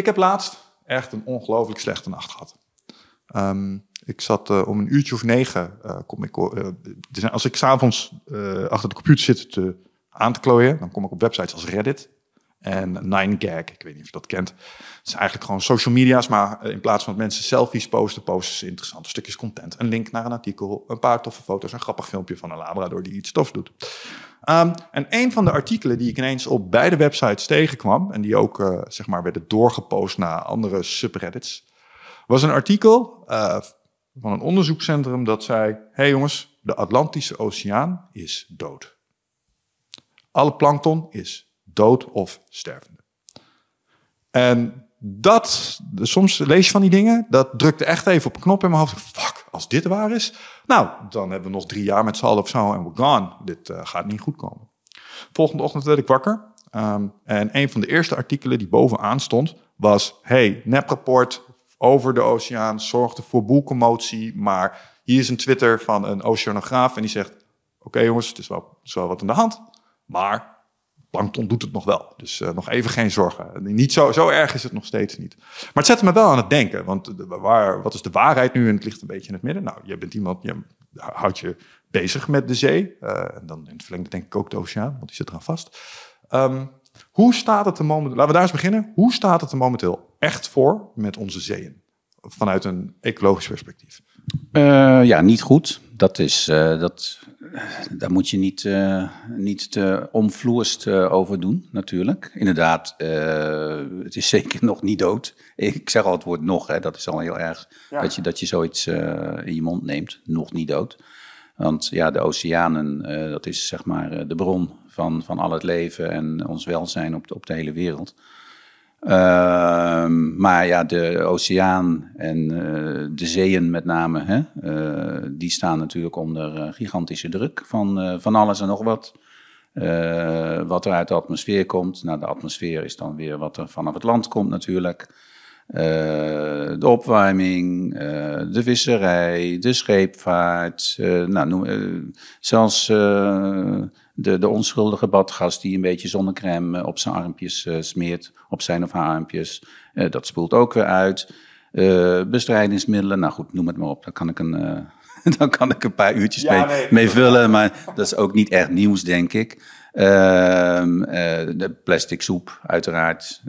Ik heb laatst echt een ongelooflijk slechte nacht gehad. Ehm, ik zat eh, om een uurtje of negen, uh, kom ik, uh, als ik s'avonds achter de computer zit te, aan te klooien, dan kom ik op websites als Reddit en 9gag. Ik weet niet of je dat kent. Het is eigenlijk gewoon social media's, maar in plaats van dat mensen selfies posten, posten ze interessante stukjes content. Een link naar een artikel, een paar toffe foto's, een grappig filmpje van een labrador die iets tofs doet. Um, en een van de artikelen die ik ineens op beide websites tegenkwam, en die ook uh, zeg maar werden doorgepost naar andere subreddits, was een artikel uh, van een onderzoekscentrum dat zei: hey jongens, de Atlantische Oceaan is dood. Alle plankton is dood of stervende. En dat, soms lees je van die dingen, dat drukte echt even op een knop in mijn hoofd. Als dit waar is, nou, dan hebben we nog drie jaar met z'n allen of zo en we're gone. Dit uh, gaat niet goed komen. Volgende ochtend werd ik wakker. Um, en een van de eerste artikelen die bovenaan stond was... hey, neprapport over de oceaan zorgde voor boelcommotie... maar hier is een Twitter van een oceanograaf en die zegt... oké jongens, het is, wel, het is wel wat aan de hand, maar plankton doet het nog wel. Dus uh, nog even geen zorgen. Niet zo, zo erg is het nog steeds niet. Maar het zette me wel aan het denken. Want waar, wat is de waarheid nu? En het ligt een beetje in het midden. Nou, je bent iemand, je houdt je bezig met de zee. Uh, en dan in het verlengde denk ik ook de oceaan, want die zit eraan vast. Um, hoe staat het er momenteel, laten we daar eens beginnen. Hoe staat het er momenteel echt voor met onze zeeën? Vanuit een ecologisch perspectief. Uh, ja, niet goed. Dat is, dat, daar moet je niet, uh, niet te omvloerst over doen, natuurlijk. Inderdaad, het is zeker nog niet dood. Ik zeg al het woord nog, hè, dat is al heel erg ja. dat, je, dat je zoiets in je mond neemt. Nog niet dood. Want ja, de oceanen, dat is zeg maar de bron van, van al het leven en ons welzijn op de, op de hele wereld. Uh, maar ja, de oceaan en uh, de zeeën met name, hè, uh, die staan natuurlijk onder uh, gigantische druk van, van alles en nog wat. wat er uit de atmosfeer komt. Nou, de atmosfeer is dan weer wat er vanaf het land komt natuurlijk. de opwarming, de visserij, de scheepvaart. nou, noem, zelfs de, de onschuldige badgast die een beetje zonnecrème eh, op zijn armpjes uh, smeert, op zijn of haar armpjes. Uh, dat spoelt ook weer uit. Uh, bestrijdingsmiddelen, nou goed, noem het maar op. Daar kan ik een, dan kan ik een paar uurtjes ja, mee, nee, mee vullen, maar dat is ook niet echt nieuws, denk ik. Ehm, de plastic soep, uiteraard,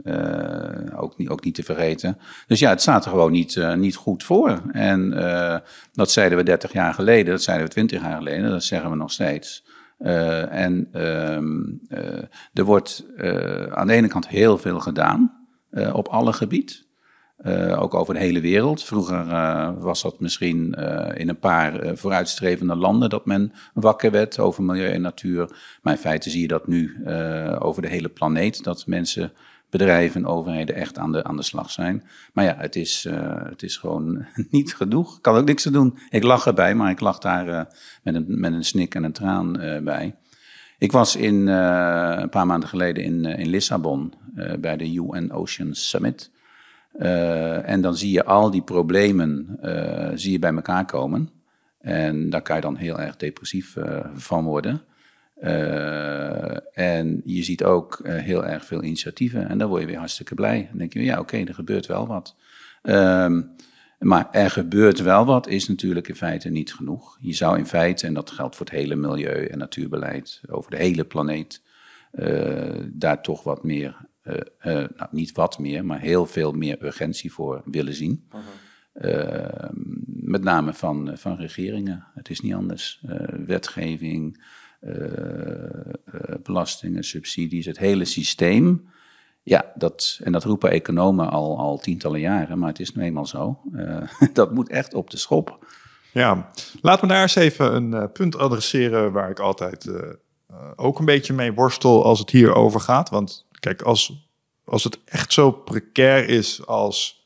ook, niet, ook niet te vergeten. Dus ja, het staat er gewoon niet, niet goed voor. En dat zeiden we 30 jaar geleden, dat zeiden we 20 jaar geleden, dat zeggen we nog steeds. Uh, en um, uh, er wordt uh, aan de ene kant heel veel gedaan op alle gebied. Ook over de hele wereld. Vroeger was dat misschien in een paar vooruitstrevende landen dat men wakker werd over milieu en natuur. Maar in feite zie je dat nu over de hele planeet. Dat mensen bedrijven en overheden echt aan de, aan de slag zijn. Maar ja, het is, het is gewoon niet genoeg. Ik kan ook niks te doen. Ik lach erbij, maar ik lach daar met, een, met een snik en een traan bij. Ik was in, een paar maanden geleden in, in Lissabon bij de UN Ocean Summit. En dan zie je al die problemen zie je bij elkaar komen. En daar kan je dan heel erg depressief van worden. En je ziet ook heel erg veel initiatieven en dan word je weer hartstikke blij. Dan denk je, ja oké, er gebeurt wel wat. Um, maar er gebeurt wel wat is natuurlijk in feite niet genoeg. Je zou in feite, en dat geldt voor het hele milieu- en natuurbeleid over de hele planeet, daar toch wat meer, nou niet wat meer, maar heel veel meer urgentie voor willen zien. -huh. Ehm, met name van, van regeringen. Het is niet anders. wetgeving, uh, belastingen, subsidies, het hele systeem. Ja, dat, en dat roepen economen al, al tientallen jaren, maar het is nu eenmaal zo. Uh, dat moet echt op de schop. Ja, laten we daar eens even een punt adresseren waar ik altijd ook een beetje mee worstel als het hier over gaat. Want kijk, als, als het echt zo precair is als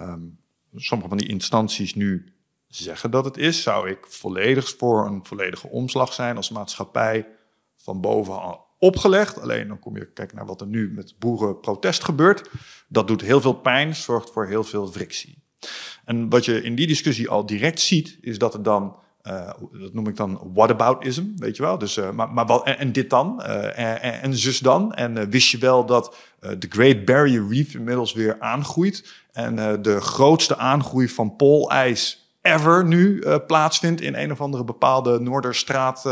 um, sommige van die instanties nu zeggen dat het is, zou ik volledig voor een volledige omslag zijn als maatschappij van bovenaan opgelegd. Alleen dan kom je kijk naar wat er nu met boerenprotest gebeurt. Dat doet heel veel pijn, zorgt voor heel veel frictie. En wat je in die discussie al direct ziet, is dat er dan dat noem ik dan whataboutism, weet je wel. Dus, maar, maar wat, en, dit dan? en, en, zus dan? En wist je wel dat de Great Barrier Reef inmiddels weer aangroeit? En de grootste aangroei van poolijs ever nu plaatsvindt in een of andere bepaalde Noorderstraat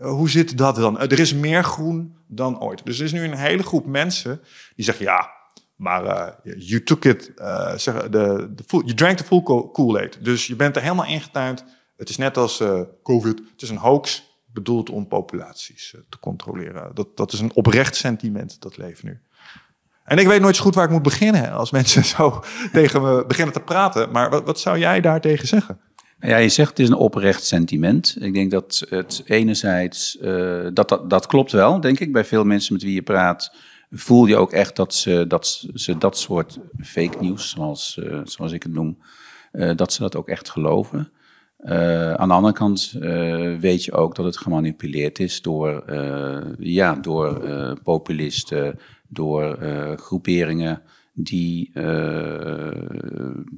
hoe zit dat dan? er is meer groen dan ooit. Dus er is nu een hele groep mensen die zeggen: ja, maar uh, you took it, uh, de, de full, you drank the full Kool-Aid. Dus je bent er helemaal ingetuind. Het is net als uh, COVID. Het is een hoax bedoeld om populaties te controleren. Dat, dat is een oprecht sentiment, dat leeft nu. En ik weet nooit zo goed waar ik moet beginnen als mensen zo tegen me beginnen te praten. Maar wat, wat zou jij daar tegen zeggen? Ja, je zegt het is een oprecht sentiment. Ik denk dat het enerzijds, uh, dat, dat, klopt wel, denk ik. Bij veel mensen met wie je praat, voel je ook echt dat ze dat, ze dat soort fake news, zoals, zoals ik het noem, dat ze dat ook echt geloven. Aan de andere kant weet je ook dat het gemanipuleerd is door, ja, door populisten, door groeperingen die uh,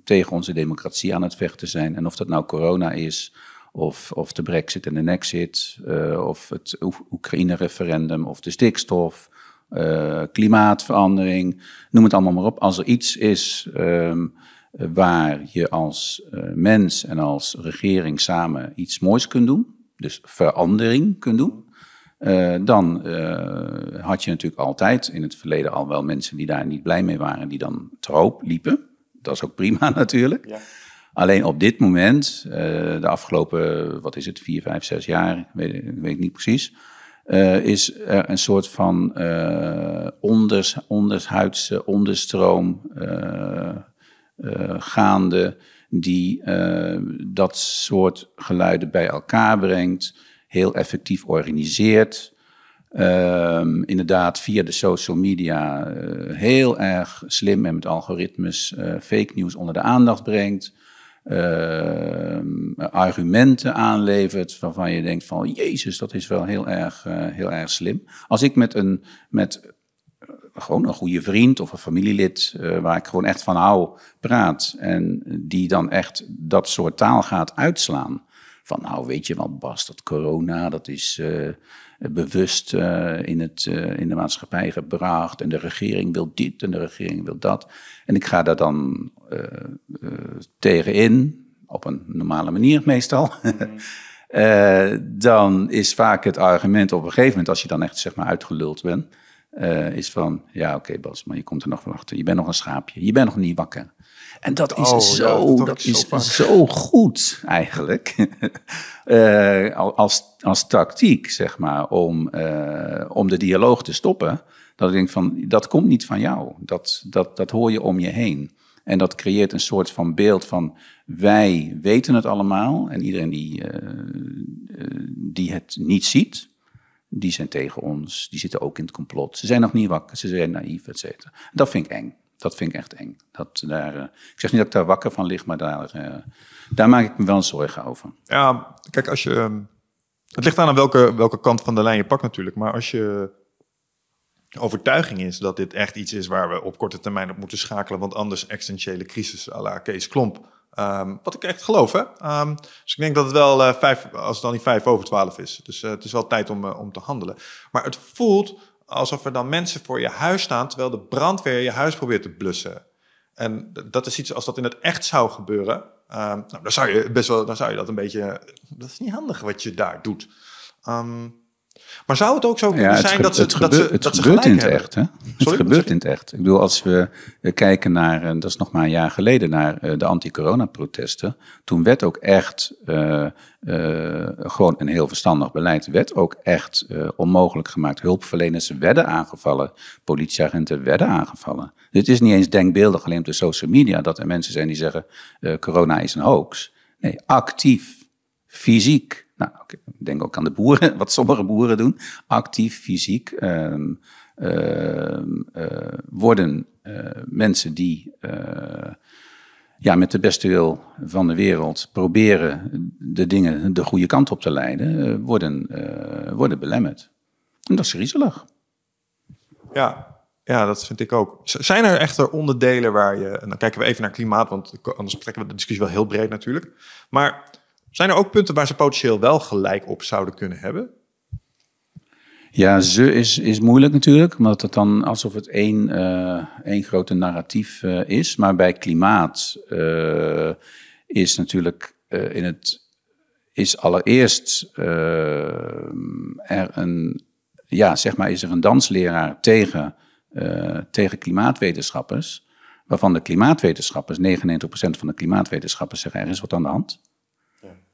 tegen onze democratie aan het vechten zijn. En of dat nou corona is, of, of de brexit en de nexit, uh, of het Oekraïne-referendum, of de stikstof, uh, klimaatverandering, noem het allemaal maar op. Als er iets is um, waar je als mens en als regering samen iets moois kunt doen, dus verandering kunt doen, uh, dan uh, had je natuurlijk altijd in het verleden al wel mensen die daar niet blij mee waren, die dan te hoop liepen. Dat is ook prima natuurlijk. Ja. Alleen op dit moment, uh, de afgelopen, wat is het, vier, vijf, zes jaar, weet, weet ik niet precies, is er een soort van onders, ondershuidse onderstroom gaande die dat soort geluiden bij elkaar brengt heel effectief organiseert. Um, inderdaad, via de social media uh, heel erg slim en met algoritmes fake news onder de aandacht brengt. Uh, argumenten aanlevert waarvan je denkt van, jezus, dat is wel heel erg, heel erg slim. Als ik met een, met gewoon een goede vriend of een familielid waar ik gewoon echt van hou praat en die dan echt dat soort taal gaat uitslaan, van nou weet je wat Bas, dat corona dat is uh, bewust uh, in, het, in de maatschappij gebracht en de regering wil dit en de regering wil dat. En ik ga daar dan tegen in, op een normale manier meestal. Dan is vaak het argument op een gegeven moment, als je dan echt zeg maar uitgeluld bent, is van ja oké okay, Bas, maar je komt er nog wel achter. Je bent nog een schaapje, je bent nog niet wakker. En dat is oh, zo, dat, dat is zo, goed eigenlijk. uh, als, als tactiek, zeg maar, om, uh, om de dialoog te stoppen. Dat ik denk van, dat komt niet van jou. Dat, dat, dat hoor je om je heen. En dat creëert een soort van beeld van, wij weten het allemaal. En iedereen die, uh, die het niet ziet, die zijn tegen ons. Die zitten ook in het complot. Ze zijn nog niet wakker, ze zijn naïef, et cetera. Dat vind ik eng. Dat vind ik echt eng. Dat, daar, uh, ik zeg niet dat ik daar wakker van lig, maar daar, uh, daar maak ik me wel zorgen over. Ja, kijk, als je. Um, het ligt aan aan welke, welke kant van de lijn je pakt natuurlijk. Maar als je overtuiging is dat dit echt iets is waar we op korte termijn op moeten schakelen. Want anders existentiële crisis à la Kees Klomp. Um, wat ik echt geloof, hè. Um, dus ik denk dat het wel uh, vijf, als het dan niet vijf over twaalf is. Dus het is wel tijd om, om te handelen. Maar het voelt alsof er dan mensen voor je huis staan terwijl de brandweer je huis probeert te blussen. En dat is iets als dat in het echt zou gebeuren. Um, nou, dan zou je best wel, dan zou je dat een beetje. Dat is niet handig wat je daar doet. Maar zou het ook zo kunnen zijn dat ze het dat ze, het dat gebeurt in het echt, hè? het gebeurt in het echt. Ik bedoel, als we kijken naar, en dat is nog maar een jaar geleden, naar uh, de anti-corona-protesten, toen werd ook echt uh, uh, gewoon een heel verstandig beleid, werd ook echt onmogelijk gemaakt. Hulpverleners werden aangevallen, politieagenten werden aangevallen. Dit is niet eens denkbeeldig alleen op de social media dat er mensen zijn die zeggen: corona is een hoax. Nee, actief, fysiek nou, ik denk ook aan de boeren, wat sommige boeren doen. Actief, fysiek. Uh, uh, worden uh, mensen die uh, ja, met de beste wil van de wereld proberen de dingen de goede kant op te leiden, worden, worden belemmerd. En dat is griezelig. Ja, ja, dat vind ik ook. Zijn er echter onderdelen waar je, en dan kijken we even naar klimaat, want anders trekken we de discussie wel heel breed natuurlijk. Maar Zijn er ook punten waar ze potentieel wel gelijk op zouden kunnen hebben? Ja, ze is, is moeilijk natuurlijk, omdat het dan alsof het één, uh, één grote narratief uh, is. Maar bij klimaat uh, is natuurlijk in het is allereerst er een ja, zeg maar, is er een dansleraar tegen, tegen klimaatwetenschappers, waarvan de klimaatwetenschappers, 99% van de klimaatwetenschappers zeggen er is wat aan de hand.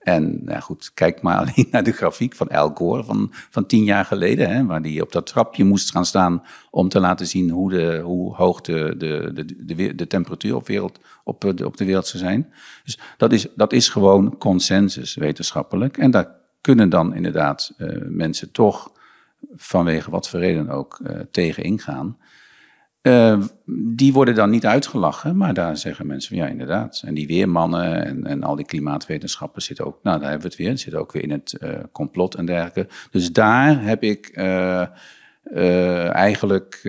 En nou goed, kijk maar alleen naar de grafiek van Al Gore van, van tien jaar geleden, hè, waar die op dat trapje moest gaan staan om te laten zien hoe, de, hoe hoog de, de, de, de, temperatuur op, wereld, op, de, op de wereld zou zijn. Dus dat is, dat is gewoon consensus wetenschappelijk. En daar kunnen dan inderdaad uh, mensen toch vanwege wat voor reden ook uh, tegen ingaan. Uh, die worden dan niet uitgelachen, maar daar zeggen mensen van ja, inderdaad. En die weermannen en, en al die klimaatwetenschappers zitten ook, nou daar hebben we het weer, zitten ook weer in het uh, complot en dergelijke. Dus daar heb ik uh, eigenlijk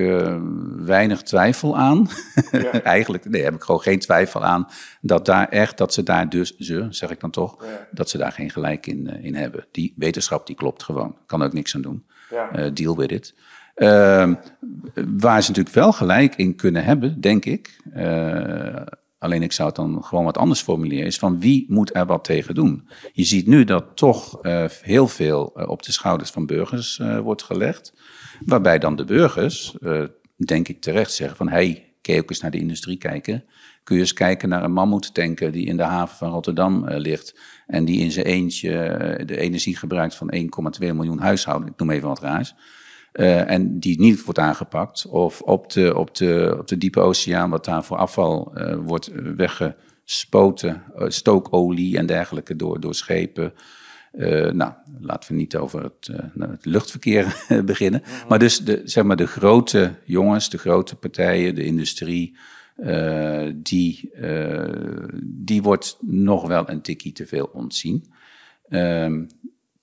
weinig twijfel aan. Ja. eigenlijk, nee, heb ik gewoon geen twijfel aan dat daar echt, dat ze daar dus, ze, zeg ik dan toch, ja. dat ze daar geen gelijk in, in hebben. Die wetenschap die klopt gewoon, kan ook niks aan doen. Ja. deal with it. Uh, waar ze natuurlijk wel gelijk in kunnen hebben, denk ik. Uh, alleen ik zou het dan gewoon wat anders formuleren. Is van wie moet er wat tegen doen? Je ziet nu dat toch uh, heel veel op de schouders van burgers wordt gelegd. Waarbij dan de burgers, denk ik terecht, zeggen van... hey, kun je ook eens naar de industrie kijken? Kun je eens kijken naar een mammoettanker die in de haven van Rotterdam ligt... en die in zijn eentje de energie gebruikt van 1,2 miljoen huishoudens. Ik noem even wat raars. Uh, en die niet wordt aangepakt. Of op de, op de, op de diepe oceaan, wat daar voor afval uh, wordt weggespoten, uh, stookolie en dergelijke door, door schepen. nou, laten we niet over het, het luchtverkeer beginnen. Mhm. Maar dus de, zeg maar de grote jongens, de grote partijen, de industrie, die, die wordt nog wel een tikkie te veel ontzien. Ehm,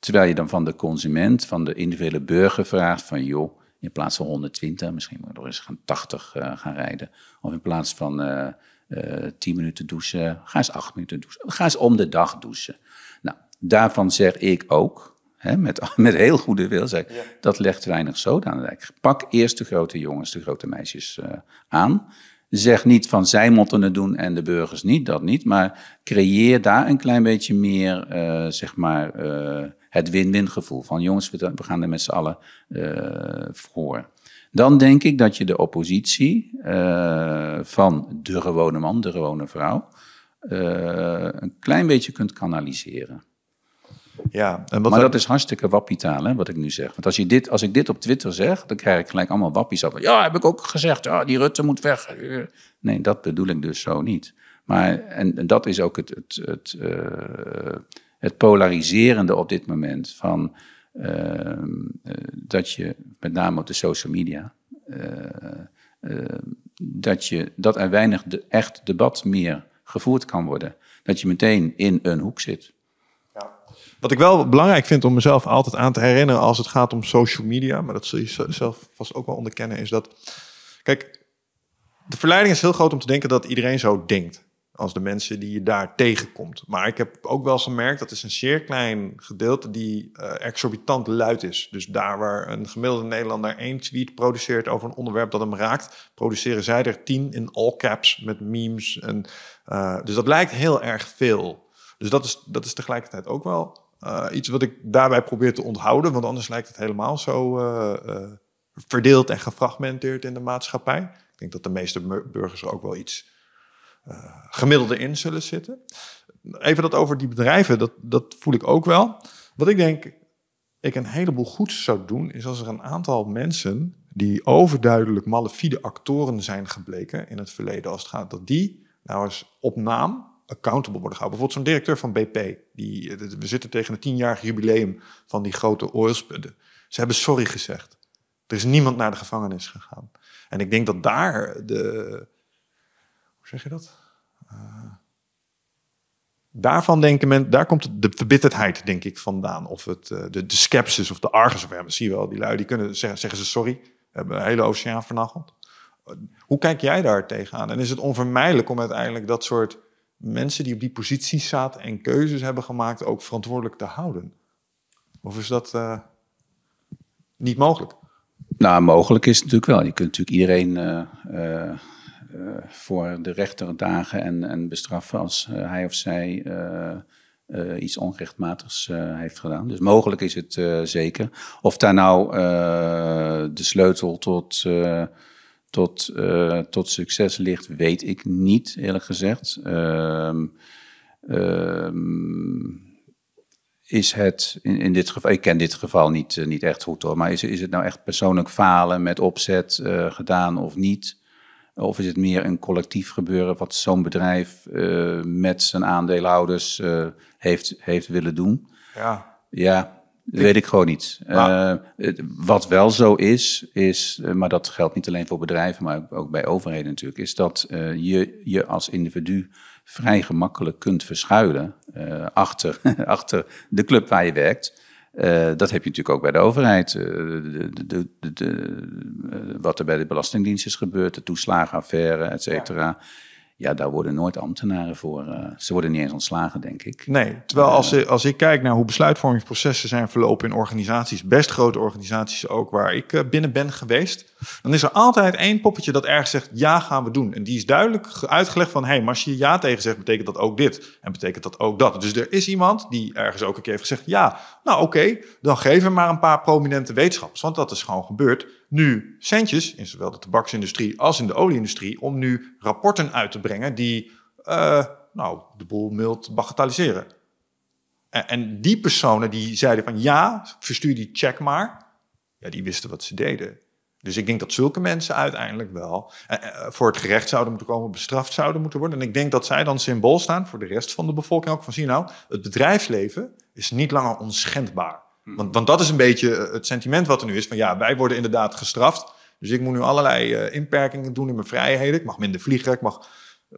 Terwijl je dan van de consument, van de individuele burger vraagt van joh, in plaats van 120, misschien moet je nog eens gaan 80 uh, gaan rijden. Of in plaats van uh, uh, 10 minuten douchen, ga eens 8 minuten douchen. Ga eens om de dag douchen. Nou, daarvan zeg ik ook, hè, met, met heel goede wil, zeg, ja. dat legt weinig zoden aan de dijk. Pak eerst de grote jongens, de grote meisjes aan. Zeg niet van zij moeten het doen en de burgers niet, dat niet. Maar creëer daar een klein beetje meer, zeg maar het win-win gevoel van jongens, we, gaan er met z'n allen uh, voor. Dan denk ik dat je de oppositie uh, van de gewone man, de gewone vrouw, uh, een klein beetje kunt kanaliseren. Ja, en wat maar dat is hartstikke wappitaal, hè, wat ik nu zeg. Want als, je dit, als ik dit op Twitter zeg, dan krijg ik gelijk allemaal wappies over. Ja, heb ik ook gezegd, ja, die Rutte moet weg. Nee, dat bedoel ik dus zo niet. Maar, en, en dat is ook het, het, het, uh, het polariserende op dit moment van uh, dat je, met name op de social media, uh, uh, dat, je, dat er weinig echt debat meer gevoerd kan worden. Dat je meteen in een hoek zit. Wat ik wel belangrijk vind om mezelf altijd aan te herinneren als het gaat om social media, maar dat zul je zelf vast ook wel onderkennen, is dat, kijk, de verleiding is heel groot om te denken dat iedereen zo denkt als de mensen die je daar tegenkomt. Maar ik heb ook wel gemerkt dat is een zeer klein gedeelte die uh, exorbitant luid is. Dus daar waar een gemiddelde Nederlander één tweet produceert over een onderwerp dat hem raakt, produceren zij er tien in all caps met memes. En, uh, dus dat lijkt heel erg veel. Dus dat is, dat is tegelijkertijd ook wel uh, iets wat ik daarbij probeer te onthouden, want anders lijkt het helemaal zo verdeeld en gefragmenteerd in de maatschappij. Ik denk dat de meeste burgers er ook wel iets gemiddelde in zullen zitten. Even dat over die bedrijven, dat, dat voel ik ook wel. Wat ik denk, ik een heleboel goeds zou doen, is als er een aantal mensen die overduidelijk malafide actoren zijn gebleken in het verleden, als het gaat, dat die nou eens op naam accountable worden gehouden. Bijvoorbeeld zo'n directeur van BP, die, we zitten tegen het tienjarige jubileum van die grote oilspunten. Ze hebben sorry gezegd. Er is niemand naar de gevangenis gegaan. En ik denk dat daar de, hoe zeg je dat? Uh, daarvan denken men, daar komt de verbitterdheid, denk ik, vandaan. Of het, uh, de, de of de argus. Of ja, zie je wel, die lui die kunnen zeggen, zeggen ze sorry. Hebben een hele oceaan vernacheld. Hoe kijk jij daar tegenaan? En is het onvermijdelijk om uiteindelijk dat soort mensen die op die posities zaten en keuzes hebben gemaakt ook verantwoordelijk te houden? Of is dat niet mogelijk? Nou, mogelijk is het natuurlijk wel. Je kunt natuurlijk iedereen voor de rechter dagen en, en bestraffen als hij of zij iets onrechtmatigs heeft gedaan. Dus mogelijk is het zeker. Of daar nou de sleutel tot tot, tot succes ligt, weet ik niet, eerlijk gezegd. Uh, is het in, in, dit geval, ik ken dit geval niet, niet echt goed hoor, maar is, is het nou echt persoonlijk falen met opzet gedaan of niet? Of is het meer een collectief gebeuren wat zo'n bedrijf uh, met zijn aandeelhouders heeft, heeft willen doen? Ja. Ja, dat weet ik gewoon niet. Uh, wat wel zo is, is, maar dat geldt niet alleen voor bedrijven, maar ook bij overheden natuurlijk, is dat je je als individu vrij gemakkelijk kunt verschuilen achter, achter de club waar je werkt. Dat heb je natuurlijk ook bij de overheid. De, de, de, wat er bij de Belastingdienst is gebeurd, de toeslagenaffaire, et cetera. Ja, daar worden nooit ambtenaren voor. Uh, ze worden niet eens ontslagen, denk ik. Nee, terwijl als, uh, als ik kijk naar hoe besluitvormingsprocessen zijn verlopen in organisaties, best grote organisaties ook, waar ik uh, binnen ben geweest, dan is er altijd één poppetje dat ergens zegt, ja, gaan we doen. En die is duidelijk uitgelegd van, hé, hey, maar als je ja tegen zegt, betekent dat ook dit. En betekent dat ook dat. Dus er is iemand die ergens ook een keer heeft gezegd, ja, nou oké, okay, dan geven we maar een paar prominente wetenschappers. Want dat is gewoon gebeurd nu centjes, in zowel de tabaksindustrie als in de olieindustrie, om nu rapporten uit te brengen die uh, nou, de boel mild bagatelliseren. En, die personen die zeiden van ja, verstuur die check maar, ja, die wisten wat ze deden. Dus ik denk dat zulke mensen uiteindelijk wel uh, voor het gerecht zouden moeten komen, bestraft zouden moeten worden. En ik denk dat zij dan symbool staan voor de rest van de bevolking ook. Van zie nou, het bedrijfsleven is niet langer onschendbaar. Hmm. Want, dat is een beetje eh, het sentiment wat er nu is. Van ja, wij worden inderdaad gestraft. Dus ik moet nu allerlei uh, inperkingen doen in mijn vrijheden. Ik mag minder vliegen, ik mag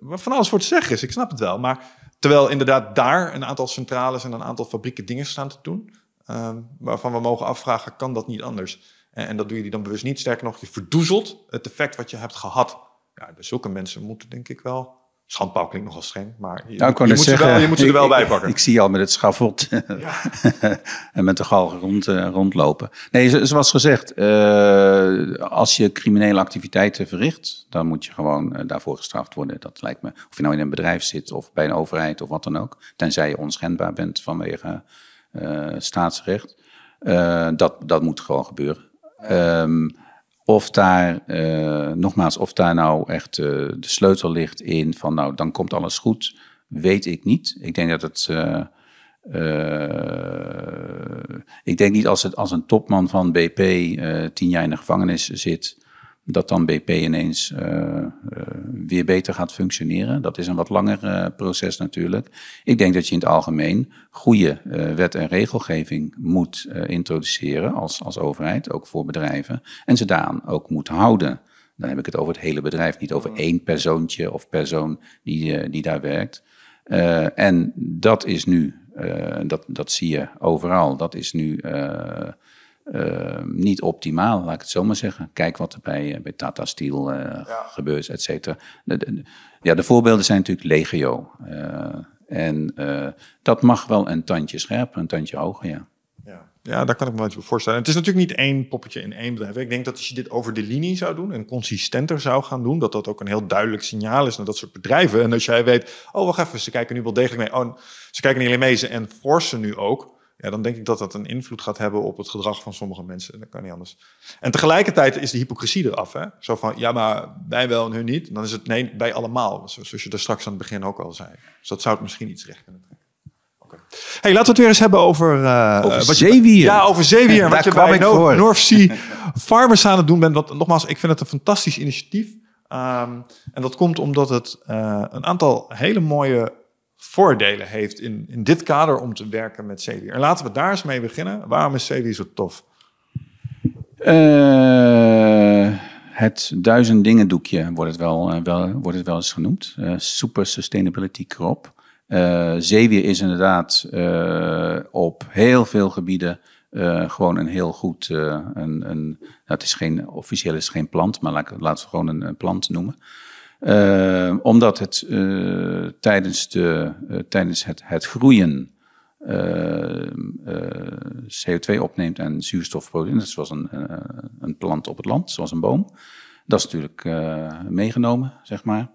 van alles voor te zeggen is. Ik snap het wel. Maar terwijl inderdaad daar een aantal centrales en een aantal fabrieken dingen staan te doen. Uh, waarvan we mogen afvragen, kan dat niet anders? En, en, dat doe je dan bewust niet. Sterker nog, je verdoezelt het effect wat je hebt gehad. Ja, dus zulke mensen moeten denk ik wel Schandpaal klinkt nogal streng, maar je, nou, je, moet, zeggen, wel, je moet, ze er wel bij pakken. Ik, zie al met het schafot ja. en met de galgen rond, uh, rondlopen. Nee, zoals gezegd, uh, als je criminele activiteiten verricht, dan moet je gewoon uh, daarvoor gestraft worden. Dat lijkt me, of je nou in een bedrijf zit of bij een overheid of wat dan ook. Tenzij je onschendbaar bent vanwege staatsrecht. dat, dat moet gewoon gebeuren. Um, of daar, uh, nogmaals, of daar nou echt uh, de sleutel ligt in van nou, dan komt alles goed, weet ik niet. Ik denk dat het. Uh, ik denk niet als, het, als een topman van BP tien jaar in de gevangenis zit, dat dan BP ineens uh, uh, weer beter gaat functioneren. Dat is een wat langer uh, proces natuurlijk. Ik denk dat je in het algemeen goede wet en regelgeving moet introduceren als, als overheid, ook voor bedrijven. En ze daaraan ook moet houden. Dan heb ik het over het hele bedrijf, niet over één persoontje of persoon die, die daar werkt. en dat is nu, dat, dat zie je overal, dat is nu uh, niet optimaal, laat ik het zo maar zeggen. Kijk wat er bij, eh, bij Tata Steel uh, ja. gebeurt, et cetera. De, ja, de voorbeelden zijn natuurlijk legio. Uh, en dat mag wel een tandje scherper, een tandje hoger, ja. ja. Ja, daar kan ik me wel iets voorstellen. Het is natuurlijk niet één poppetje in één bedrijf. Ik denk dat als je dit over de linie zou doen en consistenter zou gaan doen, dat dat ook een heel duidelijk signaal is naar dat soort bedrijven. En als jij weet, oh wacht even, ze kijken nu wel degelijk mee. Oh, ze kijken niet alleen mee, ze enforcen nu ook ja, dan denk ik dat dat een invloed gaat hebben op het gedrag van sommige mensen. Dat kan niet anders. En tegelijkertijd is de hypocrisie eraf. Hè? Zo van, ja, maar wij wel en hun niet. dan is het nee, bij allemaal. Zoals je er straks aan het begin ook al zei. Dus dat zou het misschien iets recht kunnen trekken. Okay. Hey, laten we het weer eens hebben over... Uh, over wat zeewier. Ja, over zeewier. wat je bij no North Sea Farmers aan het doen bent. Want nogmaals, ik vind het een fantastisch initiatief. Um, en dat komt omdat het uh, een aantal hele mooie voordelen heeft in, in dit kader om te werken met Celia. En laten we daar eens mee beginnen. Waarom is Celia zo tof? Uh, het duizend dingen doekje wordt het wel, uh, wel, wordt het wel eens genoemd. Uh, super Sustainability Crop. zeewier is inderdaad op heel veel gebieden gewoon een heel goed... een, een, het is geen, officieel is geen plant, maar laten we gewoon een plant noemen. Omdat het tijdens, de, tijdens het, het groeien CO2 opneemt en zuurstof produceert, zoals een, een plant op het land, zoals een boom. Dat is natuurlijk meegenomen, zeg maar.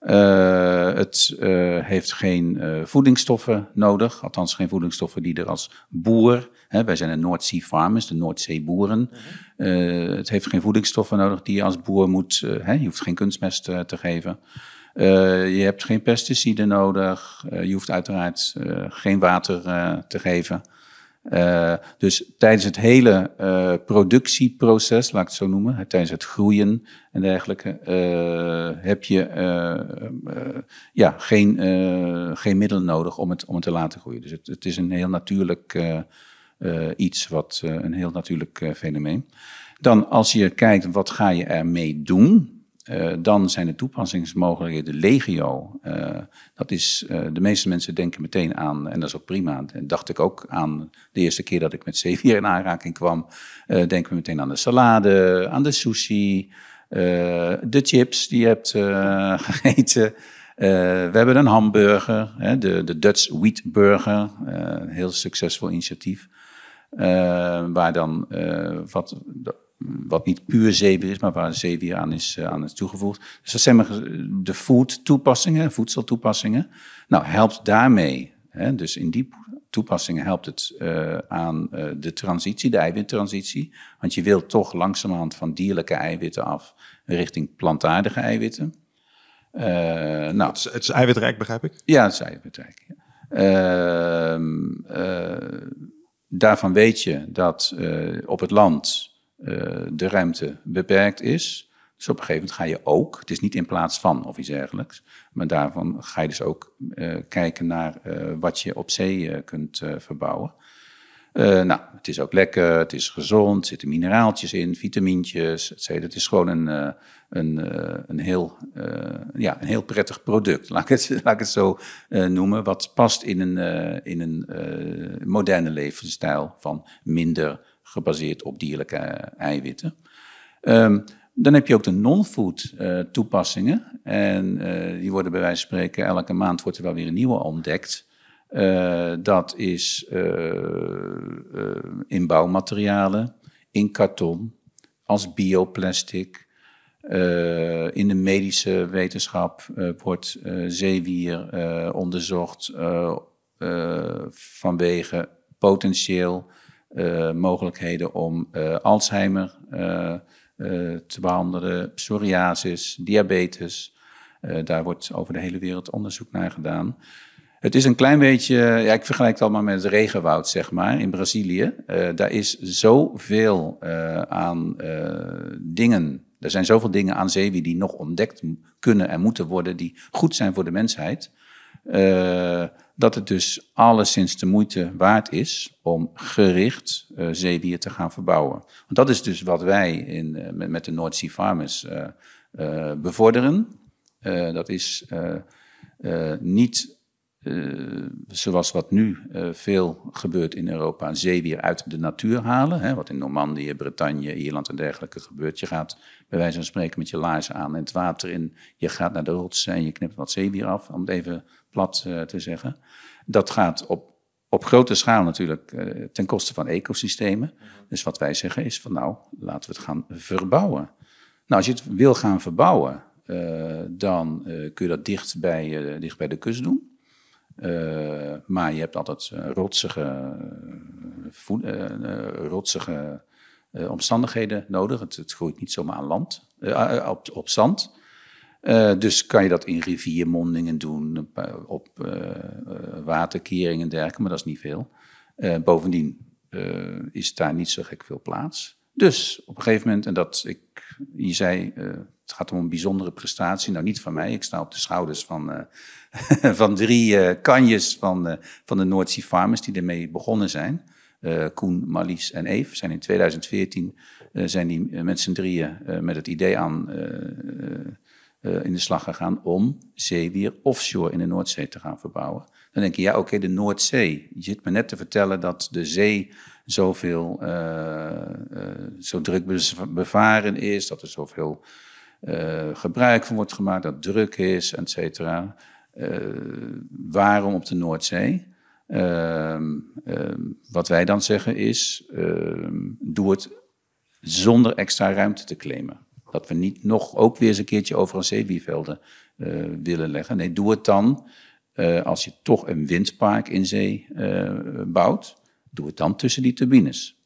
Uh, het uh, heeft geen uh, voedingsstoffen nodig, althans geen voedingsstoffen die er als boer, hè, wij zijn de Noordzee Farmers, de Noordzeeboeren, mm het heeft geen voedingsstoffen nodig die je als boer moet, hè, je hoeft geen kunstmest te geven. je hebt geen pesticiden nodig, je hoeft uiteraard geen water te geven. Uh, dus tijdens het hele uh, productieproces, laat ik het zo noemen, tijdens het groeien en dergelijke, uh, heb je ja, geen, geen middelen nodig om het, om het te laten groeien. Dus het, het is een heel natuurlijk iets, wat, een heel natuurlijk fenomeen. Dan als je kijkt, wat ga je ermee doen? Uh, dan zijn de toepassingsmogelijkheden legio. Uh, dat is, uh, de meeste mensen denken meteen aan, en dat is ook prima, dacht ik ook aan de eerste keer dat ik met zeewier in aanraking kwam, denken we meteen aan de salade, aan de sushi, de chips die je hebt gegeten. we hebben een hamburger, hè, de, de Dutch Wheat Burger, een heel succesvol initiatief. waar dan wat wat niet puur zeewier is, maar waar zeewier aan is, uh, aan is toegevoegd. Dus dat zijn maar de food toepassingen, voedseltoepassingen. Nou, helpt daarmee, hè, dus in die toepassingen helpt het uh, aan uh, de transitie, de eiwittransitie. Want je wilt toch langzamerhand van dierlijke eiwitten af richting plantaardige eiwitten. nou, het, is, het is eiwitrijk, begrijp ik? Ja, het is eiwitrijk. Ehm, daarvan weet je dat op het land de ruimte beperkt is. Dus op een gegeven moment ga je ook, het is niet in plaats van of iets dergelijks, maar daarvan ga je dus ook uh, kijken naar uh, wat je op zee kunt verbouwen. nou, het is ook lekker, het is gezond, er zitten mineraaltjes in, vitamintjes, et cetera. Het is gewoon een, een, een, heel, ja, een heel prettig product, laat ik het, laat ik het zo noemen, wat past in een, in een moderne levensstijl van minder gebaseerd op dierlijke eh, eiwitten. Um, dan heb je ook de non-food uh, toepassingen. En uh, die worden bij wijze van spreken, elke maand wordt er wel weer een nieuwe ontdekt. Dat is in bouwmaterialen, in karton, als bioplastic. in de medische wetenschap wordt zeewier onderzocht vanwege potentieel mogelijkheden om uh, Alzheimer uh, te behandelen, psoriasis, diabetes. daar wordt over de hele wereld onderzoek naar gedaan. Het is een klein beetje, ja, ik vergelijk het allemaal met het regenwoud, zeg maar, in Brazilië. daar is zoveel aan dingen, er zijn zoveel dingen aan zeewier die nog ontdekt kunnen en moeten worden, die goed zijn voor de mensheid dat het dus alleszins de moeite waard is om gericht uh, zeewier te gaan verbouwen. Want dat is dus wat wij in, uh, met, de North Sea Farmers uh, bevorderen. dat is niet zoals wat nu veel gebeurt in Europa, zeewier uit de natuur halen. Hè, wat in Normandië, Bretagne, Ierland en dergelijke gebeurt. Je gaat bij wijze van spreken met je laarzen aan en het water in. Je gaat naar de rotsen en je knipt wat zeewier af, om het even plat uh, te zeggen. Dat gaat op, op grote schaal natuurlijk uh, ten koste van ecosystemen. Dus wat wij zeggen is van nou, laten we het gaan verbouwen. Nou, als je het wil gaan verbouwen, uh, dan kun je dat dicht bij, dicht bij de kust doen. maar je hebt altijd rotsige, rotsige omstandigheden nodig. Het, het, groeit niet zomaar aan land, op, op zand. Uh, dus kan je dat in riviermondingen doen, op uh, waterkeringen en dergelijke, maar dat is niet veel. Bovendien is daar niet zo gek veel plaats. Dus op een gegeven moment, en dat ik, je zei, het gaat om een bijzondere prestatie. Nou, niet van mij, ik sta op de schouders van, van drie kanjes van, van de Noordzee Farmers die ermee begonnen zijn. Koen, Marlies en Eve zijn in 2014 zijn die met z'n drieën met het idee aan uh, in de slag gegaan om zeewier offshore in de Noordzee te gaan verbouwen. Dan denk je, ja oké, de Noordzee. Je zit me net te vertellen dat de zee zoveel, uh, zo druk bevaren is, dat er zoveel gebruik van wordt gemaakt, dat druk is, et cetera. waarom op de Noordzee? Ehm, ehm, wat wij dan zeggen is, ehm, doe het zonder extra ruimte te claimen. Dat we niet nog ook weer eens een keertje over een zeewiervelden uh, willen leggen. Nee, doe het dan uh, als je toch een windpark in zee uh, bouwt. Doe het dan tussen die turbines.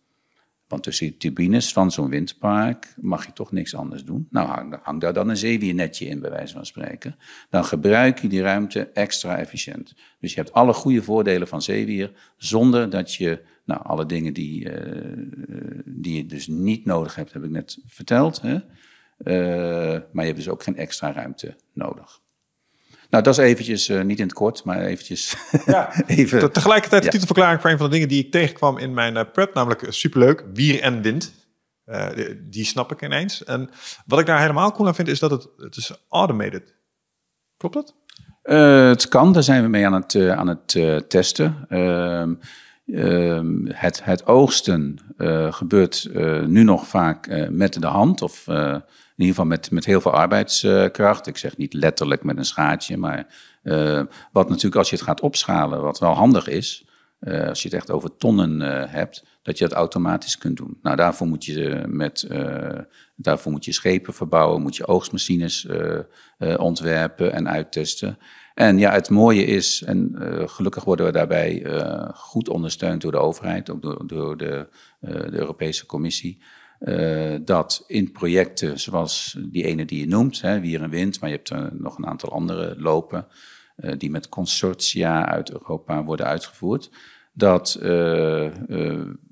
Want tussen die turbines van zo'n windpark mag je toch niks anders doen. Nou, hang, daar dan een zeewiernetje in, bij wijze van spreken. Dan gebruik je die ruimte extra efficiënt. Dus je hebt alle goede voordelen van zeewier, zonder dat je nou, alle dingen die, die je dus niet nodig hebt, heb ik net verteld. Hè? Uh, maar je hebt dus ook geen extra ruimte nodig. Nou, dat is eventjes, uh, niet in het kort, maar eventjes ja, even... Tegelijkertijd de ja. titelverklaring voor een van de dingen die ik tegenkwam in mijn uh, prep, namelijk superleuk, wier en wind. Uh, die, die, snap ik ineens. En wat ik daar helemaal cool aan vind, is dat het, het is automated. Klopt dat? het kan, daar zijn we mee aan het, aan het testen. Ehm, ehm, het, het oogsten gebeurt nu nog vaak met de hand of in ieder geval met, met heel veel arbeidskracht. Ik zeg niet letterlijk met een schaartje, maar uh, wat natuurlijk als je het gaat opschalen, wat wel handig is, uh, als je het echt over tonnen uh, hebt, dat je dat automatisch kunt doen. Nou, daarvoor moet je, met, daarvoor moet je schepen verbouwen, moet je oogstmachines ontwerpen en uittesten. En ja, het mooie is, en gelukkig worden we daarbij goed ondersteund door de overheid, ook door, door de, de Europese Commissie. Uh, dat in projecten zoals die ene die je noemt, hè, Wier en Wind, maar je hebt er nog een aantal andere lopen, uh, die met consortia uit Europa worden uitgevoerd, dat uh,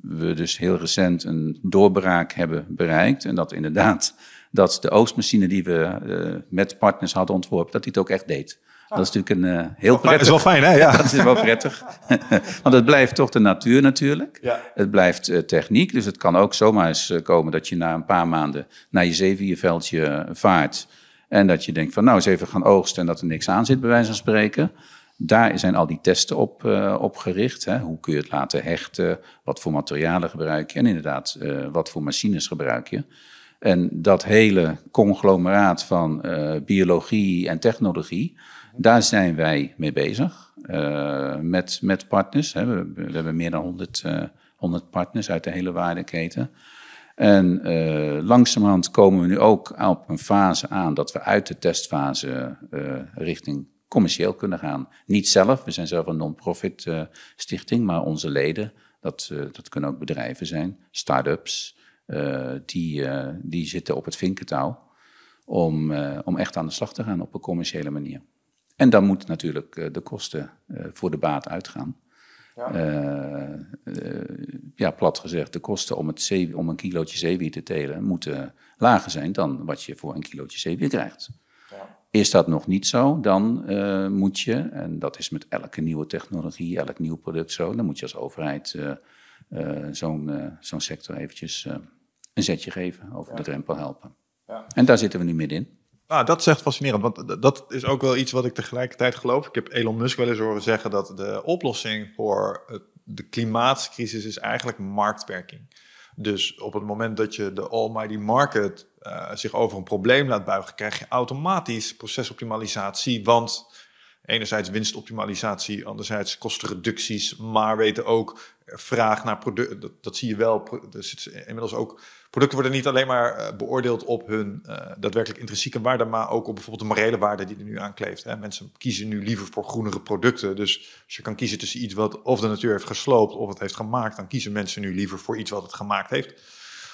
we dus heel recent een doorbraak hebben bereikt en dat inderdaad dat de oogstmachine die we met partners hadden ontworpen, dat die het ook echt deed. Dat is natuurlijk een uh, heel prettig. Dat is wel fijn, hè? Ja. dat is wel prettig. Want het blijft toch de natuur natuurlijk. Ja. Het blijft uh, techniek. Dus het kan ook zomaar eens uh, komen dat je na een paar maanden naar je zeevierveldje vaart. En dat je denkt van nou eens even gaan oogsten en dat er niks aan zit, bij wijze van spreken. Daar zijn al die testen op, op gericht. Hè. Hoe kun je het laten hechten? Wat voor materialen gebruik je? En inderdaad, wat voor machines gebruik je? En dat hele conglomeraat van biologie en technologie daar zijn wij mee bezig uh, met, met partners. Hè. We, hebben meer dan 100, uh, 100 partners uit de hele waardeketen. En uh, langzamerhand komen we nu ook op een fase aan dat we uit de testfase richting commercieel kunnen gaan. Niet zelf, we zijn zelf een non-profit stichting, maar onze leden, dat, dat kunnen ook bedrijven zijn, start-ups, die, die zitten op het vinkentouw om, om echt aan de slag te gaan op een commerciële manier. En dan moet natuurlijk uh, de kosten uh, voor de baat uitgaan. Ja. Uh, ja, plat gezegd, de kosten om, het zee, om een kilootje zeewier te telen moeten lager zijn dan wat je voor een kilootje zeewier krijgt. Ja. Is dat nog niet zo, dan moet je, en dat is met elke nieuwe technologie, elk nieuw product zo, dan moet je als overheid zo'n zo'n sector eventjes een zetje geven, over ja. de drempel helpen. Ja. En daar zitten we nu middenin. Ah, dat echt fascinerend, want dat is ook wel iets wat ik tegelijkertijd geloof. Ik heb Elon Musk wel eens horen zeggen dat de oplossing voor de klimaatcrisis is eigenlijk marktwerking. Dus op het moment dat je de almighty market uh, zich over een probleem laat buigen, krijg je automatisch procesoptimalisatie. Want enerzijds winstoptimalisatie, anderzijds kostenreducties, maar weten ook vraag naar producten. Dat, zie je wel. Er zit inmiddels ook producten worden niet alleen maar eh, beoordeeld op hun uh, daadwerkelijk intrinsieke waarde, maar ook op bijvoorbeeld de morele waarde die er nu aan kleeft. Hè. Mensen kiezen nu liever voor groenere producten. Dus als je kan kiezen tussen iets wat of de natuur heeft gesloopt of het heeft gemaakt, dan kiezen mensen nu liever voor iets wat het gemaakt heeft.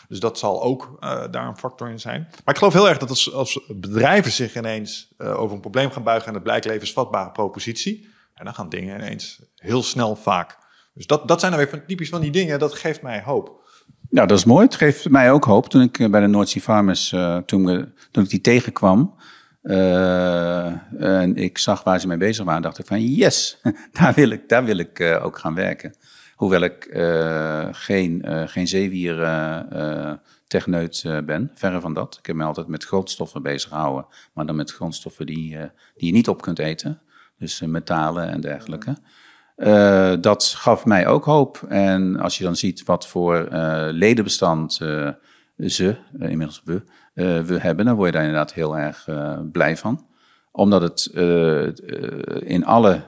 Dus dat zal ook uh, daar een factor in zijn. Maar ik geloof heel erg dat als, bedrijven zich ineens over een probleem gaan buigen en het blijkt levensvatbare propositie, en dan gaan dingen ineens heel snel vaak. Dus dat, dat zijn dan weer typisch van die dingen, dat geeft mij hoop. Ja, dat is mooi. Het geeft mij ook hoop. Toen ik eh, bij de Sea Farmers, uh, toen, ik die tegenkwam, uh, en ik zag waar ze mee bezig waren, dacht ik van yes, daar wil ik, daar wil ik ook gaan werken. Hoewel ik geen, geen zeewier techneut ben, verre van dat. Ik heb me altijd met grondstoffen bezig gehouden, maar dan met grondstoffen die, die je niet op kunt eten. Dus metalen en dergelijke. Uh, dat gaf mij ook hoop. En als je dan ziet wat voor uh, ledenbestand uh, ze, inmiddels we hebben, dan word je daar inderdaad heel erg blij van. Omdat het in alle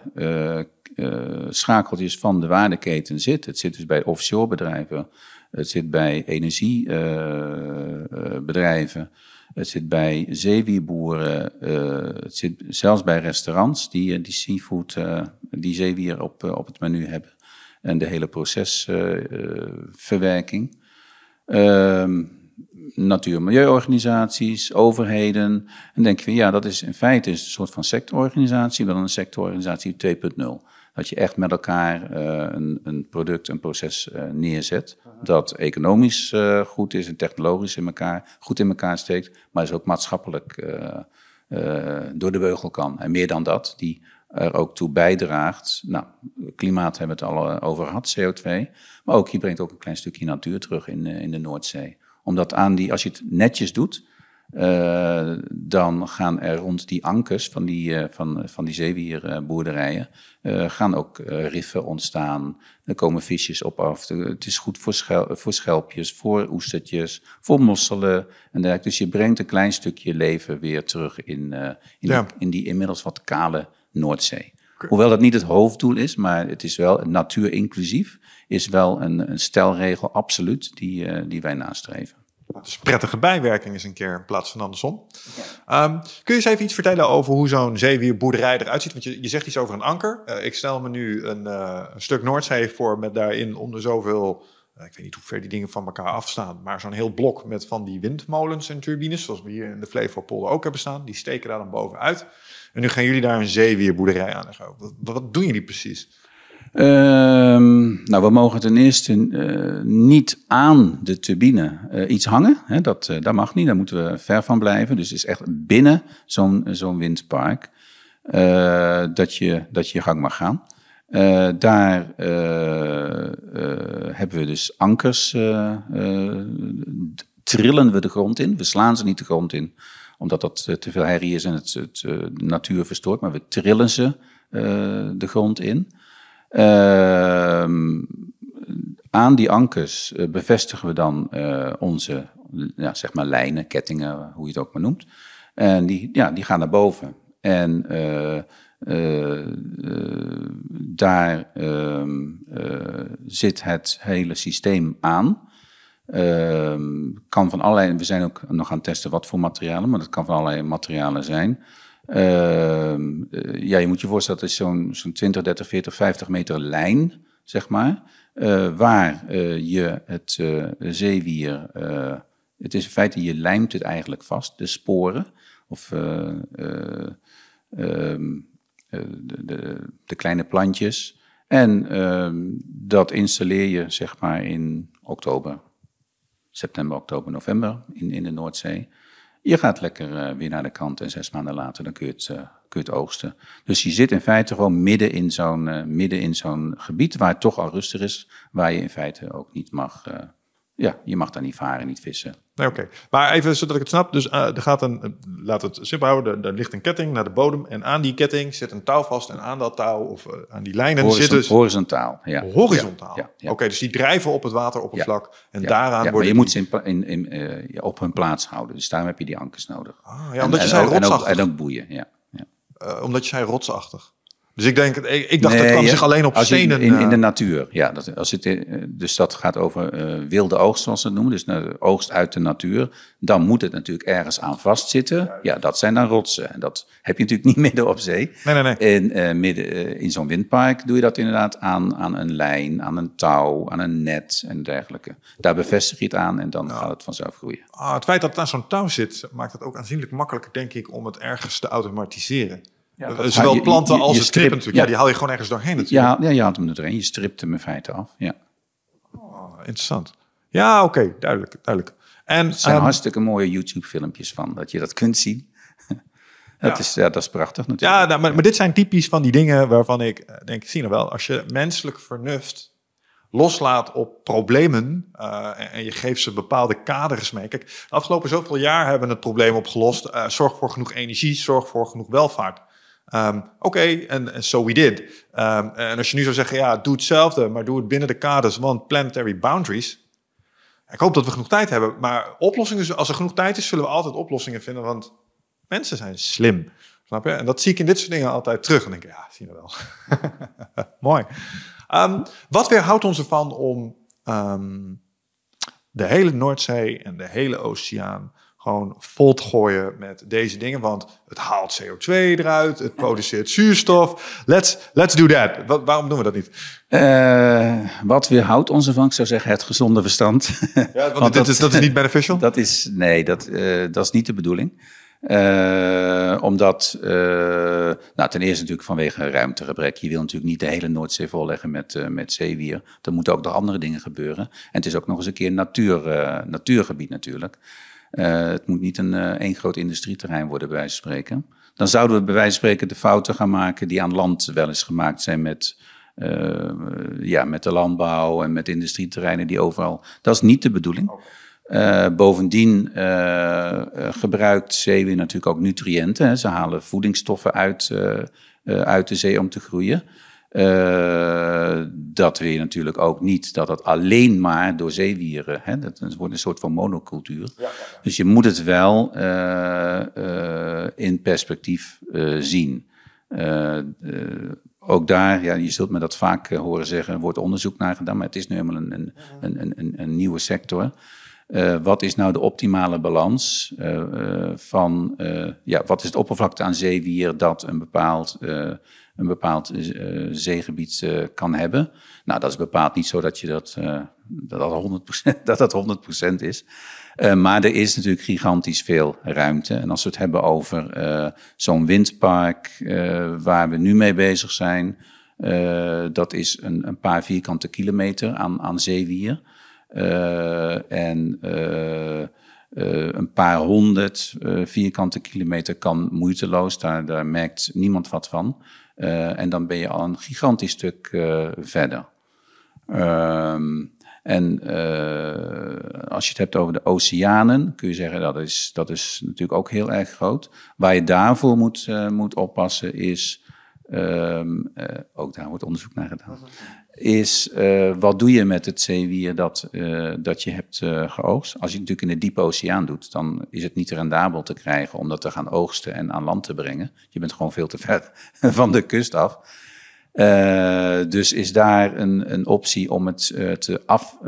schakeltjes van de waardeketen zit. Het zit dus bij offshore bedrijven, het zit bij energiebedrijven. Het zit bij zeewierboeren, uh, het zit zelfs bij restaurants die, eh, die seafood, uh, die zeewier op, op het menu hebben. En de hele procesverwerking. Ehm, natuur- en milieuorganisaties, overheden. En denk je, ja, dat is in feite een soort van sectororganisatie, dan een sectororganisatie 2.0. Dat je echt met elkaar een, een, product, een proces neerzet. Dat economisch uh, goed is en technologisch in elkaar, goed in elkaar steekt. Maar is ook maatschappelijk door de beugel kan. En meer dan dat, die er ook toe bijdraagt. Nou, klimaat hebben we het al over gehad, CO2. Maar ook, je brengt ook een klein stukje natuur terug in, in de Noordzee. Omdat aan die, als je het netjes doet, dan gaan er rond die ankers van die, van, van die zeewierboerderijen uh, gaan ook riffen ontstaan. Er komen visjes op af. Het is goed voor, schel, voor schelpjes, voor oestertjes, voor mosselen en dergelijke. Dus je brengt een klein stukje leven weer terug in, in, ja. die, in die inmiddels wat kale Noordzee. Hoewel dat niet het hoofddoel is, maar het is wel natuur inclusief, is wel een, een stelregel absoluut die, die wij nastreven. Dus prettige bijwerking is een keer in plaats van andersom. Um, kun je eens even iets vertellen over hoe zo'n zeewierboerderij eruit ziet? Want je, je zegt iets over een anker. Uh, ik stel me nu een, uh, een, stuk Noordzee voor met daarin onder zoveel... Uh, ik weet niet hoe ver die dingen van elkaar afstaan... maar zo'n heel blok met van die windmolens en turbines... zoals we hier in de Flevopolder ook hebben staan. Die steken daar dan bovenuit. En nu gaan jullie daar een zeewierboerderij aan. Wat, wat doen jullie precies? Ehm, nou, we mogen ten eerste uh, niet aan de turbine uh, iets hangen. Hè, dat, uh, dat mag niet, daar moeten we ver van blijven. Dus het is echt binnen zo'n zo'n windpark dat, je, dat je gang mag gaan. daar hebben we dus ankers, trillen we de grond in. We slaan ze niet de grond in, omdat dat te veel herrie is en het, het de natuur verstoort. Maar we trillen ze de grond in. Uh, aan die ankers uh, bevestigen we dan uh, onze ja, zeg maar lijnen, kettingen, hoe je het ook maar noemt. En die, ja, die gaan naar boven. En uh, daar ehm, zit het hele systeem aan. Ehm, kan van allerlei, we zijn ook nog aan het testen wat voor materialen, maar dat kan van allerlei materialen zijn. Uh, ja, je moet je voorstellen, dat is zo'n zo'n 20, 30, 40, 50 meter lijn, zeg maar. Uh, waar uh, je het zeewier, het is in feite, je lijmt het eigenlijk vast, de sporen. Of um, de, de, de, kleine plantjes. En ehm, dat installeer je, zeg maar, in oktober, september, oktober, november in, in de Noordzee. Je gaat lekker uh, weer naar de kant en zes maanden later dan kun je, het, uh, kun je het oogsten. Dus je zit in feite gewoon midden in zo'n uh, midden in zo'n gebied waar het toch al rustig is, waar je in feite ook niet mag, ja, je mag daar niet varen, niet vissen. Nee, oké. Maar even zodat ik het snap. Dus uh, er gaat een, laat het simpel houden, er, ligt een ketting naar de bodem. En aan die ketting zit een touw vast. En aan dat touw of uh, aan die lijnen Horizon, zit dus... Horizontaal, ja. Horizontaal? Ja, ja, Oké, dus die drijven op het wateroppervlak. En daaraan ja, worden... maar je moet ze in, in, in, uh, op hun plaats houden. Dus daarom heb je die ankers nodig. Ah, ja, omdat en, je zei en, rotsachtig. En ook, en ook boeien, ja. ja. omdat je zei rotsachtig. Dus ik denk, ik, ik dacht nee, dat kwam zich alleen op stenen. In, in de natuur, ja. Dat, als het, dus dat gaat over uh, wilde oogst, zoals ze het noemen. Dus de oogst uit de natuur. Dan moet het natuurlijk ergens aan vastzitten. Ja, dat zijn dan rotsen. En dat heb je natuurlijk niet midden op zee. Nee, nee, nee. In, uh, midden, uh, in zo'n windpark doe je dat inderdaad aan, aan een lijn, aan een touw, aan een net en dergelijke. Daar bevestig je het aan en dan ja. gaat het vanzelf groeien. Ah, het feit dat het aan zo'n touw zit, maakt het ook aanzienlijk makkelijker, denk ik, om het ergens te automatiseren. Ja, Zowel je, planten je, je, als het strippen natuurlijk. Ja. ja. die haal je gewoon ergens doorheen natuurlijk. Ja, ja je haalt hem er doorheen. Je stript hem in feite af. Ja. Oh, interessant. Ja, oké. Okay, duidelijk, duidelijk. En, er zijn um, hartstikke mooie YouTube-filmpjes van, dat je dat kunt zien. dat, ja. Is, ja, dat is prachtig natuurlijk. Ja, nou, maar, maar, dit zijn typisch van die dingen waarvan ik denk, zie je nou wel, als je menselijk vernuft loslaat op problemen uh, en, en, je geeft ze bepaalde kaders mee. Kijk, de afgelopen zoveel jaar hebben we het probleem opgelost. Uh, zorg voor genoeg energie, zorg voor genoeg welvaart. Um, Oké, en so we did. Um, en als je nu zou zeggen, ja, doe hetzelfde, maar doe het binnen de kaders van planetary boundaries. Ik hoop dat we genoeg tijd hebben. Maar oplossingen, als er genoeg tijd is, zullen we altijd oplossingen vinden. Want mensen zijn slim. Snap je? En dat zie ik in dit soort dingen altijd terug. En denk ik, ja, zien we wel. Mooi. Um, wat weerhoudt ons ervan om de hele Noordzee en de hele oceaan gewoon vol te gooien met deze dingen. Want het haalt CO2 eruit, het produceert zuurstof. Let's, let's do that. Wat, waarom doen we dat niet? Uh, wat weerhoudt ons ervan? Ik zou zeggen het gezonde verstand. Ja, want, dat, is, dat is niet beneficial? Dat is, nee, dat, uh, dat is niet de bedoeling. Uh, omdat, uh, nou, ten eerste natuurlijk vanwege ruimtegebrek. Je wil natuurlijk niet de hele Noordzee volleggen met, uh, met zeewier. Er moeten ook nog andere dingen gebeuren. En het is ook nog eens een keer natuur, natuurgebied natuurlijk. Het moet niet een één groot industrieterrein worden, bij wijze van spreken. Dan zouden we bij wijze van spreken de fouten gaan maken die aan land wel eens gemaakt zijn met, ja, met de landbouw en met industrieterreinen die overal. Dat is niet de bedoeling. Uh, bovendien uh, gebruikt zeewier natuurlijk ook nutriënten. Hè. Ze halen voedingsstoffen uit, uit de zee om te groeien. Dat wil je natuurlijk ook niet dat het alleen maar door zeewieren. Hè, dat wordt een soort van monocultuur. Ja, ja, ja. Dus je moet het wel in perspectief zien. ook daar, ja, je zult me dat vaak horen zeggen, wordt onderzoek naar gedaan, maar het is nu helemaal een, een, een, een, een nieuwe sector. Uh, wat is nou de optimale balans uh, uh, van, ja, wat is het oppervlakte aan zeewier dat een bepaald, een bepaald zeegebied kan hebben? Nou, dat is bepaald niet zo dat je dat, dat, dat 100%, dat, dat 100% is. maar er is natuurlijk gigantisch veel ruimte. En als we het hebben over zo'n windpark waar we nu mee bezig zijn, dat is een, een paar vierkante kilometer aan, aan zeewier. Uh, en uh, uh, een paar honderd vierkante kilometer kan moeiteloos, daar, daar merkt niemand wat van. En dan ben je al een gigantisch stuk verder. Ehm, en als je het hebt over de oceanen, kun je zeggen dat is, dat is natuurlijk ook heel erg groot. Waar je daarvoor moet, moet oppassen is, um, ook daar wordt onderzoek naar gedaan, is uh, wat doe je met het zeewier dat, uh, dat je hebt uh, geoogst. Als je het natuurlijk in de diepe oceaan doet, dan is het niet rendabel te krijgen om dat te gaan oogsten en aan land te brengen. Je bent gewoon veel te ver van de kust af. dus is daar een, een optie om het te af,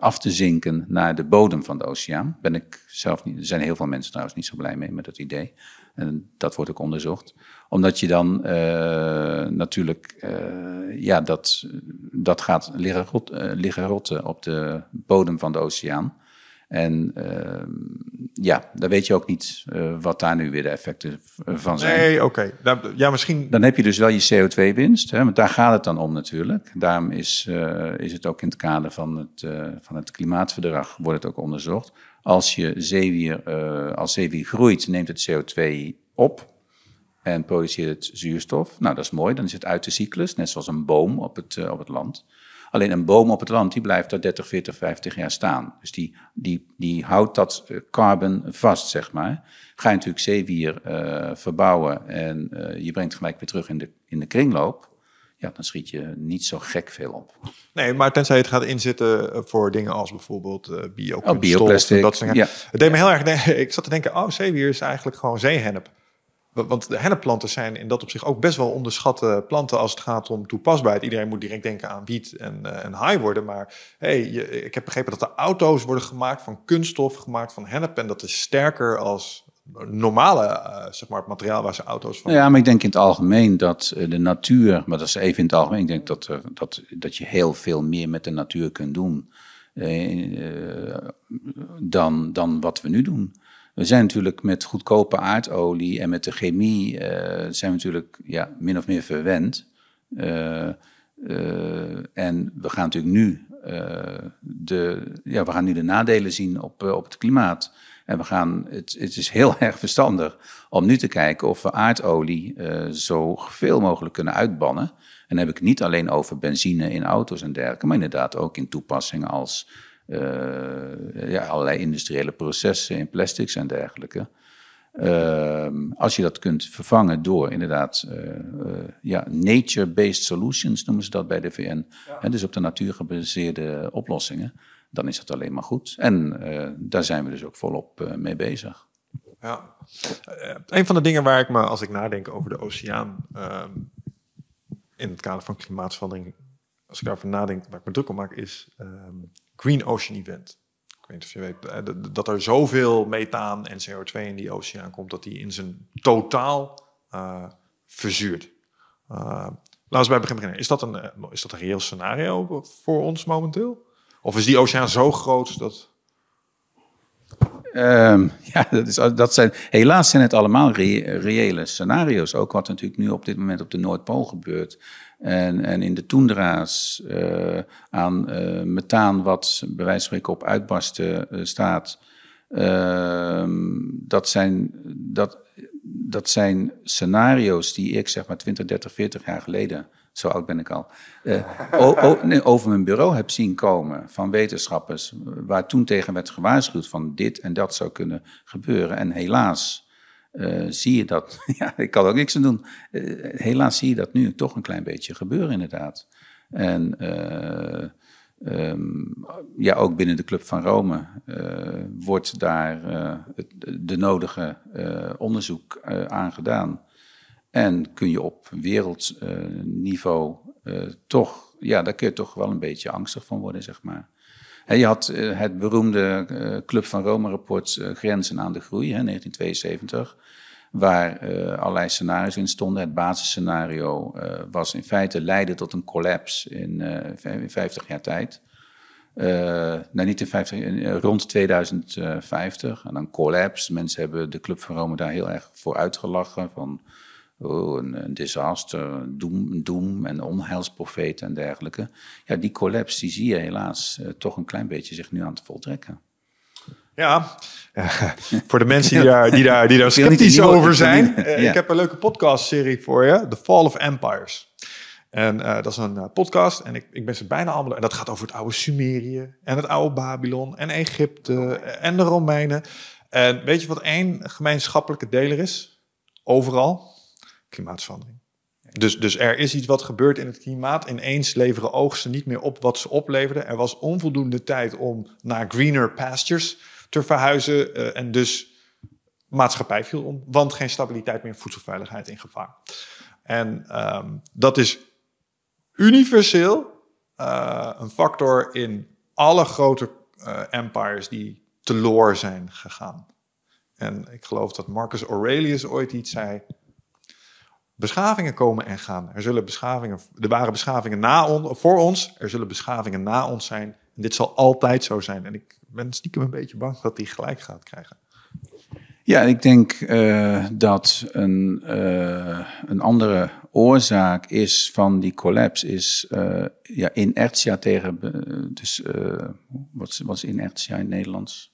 af te zinken naar de bodem van de oceaan. Ben ik zelf niet, er zijn heel veel mensen trouwens niet zo blij mee met dat idee. En dat wordt ook onderzocht omdat je dan uh, natuurlijk, uh, ja, dat, dat gaat liggen, rot, uh, liggen rotten op de bodem van de oceaan. En ja, dan weet je ook niet wat daar nu weer de effecten van zijn. Nee, oké. Okay. Ja, misschien... Dan heb je dus wel je CO2-winst, want daar gaat het dan om natuurlijk. Daarom is, is het ook in het kader van het, van het klimaatverdrag, wordt het ook onderzocht. Als je zeewier, als zeewier groeit, neemt het CO2 op en produceert het zuurstof. Nou, dat is mooi, dan is het uit de cyclus, net zoals een boom op het, uh, op het land. Alleen een boom op het land, die blijft er 30, 40, 50 jaar staan. Dus die, die, die houdt dat uh, carbon vast, zeg maar. Ga je natuurlijk zeewier uh, verbouwen en je brengt gelijk weer terug in de, in de kringloop. Ja, dan schiet je niet zo gek veel op. Nee, maar tenzij het gaat inzetten voor dingen als bijvoorbeeld uh, bio oh, bioplastic. Dat soort ja. Het deed me heel erg... ik zat te denken, oh, zeewier is eigenlijk gewoon zeehennep. Want de hennepplanten zijn in dat op zich ook best wel onderschatte planten als het gaat om toepasbaarheid. Iedereen moet direct denken aan wiet en, uh, en worden. Maar hey, ik heb begrepen dat de auto's worden gemaakt van kunststof, gemaakt van hennep. En dat is sterker als normale, uh, zeg maar, materiaal waar ze auto's van. Ja, maar ik denk in het algemeen dat uh, de natuur, maar dat is even in het algemeen, ik denk dat, dat, dat je heel veel meer met de natuur kunt doen dan, dan wat we nu doen. We zijn natuurlijk met goedkope aardolie en met de chemie uh, zijn we natuurlijk ja, min of meer verwend. Uh, uh, en we gaan natuurlijk nu, de, ja, we gaan nu de nadelen zien op, op het klimaat. En we gaan, het, het is heel erg verstandig om nu te kijken of we aardolie zo veel mogelijk kunnen uitbannen. En dan heb ik het niet alleen over benzine in auto's en dergelijke, maar inderdaad ook in toepassingen als ja, allerlei industriële processen in plastics en dergelijke. Uh, als je dat kunt vervangen door inderdaad uh, ja, nature-based solutions, noemen ze dat bij de VN. Ja. dus op de natuur gebaseerde oplossingen. dan is dat alleen maar goed. En daar zijn we dus ook volop mee bezig. Ja, een van de dingen waar ik me, als ik nadenk over de oceaan, ehm, in het kader van klimaatverandering, als ik daarover nadenk, waar ik me druk om maak, is um, Green Ocean Event. Ik weet niet of je weet dat er zoveel methaan en CO2 in die oceaan komt, dat die in zijn totaal verzuurt. Laten we bij begin beginnen. Is dat, een, eh, is dat een reëel scenario voor ons momenteel? Of is die oceaan zo groot dat... Um, ja, dat, is, dat zijn, helaas zijn het allemaal reële scenario's. Ook wat natuurlijk nu op dit moment op de Noordpool gebeurt. En, en in de toendra's uh, aan uh, methaan, wat bij wijze van spreken op uitbarsten uh, staat. Ehm, dat, zijn, dat, dat zijn scenario's die ik zeg maar 20, 30, 40 jaar geleden, zo oud ben ik al, over mijn bureau heb zien komen van wetenschappers, waar toen tegen werd gewaarschuwd van dit en dat zou kunnen gebeuren. En helaas uh, zie je dat, ja, ik kan ook niks aan doen, uh, helaas zie je dat nu toch een klein beetje gebeuren inderdaad. En Um, ja, ook binnen de Club van Rome wordt daar het, de nodige onderzoek aan gedaan. En kun je op wereldniveau toch, ja, daar kun je toch wel een beetje angstig van worden, zeg maar. Je had het beroemde Club van Rome-rapport Grenzen aan de Groei, hè, 1972 waar allerlei scenario's in stonden. Het basisscenario was in feite leiden tot een collapse in, uh, in 50 jaar tijd. nou, niet in 50, rond 2050. En dan collapse. Mensen hebben de Club van Rome daar heel erg voor uitgelachen. Van oh, een, een disaster, doem, doem en onheilsprofeten en dergelijke. Ja, die collapse die zie je helaas toch een klein beetje zich nu aan het voltrekken. Ja, voor de mensen die daar, die daar, die daar sceptisch over zijn. Uh, Ik heb een leuke podcastserie voor je, The Fall of Empires. En uh, dat is een uh, podcast en ik, ik ben ze bijna allemaal... En dat gaat over het oude Sumerië en het oude Babylon en Egypte en de Romeinen. En weet je wat één gemeenschappelijke deler is? Overal? Klimaatverandering. Dus, dus er is iets wat gebeurt in het klimaat. Ineens leveren oogsten niet meer op wat ze opleverden. Er was onvoldoende tijd om naar greener pastures te verhuizen. Uh, en dus maatschappij viel om, want geen stabiliteit meer, voedselveiligheid in gevaar. En um, dat is universeel uh, een factor in alle grote uh, empires die teloor zijn gegaan. En ik geloof dat Marcus Aurelius ooit iets zei. Beschavingen komen en gaan. Er zullen beschavingen, er waren beschavingen na on, voor ons, er zullen beschavingen na ons zijn. En dit zal altijd zo zijn. En ik ben stiekem een beetje bang dat hij gelijk gaat krijgen. Ja, ik denk uh, dat een, uh, een andere oorzaak is van die collapse is uh, ja, inertia tegen. Dus wat, wat inertia in het Nederlands?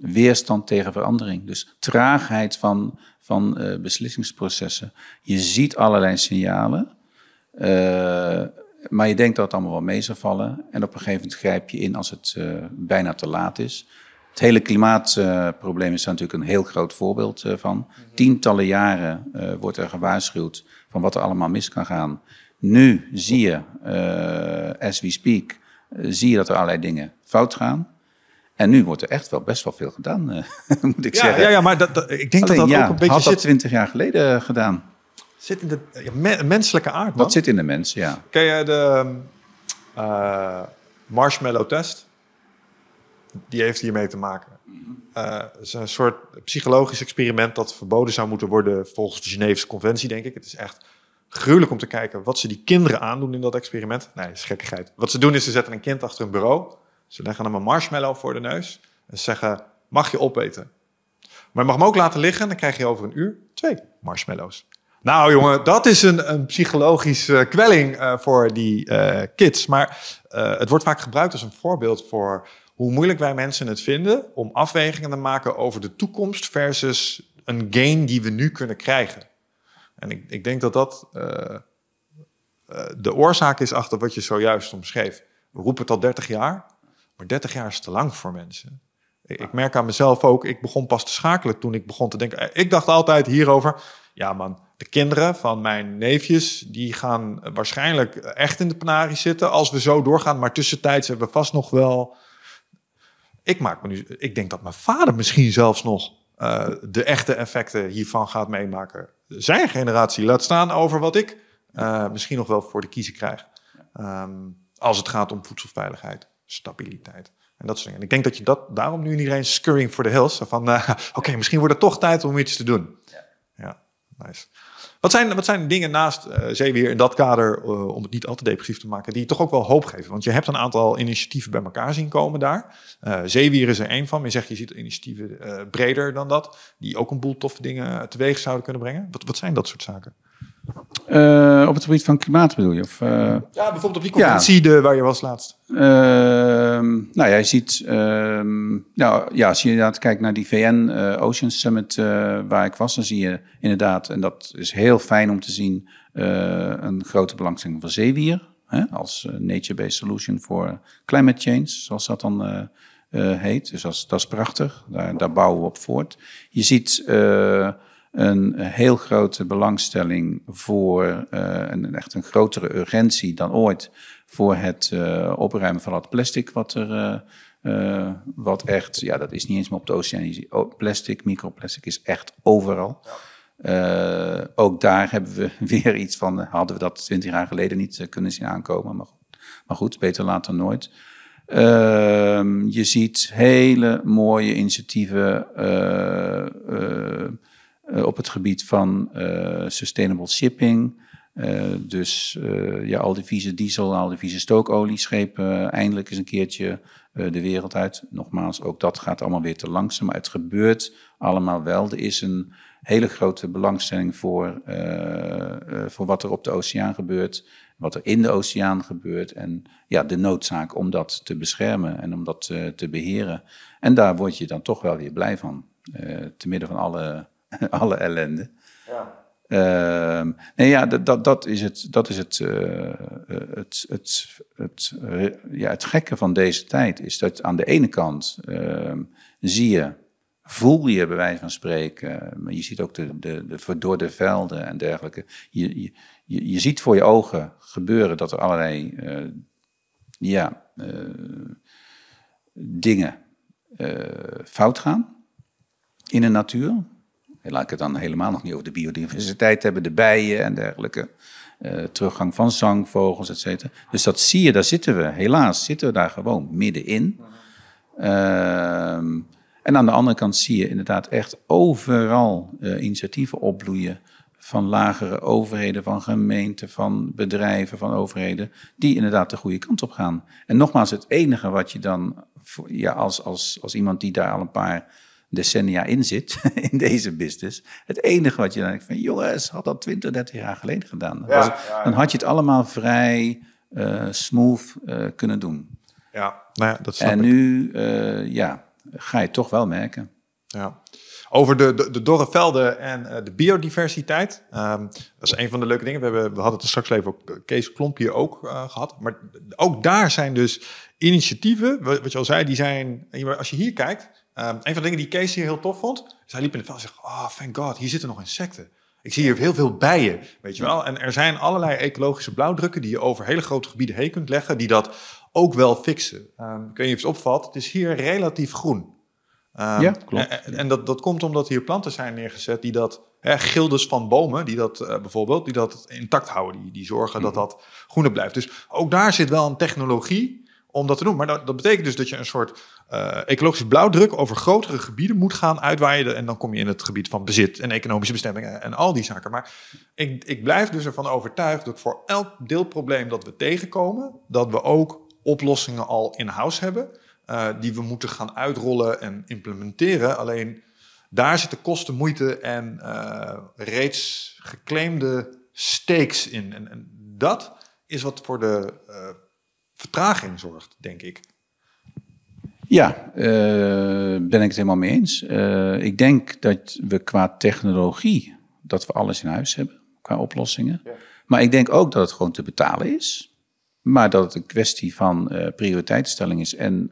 weerstand tegen verandering. Dus traagheid van, van beslissingsprocessen. Je ziet allerlei signalen. Maar je denkt dat het allemaal wel mee zal vallen. En op een gegeven moment grijp je in als het uh, bijna te laat is. Het hele klimaatprobleem is daar natuurlijk een heel groot voorbeeld van. Tientallen jaren wordt er gewaarschuwd van wat er allemaal mis kan gaan. Nu zie je, as we speak, zie je dat er allerlei dingen fout gaan. En nu wordt er echt wel best wel veel gedaan, moet ik ja, zeggen. Ja, ja maar dat, dat, ik denk Alleen, dat dat ja, ook een beetje had dat twintig jaar geleden gedaan. Zit in de ja, me menselijke aard, man. Dat zit in de mens, ja. Ken je de uh, marshmallow test? Die heeft hiermee te maken. Uh, het is een soort psychologisch experiment dat verboden zou moeten worden volgens de Geneefse conventie, denk ik. Het is echt gruwelijk om te kijken wat ze die kinderen aandoen in dat experiment. Nee, dat is gekkigheid. Wat ze doen is ze zetten een kind achter een bureau. Ze leggen hem een marshmallow voor de neus. En ze zeggen, mag je opeten? Maar je mag hem ook laten liggen. Dan krijg je over een uur twee marshmallows. Nou jongen, dat is een, een psychologische kwelling uh, voor die uh, kids. Maar uh, het wordt vaak gebruikt als een voorbeeld voor hoe moeilijk wij mensen het vinden om afwegingen te maken over de toekomst versus een gain die we nu kunnen krijgen. En ik, ik denk dat dat de oorzaak is achter wat je zojuist omschreef. We roepen het al 30 jaar, maar 30 jaar is te lang voor mensen. Ik merk aan mezelf ook, ik begon pas te schakelen toen ik begon te denken. Ik dacht altijd hierover, ja man, de kinderen van mijn neefjes, die gaan waarschijnlijk echt in de penarie zitten als we zo doorgaan. Maar tussentijds hebben we vast nog wel. Ik maak me nu. Ik denk dat mijn vader misschien zelfs nog uh, de echte effecten hiervan gaat meemaken. Zijn generatie laat staan over wat ik uh, misschien nog wel voor de kiezer krijg. Um, als het gaat om voedselveiligheid, stabiliteit. En dat soort dingen. En ik denk dat je dat daarom nu iedereen scurrying for the hills. Van uh, oké, okay, misschien wordt het toch tijd om iets te doen. Ja, ja nice. Wat zijn, wat zijn dingen naast uh, Zeewier in dat kader, uh, om het niet al te depressief te maken, die toch ook wel hoop geven? Want je hebt een aantal initiatieven bij elkaar zien komen daar. Uh, Zeewier is er één van. Je zegt, je ziet initiatieven breder dan dat, die ook een boel toffe dingen teweeg zouden kunnen brengen. Wat, wat zijn dat soort zaken? Uh, op het gebied van klimaat bedoel je? Of, uh, ja, bijvoorbeeld op die conferentie ja. de, waar je was laatst. Uh, nou, jij ziet, ehm, nou ja, als je inderdaad kijkt naar die VN Ocean Summit waar ik was, dan zie je inderdaad, en dat is heel fijn om te zien, een grote belangstelling van zeewier. Hè, als nature-based solution voor climate change, zoals dat dan heet. Dus dat, dat is prachtig, daar, daar, bouwen we op voort. Je ziet een heel grote belangstelling voor uh, een echt een grotere urgentie dan ooit voor het uh, opruimen van het plastic wat er uh, wat echt ja dat is niet eens meer op de oceaan. Oh, plastic microplastic is echt overal. Ook daar hebben we weer iets van hadden we dat twintig jaar geleden niet kunnen zien aankomen maar maar goed beter later nooit. Ehm, je ziet hele mooie initiatieven op het gebied van uh, sustainable shipping. Uh, dus ja, al die vieze diesel, al die vieze stookolie schepen eindelijk eens een keertje de wereld uit. Nogmaals, ook dat gaat allemaal weer te langzaam, maar het gebeurt allemaal wel. Er is een hele grote belangstelling voor, voor wat er op de oceaan gebeurt, wat er in de oceaan gebeurt en ja, de noodzaak om dat te beschermen en om dat te beheren. En daar word je dan toch wel weer blij van, te midden van alle alle ellende. Ja. Uh, nee, ja, dat, dat, dat is het, dat is het, uh, het, het, het, uh, ja, het gekke van deze tijd. Is dat aan de ene kant ehm, zie je, voel je bij wijze van spreken, maar je ziet ook de, de, de verdorde velden en dergelijke. Je, je, je, je ziet voor je ogen gebeuren dat er allerlei ja, dingen fout gaan in de natuur laat ik het dan helemaal nog niet over de biodiversiteit hebben, de bijen en dergelijke. Uh, teruggang van zangvogels, et cetera. Dus dat zie je, daar zitten we, helaas zitten we daar gewoon middenin. Uh, en aan de andere kant zie je inderdaad echt overal uh, initiatieven opbloeien van lagere overheden, van gemeenten, van bedrijven, van overheden, die inderdaad de goede kant op gaan. En nogmaals, het enige wat je dan, ja, als, als, als iemand die daar al een paar decennia in zit, in deze business. Het enige wat je dan denkt van, jongens, had dat 20, 30 jaar geleden gedaan. Dan, dan had je het allemaal vrij uh, smooth uh, kunnen doen. Ja, nou ja, dat En ik. nu, uh, ja, ga je het toch wel merken. Ja. Over de, de, de dorre velden en de biodiversiteit. Um, dat is een van de leuke dingen. We, hebben, we hadden het straks even ook Kees Klomp hier ook gehad. Maar ook daar zijn dus initiatieven, wat je al zei, die zijn... Als je hier kijkt, Um, een van de dingen die Kees hier heel tof vond, is hij liep in de veld en zegt, oh, thank god, hier zitten nog insecten. Ik zie hier heel veel bijen, weet je wel. En er zijn allerlei ecologische blauwdrukken die je over hele grote gebieden heen kunt leggen, die dat ook wel fixen. Um, ik weet niet of het opvalt, het is hier relatief groen. Um, ja, klopt. En, en, dat, dat komt omdat hier planten zijn neergezet die dat, hè, gildes van bomen, die dat uh, bijvoorbeeld, die dat intact houden, die, die zorgen dat mhm. dat groener blijft. Dus ook daar zit wel een technologie om dat te doen. Maar dat, dat betekent dus dat je een soort uh, ecologische blauwdruk over grotere gebieden moet gaan uitweiden. En dan kom je in het gebied van bezit en economische bestemmingen en al die zaken. Maar ik, ik blijf dus ervan overtuigd dat voor elk deelprobleem dat we tegenkomen, dat we ook oplossingen al in huis hebben. Uh, die we moeten gaan uitrollen en implementeren. Alleen daar zitten kosten, moeite en uh, reeds geclaimde stakes in. En, en, dat is wat voor de vertraging zorgt, denk ik. Ja, uh, ben ik het helemaal mee eens. Uh, ik denk dat we qua technologie, dat we alles in huis hebben, qua oplossingen. Ja. Maar ik denk ook dat het gewoon te betalen is. Maar dat het een kwestie van uh, prioriteitsstelling is en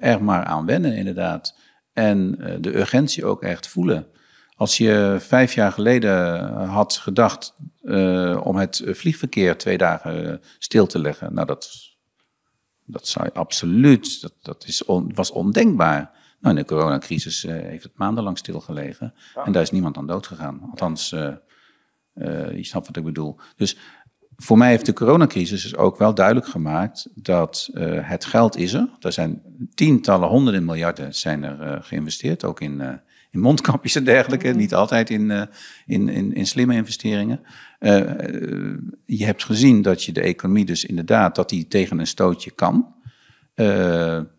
er maar aan wennen, inderdaad. En de urgentie ook echt voelen. Als je vijf jaar geleden had gedacht uh, om het vliegverkeer twee dagen stil te leggen, nou dat, dat zou je absoluut, dat, dat is on, was ondenkbaar. Nou, in de coronacrisis uh, heeft het maandenlang stilgelegen en daar is niemand aan dood gegaan. Althans, uh, je snapt wat ik bedoel. Dus voor mij heeft de coronacrisis dus ook wel duidelijk gemaakt dat het geld is er. Er zijn tientallen, honderden miljarden zijn er geïnvesteerd, ook in, in mondkapjes en dergelijke. Niet altijd in, in, in, in, slimme investeringen. je hebt gezien dat je de economie dus inderdaad, dat die tegen een stootje kan.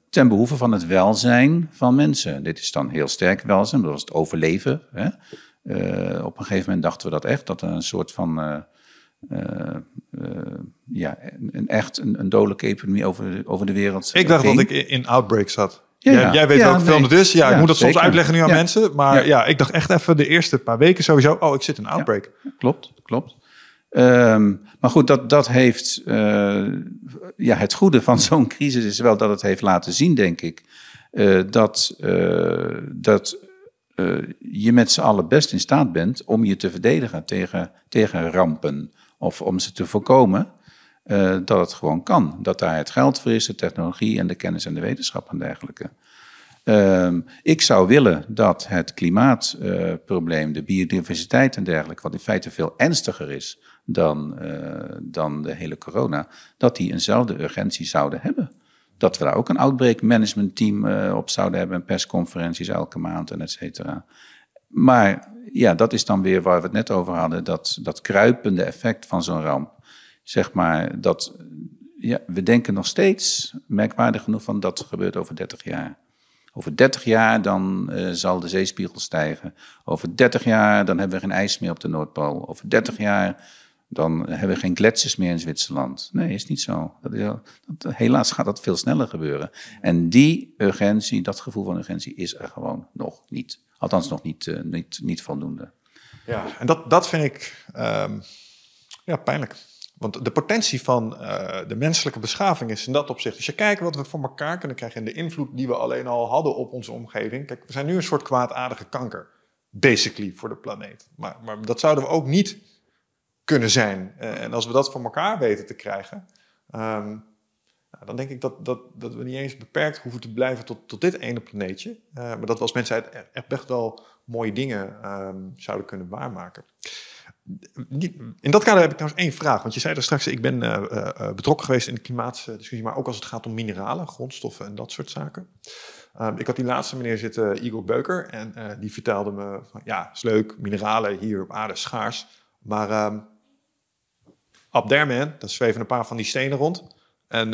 ten behoeve van het welzijn van mensen. Dit is dan heel sterk welzijn, dat was het overleven. Hè? op een gegeven moment dachten we dat echt, dat er een soort van uh, ja, een, echt een, een dodelijke epidemie over de, over de wereld. Ik dacht dat ik in Outbreak zat. Ja, jij, jij weet ook veel het is. Ja, ik moet dat soms uitleggen nu aan mensen. Maar ja. ik dacht echt even de eerste paar weken sowieso... oh, ik zit in Outbreak. klopt, klopt. Um, maar goed, dat, dat heeft... Uh, ja, het goede van zo'n crisis is wel dat het heeft laten zien, denk ik... Uh, dat, uh, dat je met z'n allen best in staat bent om je te verdedigen tegen, tegen rampen of om ze te voorkomen, uh, dat het gewoon kan. Dat daar het geld voor is, de technologie en de kennis en de wetenschap en dergelijke. Uh, ik zou willen dat het klimaatprobleem, de biodiversiteit en dergelijke, wat in feite veel ernstiger is dan, uh, dan de hele corona, dat die eenzelfde urgentie zouden hebben. Dat we daar ook een outbreak management team op zouden hebben, en persconferenties elke maand en et cetera. Maar ja, dat is dan weer waar we het net over hadden, dat, dat kruipende effect van zo'n ramp. Zeg maar, dat ja, we denken nog steeds, merkwaardig genoeg, van dat gebeurt over 30 jaar. Over 30 jaar dan uh, zal de zeespiegel stijgen. Over 30 jaar dan hebben we geen ijs meer op de Noordpool. Over 30 jaar dan hebben we geen gletsjers meer in Zwitserland. Nee, is niet zo. Dat, dat, helaas gaat dat veel sneller gebeuren. En die urgentie, dat gevoel van urgentie, is er gewoon nog niet. Althans, nog niet, uh, niet, niet voldoende. Ja, en dat, dat vind ik um, ja, pijnlijk. Want de potentie van uh, de menselijke beschaving is in dat opzicht. Als je kijkt wat we voor elkaar kunnen krijgen en de invloed die we alleen al hadden op onze omgeving. Kijk, we zijn nu een soort kwaadaardige kanker, basically, voor de planeet. Maar, maar dat zouden we ook niet kunnen zijn. Uh, en als we dat voor elkaar weten te krijgen, um, nou, dan denk ik dat, dat, dat we niet eens beperkt hoeven te blijven tot, tot dit ene planeetje. Uh, maar dat we als mensheid echt best wel mooie dingen um, zouden kunnen waarmaken. In dat kader heb ik trouwens één vraag. Want je zei er straks, ik ben uh, uh, betrokken geweest in de klimaatdiscussie, maar ook als het gaat om mineralen, grondstoffen en dat soort zaken. Um, ik had die laatste meneer zitten, Igor Beuker, en die vertelde me van ja, is leuk, mineralen hier op aarde schaars. Maar um, up daar zweven een paar van die stenen rond. En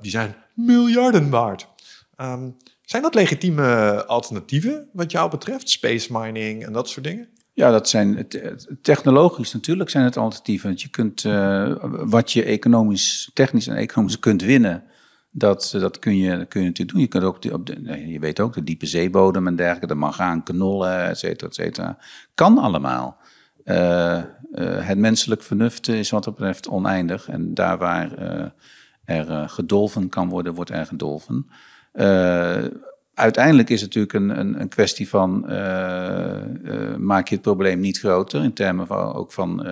die zijn miljarden waard. Um, zijn dat legitieme alternatieven wat jou betreft? Space mining en dat soort dingen? Ja, dat zijn technologisch natuurlijk zijn het alternatieven. Want je kunt uh, wat je economisch, technisch en economisch kunt winnen, dat, dat kun, je, kun je natuurlijk doen. Je, kunt ook op de, je weet ook, de diepe zeebodem en dergelijke, de mangaan, knollen, et cetera, et cetera. Kan allemaal. Uh, het menselijk vernuft is wat dat betreft oneindig. En daar waar er gedolven kan worden, wordt er gedolven. Uiteindelijk is het natuurlijk een, een, een kwestie van uh, maak je het probleem niet groter in termen van, ook van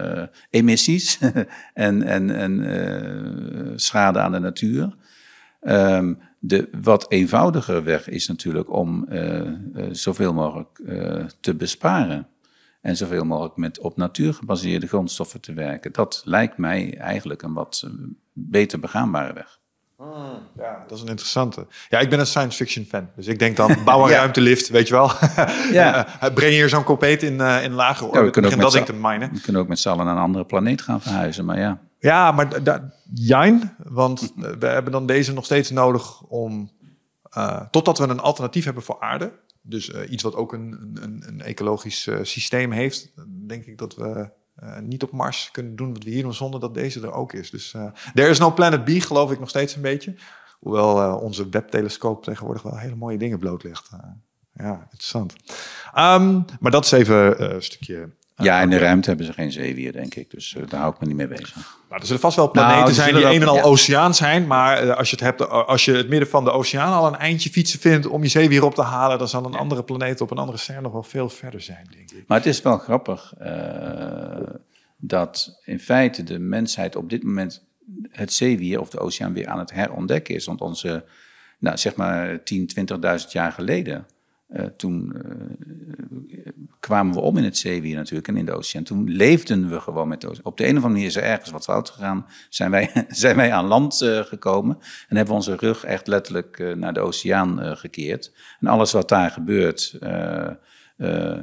emissies en, en, en schade aan de natuur. Um, de wat eenvoudiger weg is natuurlijk om zoveel mogelijk te besparen en zoveel mogelijk met op natuur gebaseerde grondstoffen te werken. Dat lijkt mij eigenlijk een wat beter begaanbare weg. Hmm, ja, dat is een interessante. Ja, ik ben een science fiction fan. Dus ik denk dan, bouw een ja. ruimtelift, weet je wel. ja. breng hier zo'n kopeet in, uh, in lage orde. Ja, we kunnen ook dat ding te minen. We kunnen ook met z'n allen naar een andere planeet gaan verhuizen, maar ja. Ja, maar jijn, want we hebben dan deze nog steeds nodig om... Uh, totdat we een alternatief hebben voor aarde. Dus uh, iets wat ook een, een, een ecologisch systeem heeft. denk ik dat we uh, niet op Mars kunnen doen wat we hier doen zonder dat deze er ook is. Dus uh, there is no planet B, geloof ik nog steeds een beetje. Hoewel uh, onze webtelescoop tegenwoordig wel hele mooie dingen blootlegt. ja, interessant. Um, maar dat is even een stukje Ja, in de ruimte hebben ze geen zeewier, denk ik. Dus daar hou ik me niet mee bezig. Maar er zullen vast wel planeten Nou, er zijn die een en al ja. oceaan zijn. Maar eh, als je, het hebt, eh, als je het midden van de oceaan al een eindje fietsen vindt om je zeewier op te halen, dan zal een andere planeet op een andere ster nog wel veel verder zijn, denk ik. Maar het is wel grappig eh, dat in feite de mensheid op dit moment het zeewier of de oceaan weer aan het herontdekken is. Want onze, nou, zeg maar 10, 20.000 jaar geleden, eh, toen eh, kwamen we om in het zeewier natuurlijk en in de oceaan. Toen leefden we gewoon met de oceaan. Op de een of andere manier is er ergens wat fout gegaan. Zijn wij, zijn wij aan land eh, gekomen en hebben onze rug echt letterlijk naar de oceaan gekeerd. En alles wat daar gebeurt,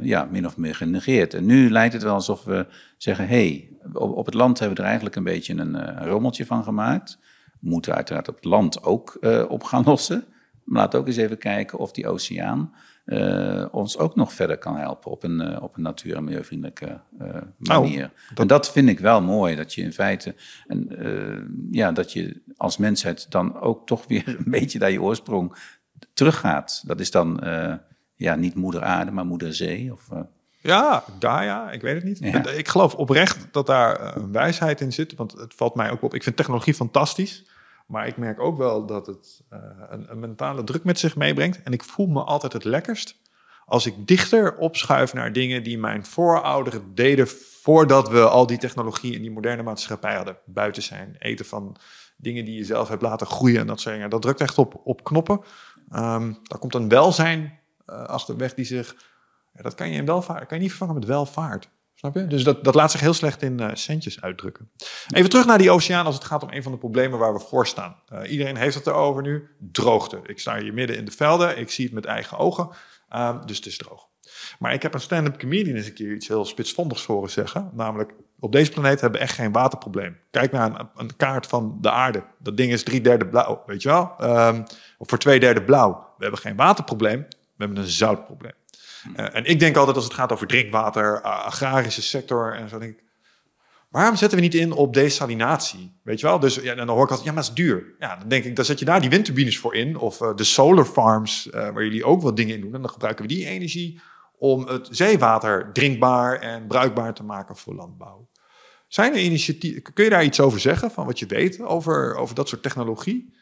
ja, min of meer genegeerd. En nu lijkt het wel alsof we zeggen, hey, op, op het land hebben we er eigenlijk een beetje een, rommeltje van gemaakt. We moeten uiteraard op het land ook op gaan lossen. Maar laten we ook eens even kijken of die oceaan eh, ons ook nog verder kan helpen op een, eh, op een natuur- en milieuvriendelijke eh, manier. En dat vind ik wel mooi, dat je in feite, en, ja, dat je als mensheid dan ook toch weer een beetje naar je oorsprong teruggaat. Dat is dan ja, niet moeder aarde, maar moeder zee. Of, Ja, daar ja, ik weet het niet. Ja. Ik geloof oprecht dat daar een wijsheid in zit. Want het valt mij ook op. Ik vind technologie fantastisch. Maar ik merk ook wel dat het eh, een, een mentale druk met zich meebrengt. En ik voel me altijd het lekkerst als ik dichter opschuif naar dingen die mijn voorouderen deden voordat we al die technologie in die moderne maatschappij hadden. Buiten zijn, eten van dingen die je zelf hebt laten groeien en dat soort dingen. Dat drukt echt op, op knoppen. Ehm, daar komt een welzijn eh, achterweg die zich dat kan je in welvaart, kan je niet vervangen met welvaart. Snap? Dus dat, dat laat zich heel slecht in eh, centjes uitdrukken. Even terug naar die oceaan als het gaat om een van de problemen waar we voor staan. Eh, iedereen heeft het erover nu. Droogte. Ik sta hier midden in de velden. Ik zie het met eigen ogen. Ehm, dus het is droog. Maar ik heb een stand-up comedian eens een keer iets heel spitsvondigs horen zeggen. Namelijk, op deze planeet hebben we echt geen waterprobleem. Kijk naar een, een kaart van de aarde. Dat ding is drie derde blauw, weet je wel? Ehm, of voor twee derde blauw. We hebben geen waterprobleem, we hebben een zoutprobleem. Uh, en ik denk altijd als het gaat over drinkwater, uh, agrarische sector en zo, denk ik, waarom zetten we niet in op desalinatie? Weet je wel? Dus ja, dan hoor ik altijd, ja, maar dat is duur. Ja, dan denk ik, dan zet je daar die windturbines voor in, of uh, de solar farms, waar jullie ook wat dingen in doen. En dan gebruiken we die energie om het zeewater drinkbaar en bruikbaar te maken voor landbouw. Zijn er initiatieven, kun je daar iets over zeggen, van wat je weet over, over dat soort technologie?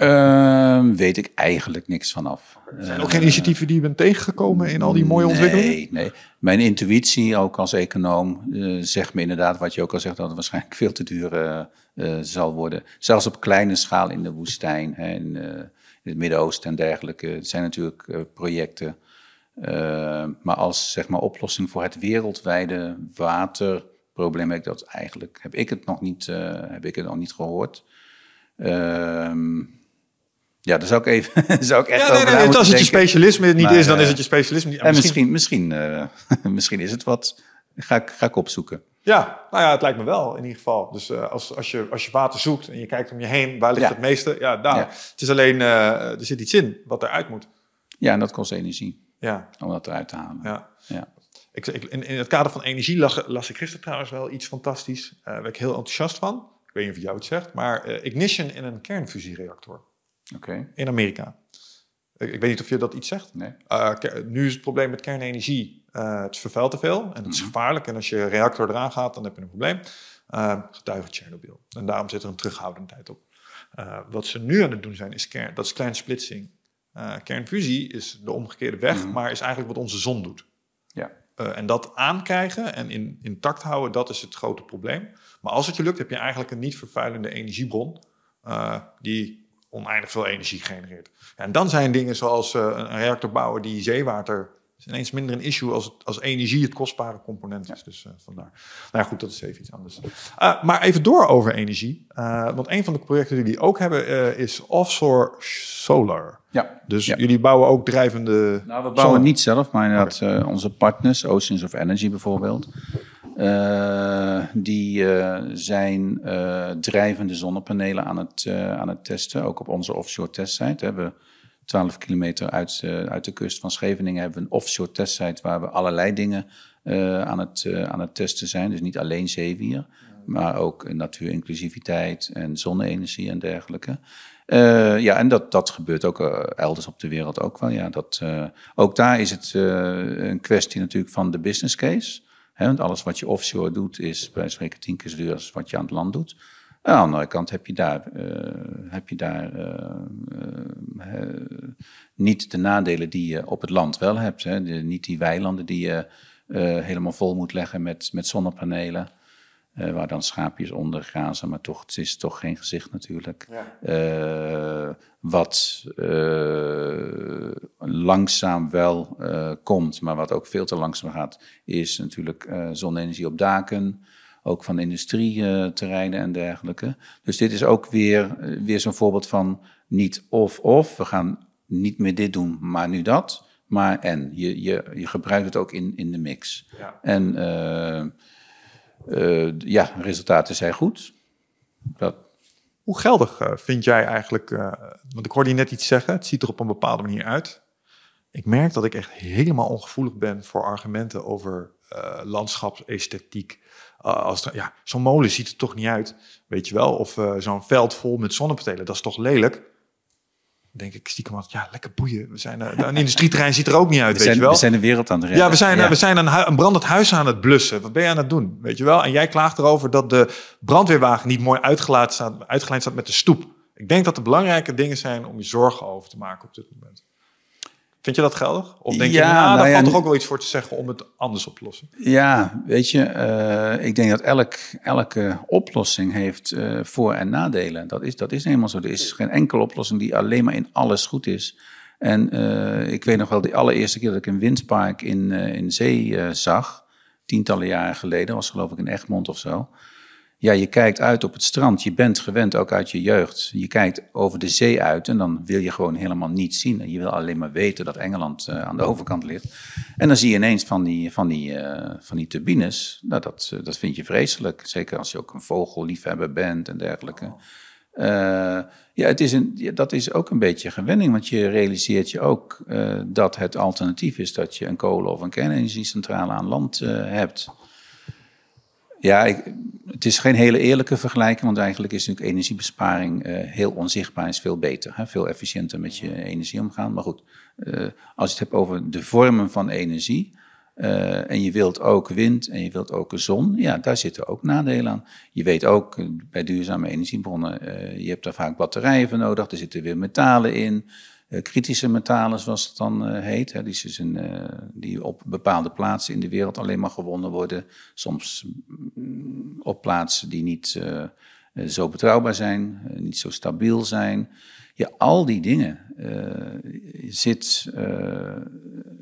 Uh, weet ik eigenlijk niks vanaf. Er zijn ook geen initiatieven die je bent tegengekomen in al die mooie ontwikkelingen? Nee, nee. Mijn intuïtie, ook als econoom, uh, zegt me inderdaad wat je ook al zegt, dat het waarschijnlijk veel te duur uh, uh, zal worden. Zelfs op kleine schaal in de woestijn, hè, in, in, het Midden-Oosten en dergelijke. Het zijn natuurlijk projecten. maar als zeg maar, oplossing voor het wereldwijde waterprobleem heb ik dat eigenlijk heb ik het nog niet, heb ik het nog niet gehoord. Ehm, ja, daar zou ik even zou ik echt ja, nee, nee, na Als het je specialisme niet Maar, is, dan is het je specialisme niet. En misschien, misschien, uh, misschien is het wat. Ga ik, ga ik opzoeken. Ja, nou ja, het lijkt me wel in ieder geval. Dus uh, als, als, je, als je water zoekt en je kijkt om je heen, waar ligt Ja. het meeste? Ja, daar. Ja. Het is alleen, uh, er zit iets in wat eruit moet. Ja, en dat kost energie Ja, om dat eruit te halen. ja. Ja. Ik, ik, in, in het kader van energie las, las ik gisteren trouwens wel iets fantastisch. Uh, waar ik heel enthousiast van. Ik weet niet of jou het zegt, maar ignition in een kernfusiereactor In Amerika. Ik, ik weet niet of je dat iets zegt. Nee. Uh, nu is het probleem met kernenergie. Uh, het vervuilt te veel en het Mhm. is gevaarlijk. En als je reactor eraan gaat, dan heb je een probleem. Uh, getuige Tsjernobyl. En daarom zit er een terughoudendheid op. Wat ze nu aan het doen zijn, is kern, dat is kernsplitsing. Kernfusie is de omgekeerde weg, Mhm. maar is eigenlijk wat onze zon doet. Ja. En dat aankrijgen en in, intact houden, dat is het grote probleem. Maar als het je lukt, heb je eigenlijk een niet vervuilende energiebron die oneindig veel energie genereert. En dan zijn dingen zoals uh, een reactor bouwen die zeewater is ineens minder een issue als, het, als energie het kostbare component is. Dus uh, vandaar. Nou ja, goed, dat is even iets anders. Uh, maar even door over energie. Uh, want een van de projecten die jullie ook hebben is offshore solar. Ja. Dus Ja. jullie bouwen ook drijvende. Nou, we bouwen niet zelf, maar inderdaad onze partners, Oceans of Energy bijvoorbeeld, uh, die uh, zijn drijvende zonnepanelen aan het, aan het testen, ook op onze offshore testsite. We hebben 12 kilometer uit, uit de kust van Scheveningen hebben we een offshore testsite waar we allerlei dingen aan, het, aan het testen zijn. Dus niet alleen zeewier, maar ook natuurinclusiviteit en zonne-energie en dergelijke. Ja, en dat, dat gebeurt ook elders op de wereld ook wel. Ja, dat, ook daar is het een kwestie natuurlijk van de business case. Want alles wat je offshore doet is bij tien keer zo duur als wat je aan het land doet. aan de andere kant heb je daar, heb je daar niet de nadelen die je op het land wel hebt. Hè. niet die weilanden die je helemaal vol moet leggen met, met zonnepanelen. Uh, waar dan schaapjes onder grazen, maar toch, het is toch geen gezicht natuurlijk. Uh, wat uh, langzaam wel komt, maar wat ook veel te langzaam gaat, is natuurlijk zonne-energie op daken, ook van industrieterreinen en dergelijke. Dus dit is ook weer, weer zo'n voorbeeld van niet of-of, we gaan niet meer dit doen, maar nu dat. Maar en, je, je, je gebruikt het ook in, in de mix. Ja. En uh, ja, resultaten zijn goed. Hoe geldig uh, vind jij eigenlijk, uh, want ik hoorde je net iets zeggen, het ziet er op een bepaalde manier uit. Ik merk dat ik echt helemaal ongevoelig ben voor argumenten over landschapsesthetiek. als ja, zo'n molen ziet er toch niet uit, weet je wel. Of zo'n veld vol met zonnepanelen, dat is toch lelijk denk ik stiekem wat, ja, lekker boeien. We zijn, uh, een industrieterrein ziet er ook niet uit, we weet zijn, je wel. We zijn de wereld aan het redden. Ja, we zijn, ja. we zijn een, een, brandend huis aan het blussen. Wat ben je aan het doen, weet je wel? En jij klaagt erover dat de brandweerwagen niet mooi uitgeleid staat, uitgeleid staat met de stoep. Ik denk dat er belangrijke dingen zijn om je zorgen over te maken op dit moment. Vind je dat geldig? Of denk je, nou, nou daar valt toch ook wel iets voor te zeggen om het anders op te lossen? Ja, weet je, uh, ik denk dat elk, elke oplossing heeft uh, voor- en nadelen. Dat is, dat is helemaal zo. Er is geen enkele oplossing die alleen maar in alles goed is. En uh, ik weet nog wel, de allereerste keer dat ik een windpark in, in zee zag, tientallen jaren geleden, was geloof ik in Egmond of zo ja, je kijkt uit op het strand. Je bent gewend, ook uit je jeugd. Je kijkt over de zee uit en dan wil je gewoon helemaal niets zien. Je wil alleen maar weten dat Engeland uh, aan de overkant ligt. En dan zie je ineens van die, van die, uh, van die turbines. Nou, dat, uh, dat vind je vreselijk. Zeker als je ook een vogelliefhebber bent en dergelijke. ja, het is een, dat is ook een beetje gewenning, want je realiseert je ook dat het alternatief is dat je een kolen- of een kernenergiecentrale aan land hebt. Ja, ik, het is geen hele eerlijke vergelijking, want eigenlijk is natuurlijk energiebesparing uh, heel onzichtbaar is veel beter. Hè? Veel efficiënter met je energie omgaan. Maar goed, uh, als je het hebt over de vormen van energie. Uh, en je wilt ook wind en je wilt ook zon, ja, daar zitten ook nadelen aan. Je weet ook bij duurzame energiebronnen, je hebt daar vaak batterijen voor nodig, er zitten weer metalen in. Uh, kritische metalen, zoals het dan uh, heet. Die, dus uh, die op bepaalde plaatsen in de wereld alleen maar gewonnen worden. Soms mm, op plaatsen die niet zo betrouwbaar zijn, niet zo stabiel zijn. Ja, al die dingen zit,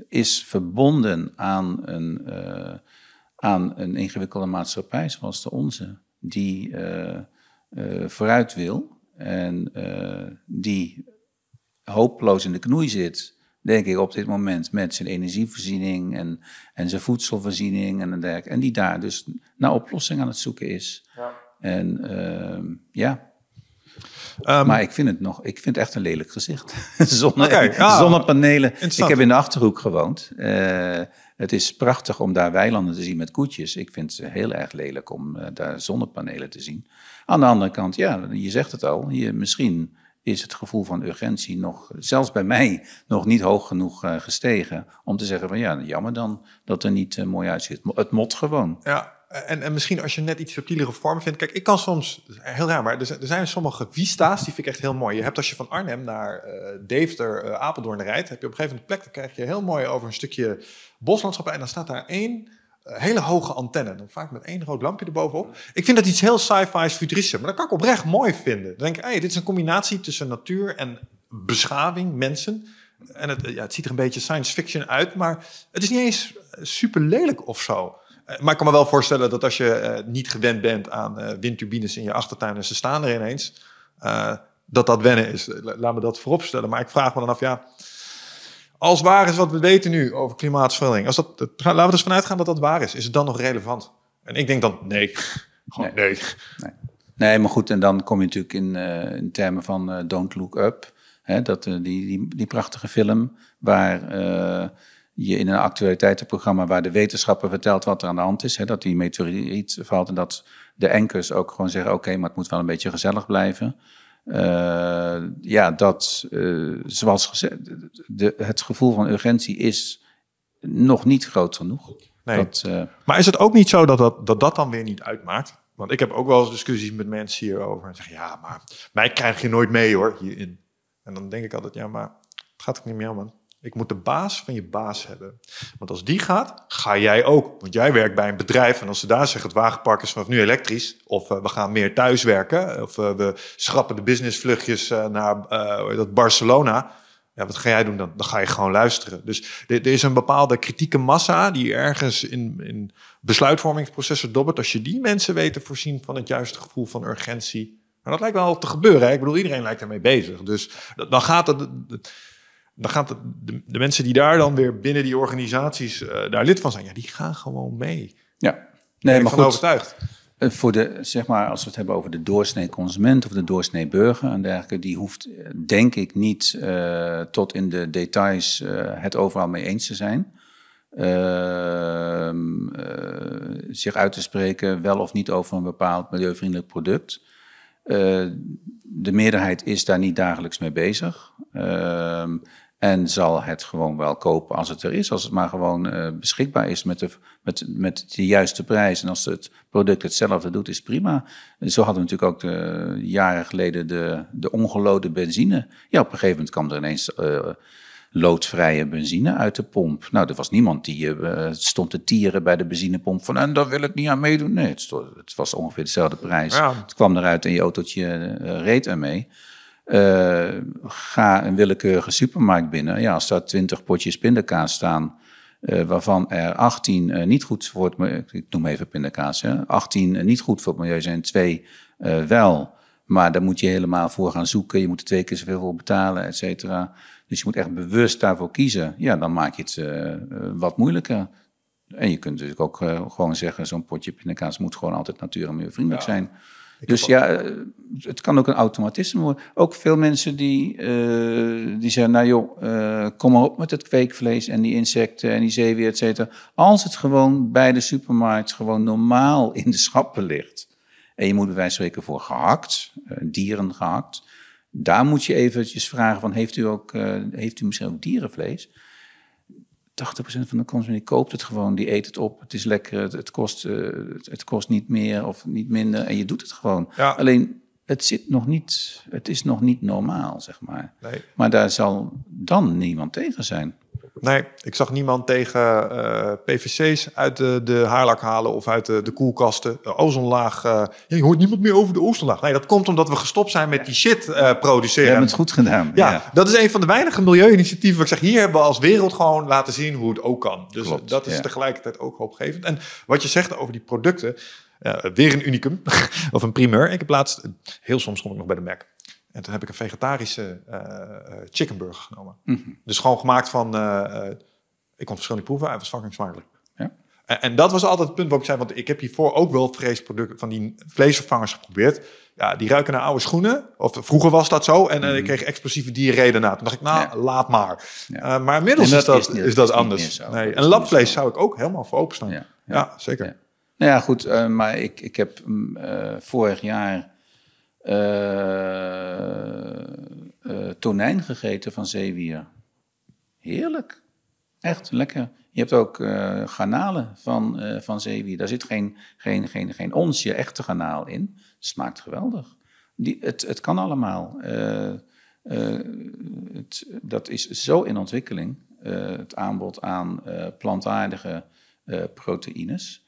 is verbonden aan een, aan een ingewikkelde maatschappij zoals de onze, die vooruit wil en die hopeloos in de knoei zit, denk ik op dit moment, met zijn energievoorziening en, en zijn voedselvoorziening en dergelijke. En die daar dus naar oplossing aan het zoeken is. Ja. En uh, ja. Um, maar ik vind het nog, ik vind het echt een lelijk gezicht. Zonne, okay, ja, zonnepanelen. Ik heb in de achterhoek gewoond. Uh, het is prachtig om daar weilanden te zien met koetjes. Ik vind het heel erg lelijk om uh, daar zonnepanelen te zien. Aan de andere kant, ja, je zegt het al, je, misschien is het gevoel van urgentie nog, zelfs bij mij, nog niet hoog genoeg uh, gestegen. Om te zeggen van ja, jammer dan dat er niet uh, mooi uitziet. Het mot gewoon. Ja, en, en misschien als je net iets subtielere vormen vindt. Kijk, ik kan soms, heel raar, maar er zijn, er sommige vista's, die vind ik echt heel mooi. Je hebt als je van Arnhem naar uh, Deventer, Apeldoorn rijdt, heb je op een gegeven moment plek, dan krijg je heel mooi over een stukje boslandschap. En dan staat daar één hele hoge antenne. Vaak met één rood lampje erbovenop. Ik vind dat iets heel sci-fi futuristisch. Maar dat kan ik oprecht mooi vinden. Dan denk ik, dit is een combinatie tussen natuur en beschaving, mensen. En het, ja, het ziet er een beetje science fiction uit, maar het is niet eens super lelijk of zo. Maar ik kan me wel voorstellen dat als je niet gewend bent aan windturbines in je achtertuin en ze staan er ineens, dat dat wennen is. Laat me dat vooropstellen. Maar ik vraag me dan af, ja, als waar is wat we weten nu over klimaatverandering, als dat, laten we dus vanuit gaan dat dat waar is, is het dan nog relevant? En ik denk dan nee. Gewoon nee. Nee. nee. nee. maar goed, en dan kom je natuurlijk in, uh, in termen van uh, Don't Look Up. Hè, dat, uh, die, die, die prachtige film waar je in een actualiteitenprogramma waar de wetenschapper vertelt wat er aan de hand is. Hè, dat die meteoriet valt en dat de enkers ook gewoon zeggen: oké, okay, maar het moet wel een beetje gezellig blijven. Uh, ja, dat, uh, zoals gezegd, de, het gevoel van urgentie is nog niet groot genoeg. Nee. Dat, eh, Maar is het ook niet zo dat dat, dat dat dan weer niet uitmaakt? Want ik heb ook wel eens discussies met mensen hierover. En zeggen, ja, maar mij krijg je nooit mee hoor, hierin. En dan denk ik altijd, ja, maar het gaat ook niet meer om, man. Ik moet de baas van je baas hebben. Want als die gaat, ga jij ook. Want jij werkt bij een bedrijf en als ze daar zeggen... het wagenpark is vanaf nu elektrisch... of eh, we gaan meer thuiswerken... of eh, we schrappen de businessvluchtjes uh, naar dat Barcelona... Ja, wat ga jij doen dan? Dan ga je gewoon luisteren. Dus er, er is een bepaalde kritieke massa... die ergens in, in besluitvormingsprocessen dobbert. Als je die mensen weet te voorzien van het juiste gevoel van urgentie... Maar dat lijkt wel te gebeuren. Hè? Ik bedoel, iedereen lijkt ermee bezig. Dus dan gaat het dan gaat de, de, mensen die daar dan weer binnen die organisaties uh, daar lid van zijn, ja, die gaan gewoon mee. Ja, nee, maar goed. overtuigd. Voor de, zeg maar, als we het hebben over de doorsnee consument of de doorsnee burger en dergelijke, die hoeft, denk ik, niet uh, tot in de details uh, het overal mee eens te zijn. Ehm, zich uit te spreken, wel of niet over een bepaald milieuvriendelijk product. de meerderheid is daar niet dagelijks mee bezig. En zal het gewoon wel kopen als het er is. Als het maar gewoon uh, beschikbaar is met de, met, met de juiste prijs. En als het product hetzelfde doet, is prima. En zo hadden we natuurlijk ook de, jaren geleden de, de ongelode benzine. Ja, op een gegeven moment kwam er ineens uh, loodvrije benzine uit de pomp. Nou, er was niemand die uh, stond te tieren bij de benzinepomp van... en daar wil ik niet aan meedoen. Nee, het, het was ongeveer dezelfde prijs. Ja. Het kwam eruit en je autootje reed ermee. Uh, ga een willekeurige supermarkt binnen. Ja, als daar twintig potjes pindakaas staan, uh, waarvan er 18 uh, niet goed voor het milieu, ik noem even pindakaas, hè, 18 niet goed voor het milieu zijn, twee wel. Maar daar moet je helemaal voor gaan zoeken. Je moet er twee keer zoveel voor betalen, et cetera. Dus je moet echt bewust daarvoor kiezen. Ja, dan maak je het wat moeilijker. En je kunt natuurlijk ook gewoon zeggen, zo'n potje pindakaas moet gewoon altijd natuur- en milieuvriendelijk ja. zijn. Ik dus ja, het kan ook een automatisme worden. Ook veel mensen die, uh, die zeggen, nou joh, uh, kom maar op met het kweekvlees en die insecten en die zeewier, et cetera. Als het gewoon bij de supermarkt gewoon normaal in de schappen ligt. En je moet bij wijze van spreken voor gehakt, uh, dieren gehakt. Daar moet je eventjes vragen van, heeft u, ook, heeft u misschien ook dierenvlees? 80% van de consument koopt het gewoon, die eet het op. Het is lekker, het, het kost, uh, het, het, kost niet meer of niet minder en je doet het gewoon. Ja. Alleen het zit nog niet, het is nog niet normaal, zeg maar. Nee. Maar daar zal dan niemand tegen zijn. Nee, ik zag niemand tegen uh, PVC's uit de, de haarlak halen of uit de, de koelkasten. De ozonlaag. Uh, ja, je hoort niemand meer over de ozonlaag. Nee, dat komt omdat we gestopt zijn met die shit uh, produceren. We hebben het goed gedaan. Ja, ja, dat is een van de weinige milieuinitiatieven. Waar ik zeg, hier hebben we als wereld gewoon laten zien hoe het ook kan. Dus Klopt, dat is ja. tegelijkertijd ook hoopgevend. En wat je zegt over die producten. weer een unicum of een primeur. Ik heb laatst, heel soms kom ik nog bij de Mac. En toen heb ik een vegetarische uh, chickenburger genomen. Mm -hmm. Dus gewoon gemaakt van... Uh, ik kon verschillende proeven. Hij was fucking smakelijk. Ja. En, en, dat was altijd het punt waarop ik zei... Want ik heb hiervoor ook wel vleesproducten van die vleesvervangers geprobeerd. Ja, die ruiken naar oude schoenen. Of vroeger was dat zo. En mm ik kreeg explosieve diarree daarna. Toen dacht ik, nou, ja. laat maar. Ja. maar inmiddels dat is dat, is, niet, is dat anders. Nee. En labvlees zou ik ook helemaal voor openstaan. Ja, ja zeker. Nou ja, goed. Uh, maar ik, ik heb uh, vorig jaar uh, tonijn gegeten van zeewier. Heerlijk. Echt lekker. Je hebt ook garnalen van, van zeewier. Daar zit geen, geen, geen, geen onsje echte garnaal in. Smaakt geweldig. Die, het, het kan allemaal. het, dat is zo in ontwikkeling. het aanbod aan plantaardige proteïnes.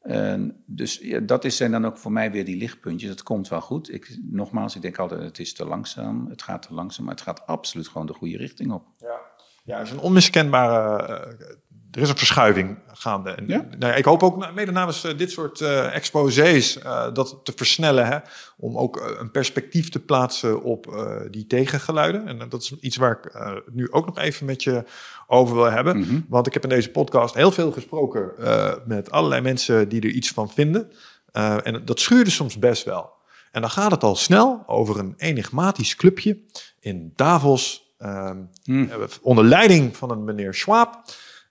En dus ja, dat is, zijn dan ook voor mij weer die lichtpuntjes. Het komt wel goed. Ik, nogmaals, ik denk altijd, het is te langzaam. Het gaat te langzaam, maar het gaat absoluut gewoon de goede richting op. Ja, ja het is een onmiskenbare... Uh, er is een verschuiving gaande. En, ja? nou, ik hoop ook mede namens uh, dit soort uh, exposés dat te versnellen. Hè, om ook een perspectief te plaatsen op die tegengeluiden. En dat is iets waar ik nu ook nog even met je over wil hebben. Mhm. Mm -hmm. Want ik heb in deze podcast heel veel gesproken met allerlei mensen die er iets van vinden. En dat schuurde soms best wel. En dan gaat het al snel over een enigmatisch clubje in Davos. Um, mm. Onder leiding van een meneer Schwab.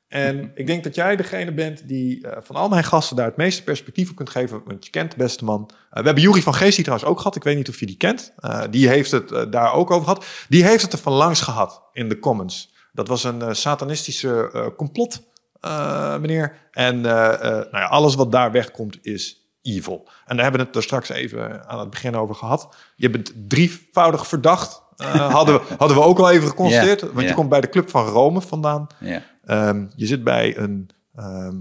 En ik denk dat jij degene bent die uh, van al mijn gasten daar het meeste perspectief op kunt geven. Want je kent de beste man. Uh, we hebben Jury van Geest hier trouwens ook gehad. Ik weet niet of je die kent. Uh, die heeft het daar ook over gehad. Die heeft het er van langs gehad in de comments. Dat was een satanistische complot eh, meneer. En eh, eh, nou ja, alles wat daar wegkomt is evil. En daar hebben we het er straks even aan het begin over gehad. Je bent drievoudig verdacht. eh, hadden, we, hadden we ook al even geconstateerd. Want je komt bij de Club van Rome vandaan. Ja. Ehm, je zit bij een... ehm,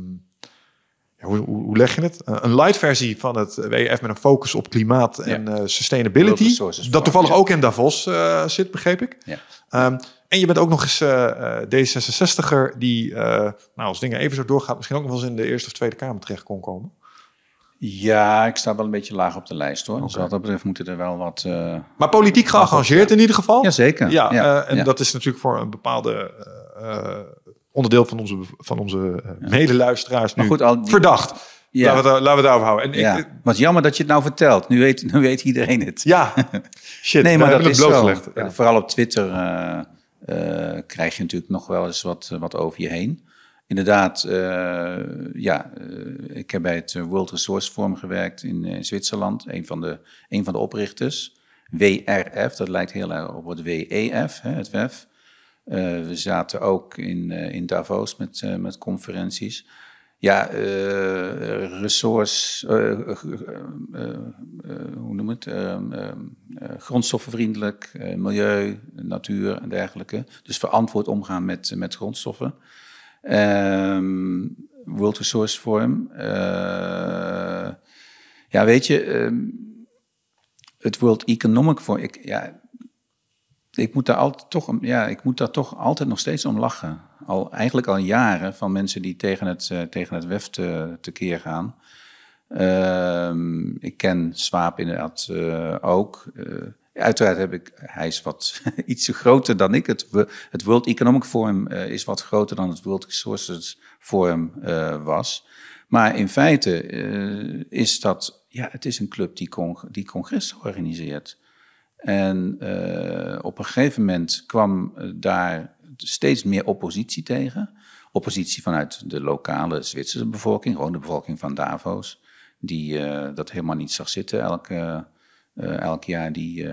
ja, hoe, hoe leg je het? Eh, een light versie van het WEF met een focus op klimaat en eh, sustainability. Dat toevallig ook in Davos eh, zit, begreep ik. Ja. Ehm, en je bent ook nog eens eh, eh, D66er die, nou, als dingen even zo doorgaan, misschien ook nog wel eens in de Eerste of Tweede Kamer terecht kon komen. ja, ik sta wel een beetje laag op de lijst hoor. Dus wat dat betreft moeten er wel wat... Maar politiek geëngageerd in ieder geval. Jazeker. Ja, Ja, en ja. dat is natuurlijk voor een bepaalde onderdeel van onze, van onze eh, medeluisteraars nu Maar goed, al die- verdacht. Ja. Laten, we het, laten we het daarover houden. En Ja, ik, wat jammer dat je het nou vertelt. Nu weet, nu weet iedereen het. ja, shit. nee, maar dat is zo. Ja. Vooral op Twitter eh, eh, krijg je natuurlijk nog wel eens wat, wat over je heen. Inderdaad, ja, ik heb bij het World Resource Forum gewerkt in, Zwitserland. Een van, de, een van de oprichters. WRF, dat lijkt heel erg op het WEF, hè, het WEF. Eh, we zaten ook in, eh, in Davos met, eh, met conferenties. Ja, resource, hoe noem het? Ehm, ehm, eh, grondstoffenvriendelijk, milieu, natuur en dergelijke. Dus verantwoord omgaan met, met grondstoffen. Ehm, World Resource Forum. ja, weet je, het World Economic Forum. Ja, ik moet daar altijd toch, ja, ik moet daar toch altijd nog steeds om lachen. Al, eigenlijk al jaren van mensen die tegen het, eh, tegen het WEF te, tekeer gaan. Ehm, ik ken Swaap inderdaad eh, ook. Eh, uiteraard heb ik, hij is wat iets groter dan ik. Het, het World Economic Forum is wat groter dan het World Resources Forum was. Maar in feite is dat, ja, het is een club die, die congressen organiseert. En eh, op een gegeven moment kwam eh, daar steeds meer oppositie tegen. Oppositie vanuit de lokale Zwitserse bevolking, gewoon de bevolking van Davos, die eh, dat helemaal niet zag zitten elke, elk jaar die,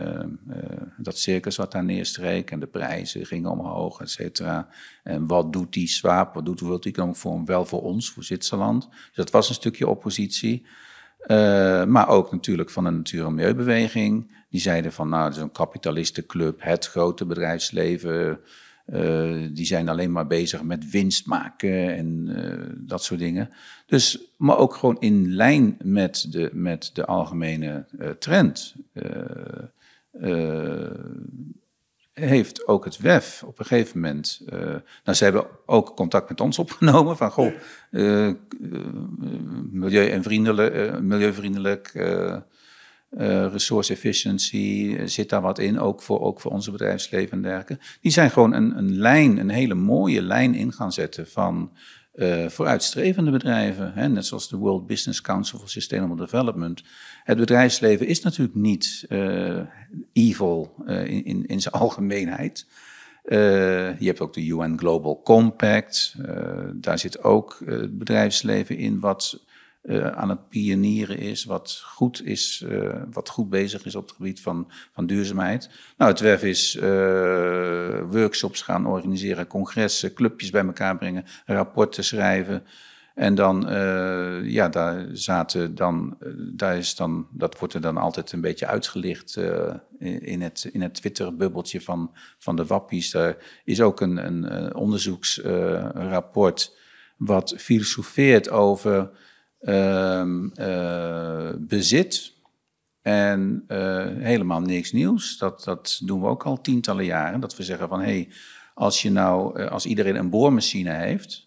dat circus wat daar neerstreek en de prijzen gingen omhoog, et cetera. En wat doet die Swaap, wat doet de World Economic Forum wel voor ons, voor Zwitserland? Dus dat was een stukje oppositie. Eh, maar ook natuurlijk van de natuur- en milieubeweging. Die zeiden van, nou, een kapitalistenclub, het grote bedrijfsleven. eh, die zijn alleen maar bezig met winst maken en eh, dat soort dingen. Dus, maar ook gewoon in lijn met de, met de algemene trend. Heeft ook het WEF op een gegeven moment. eh, nou, ze hebben ook contact met ons opgenomen van goh, eh, eh, milieu en vriendelijk, milieuvriendelijk, resource efficiency, zit daar wat in, ook voor, ook voor onze bedrijfsleven en dergelijke. Die zijn gewoon een, een lijn, een hele mooie lijn in gaan zetten van vooruitstrevende bedrijven, hè, net zoals de World Business Council for Sustainable Development. Het bedrijfsleven is natuurlijk niet eh, evil eh, in, in, zijn algemeenheid. Eh, je hebt ook de UN Global Compact. daar zit ook het bedrijfsleven in wat aan het pionieren is, wat goed is, wat goed bezig is op het gebied van, van duurzaamheid. Nou, het WEF is workshops gaan organiseren, congressen, clubjes bij elkaar brengen, rapporten schrijven. En dan, eh, ja, daar zaten dan, eh, daar is dan, dat wordt er dan altijd een beetje uitgelicht eh, in, het, in het Twitter-bubbeltje van, van de wappies. Daar is ook een, een, onderzoeksrapport wat filosofeert over ehm, eh, bezit en helemaal niks nieuws. Dat, dat doen we ook al tientallen jaren. Dat we zeggen van, hé, hey, als, je nou, als iedereen een boormachine heeft...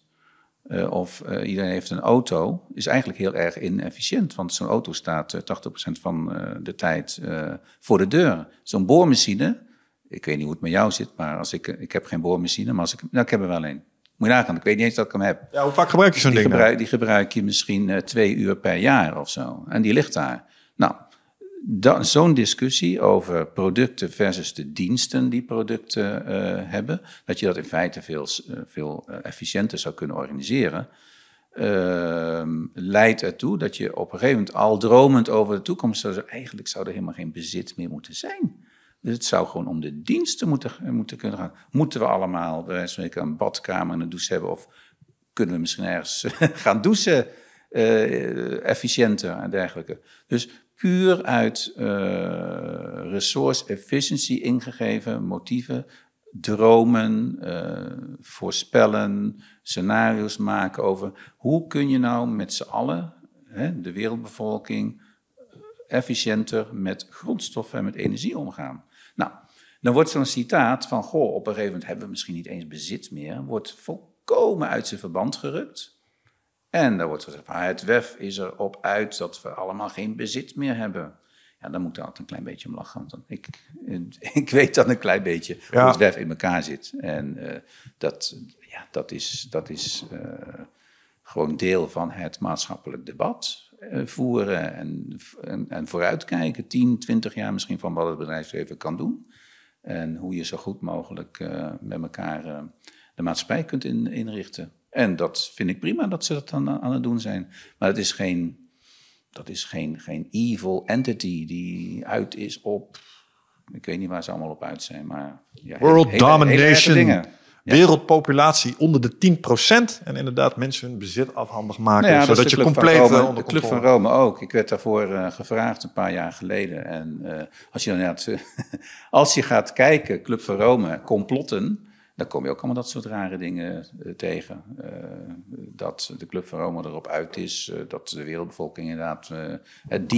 Uh, of uh, iedereen heeft een auto, is eigenlijk heel erg inefficiënt. Want zo'n auto staat uh, 80% van uh, de tijd voor de deur. Zo'n boormachine, ik weet niet hoe het met jou zit, maar als ik, ik heb geen boormachine, maar als ik, nou, ik heb er wel een. Moet je nagaan, ik weet niet eens dat ik hem heb. Ja, hoe vaak gebruik je zo'n ding? Gebruik, die gebruik je misschien twee uur per jaar of zo. En die ligt daar. Nou, zo'n discussie over producten versus de diensten die producten uh, hebben, dat je dat in feite veel, uh, veel efficiënter zou kunnen organiseren, uh, leidt ertoe dat je op een gegeven moment al dromend over de toekomst zou eigenlijk zou er helemaal geen bezit meer moeten zijn. Dus het zou gewoon om de diensten moeten, moeten kunnen gaan. Moeten we allemaal, bij een badkamer en een douche hebben? Of kunnen we misschien ergens gaan douchen efficiënter en dergelijke. Dus puur uit uh, resource efficiency ingegeven motieven, dromen, uh, voorspellen, scenario's maken over hoe kun je nou met z'n allen, hè, de wereldbevolking, efficiënter met grondstoffen en met energie omgaan. Nou, dan wordt zo'n citaat van, goh, op een gegeven moment hebben we misschien niet eens bezit meer, wordt volkomen uit zijn verband gerukt. En dan wordt gezegd, ah, het WEF is erop uit dat we allemaal geen bezit meer hebben. Ja, dan moet ik altijd een klein beetje om lachen. Want ik, ik weet dan een klein beetje hoe het WEF in elkaar zit. En uh, dat, ja, dat is, dat is uh, gewoon deel van het maatschappelijk debat uh, voeren en, en, en, vooruitkijken. 10, 20 jaar misschien van wat het bedrijfsleven kan doen. En hoe je zo goed mogelijk met elkaar de maatschappij kunt in, inrichten. En dat vind ik prima dat ze dat dan aan het doen zijn. Maar het is geen, dat is geen, geen evil entity die uit is op. Ik weet niet waar ze allemaal op uit zijn, maar. Ja, World domination. Wereldpopulatie onder de 10%. En inderdaad mensen hun bezit afhandig maken. Nou ja, zodat je compleet Rome, onder De Club van Rome ook. Ik werd daarvoor uh, gevraagd een paar jaar geleden. En uh, als, je dan als je gaat kijken, Club van Rome, complotten dan kom je ook allemaal dat soort rare dingen uh, tegen. Uh, dat de Club van Rome erop uit is, uh, dat de wereldbevolking inderdaad het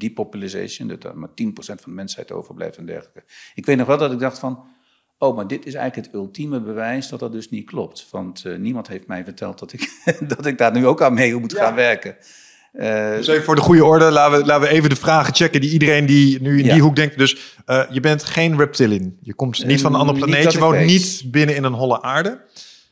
depopulation, dat er maar 10% van de mensheid overblijft en dergelijke. Ik weet nog wel dat ik dacht van, oh, maar dit is eigenlijk het ultieme bewijs dat dat dus niet klopt. Want niemand heeft mij verteld dat ik, dat ik daar nu ook aan mee moet gaan werken. Uh, dus even voor de goede orde, laten we, laten we even de vragen checken die iedereen die nu in die hoek denkt. Dus uh, je bent geen reptilian. Je komt niet van een ander planeet. Je woont niet binnen in een holle aarde.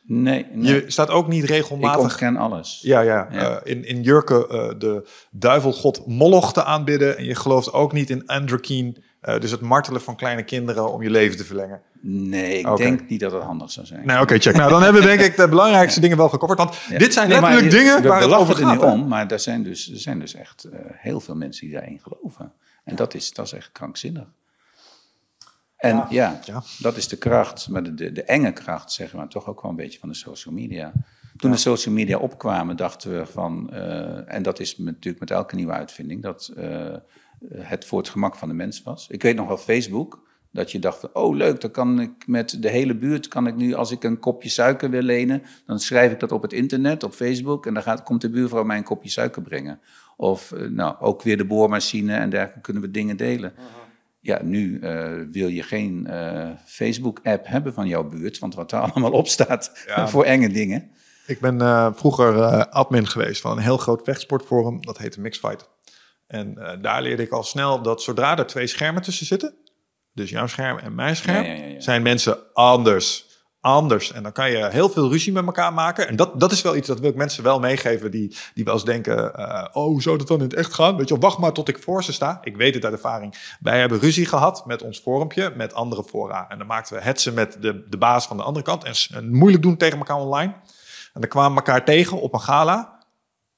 Nee, nee, Je staat ook niet regelmatig... Ik ontken alles. Ja, ja. ja. Uh, in, in Jurken de duivelgod Moloch te aanbidden. En je gelooft ook niet in Androkeen. dus het martelen van kleine kinderen om je leven te verlengen. Nee, ik denk niet dat het handig zou zijn. Nee, oké, check. Nou, dan hebben we denk ik de belangrijkste dingen wel gecoverd. Want dit zijn nee, natuurlijk dingen waar het over gaat. er niet om, maar er zijn dus, er zijn dus echt uh, heel veel mensen die daarin geloven. En dat is, dat is echt krankzinnig. En ja, ja, ja, dat is de kracht, maar de, de, de, enge kracht, zeg maar, toch ook wel een beetje van de social media. Toen de social media opkwamen, dachten we van, uh, en dat is natuurlijk met elke nieuwe uitvinding, dat uh, het voor het gemak van de mens was. Ik weet nog wel Facebook. Dat je dacht, oh leuk, dan kan ik met de hele buurt, kan ik nu, als ik een kopje suiker wil lenen, dan schrijf ik dat op het internet, op Facebook, en dan gaat, komt de buurvrouw mij een kopje suiker brengen. Of uh, nou, ook weer de boormachine en dergelijke kunnen we dingen delen. Uh -huh. Ja, nu uh, wil je geen uh, Facebook-app hebben van jouw buurt, want wat daar allemaal op staat ja. voor enge dingen. Ik ben vroeger admin geweest van een heel groot vechtsportforum, dat heette Mixfight. En daar leerde ik al snel dat zodra er twee schermen tussen zitten, dus jouw scherm en mijn scherm, ja, ja, ja, zijn mensen anders. Anders. En dan kan je heel veel ruzie met elkaar maken. En dat, dat is wel iets dat wil ik mensen wel meegeven die, die wel eens denken: uh, Oh, zou dat dan in het echt gaan? Weet je, wacht maar tot ik voor ze sta. Ik weet het uit ervaring. Wij hebben ruzie gehad met ons forumpje, met andere fora. En dan maakten we hetsen met de, de baas van de andere kant. En, en moeilijk doen tegen elkaar online. En dan kwamen we elkaar tegen op een gala.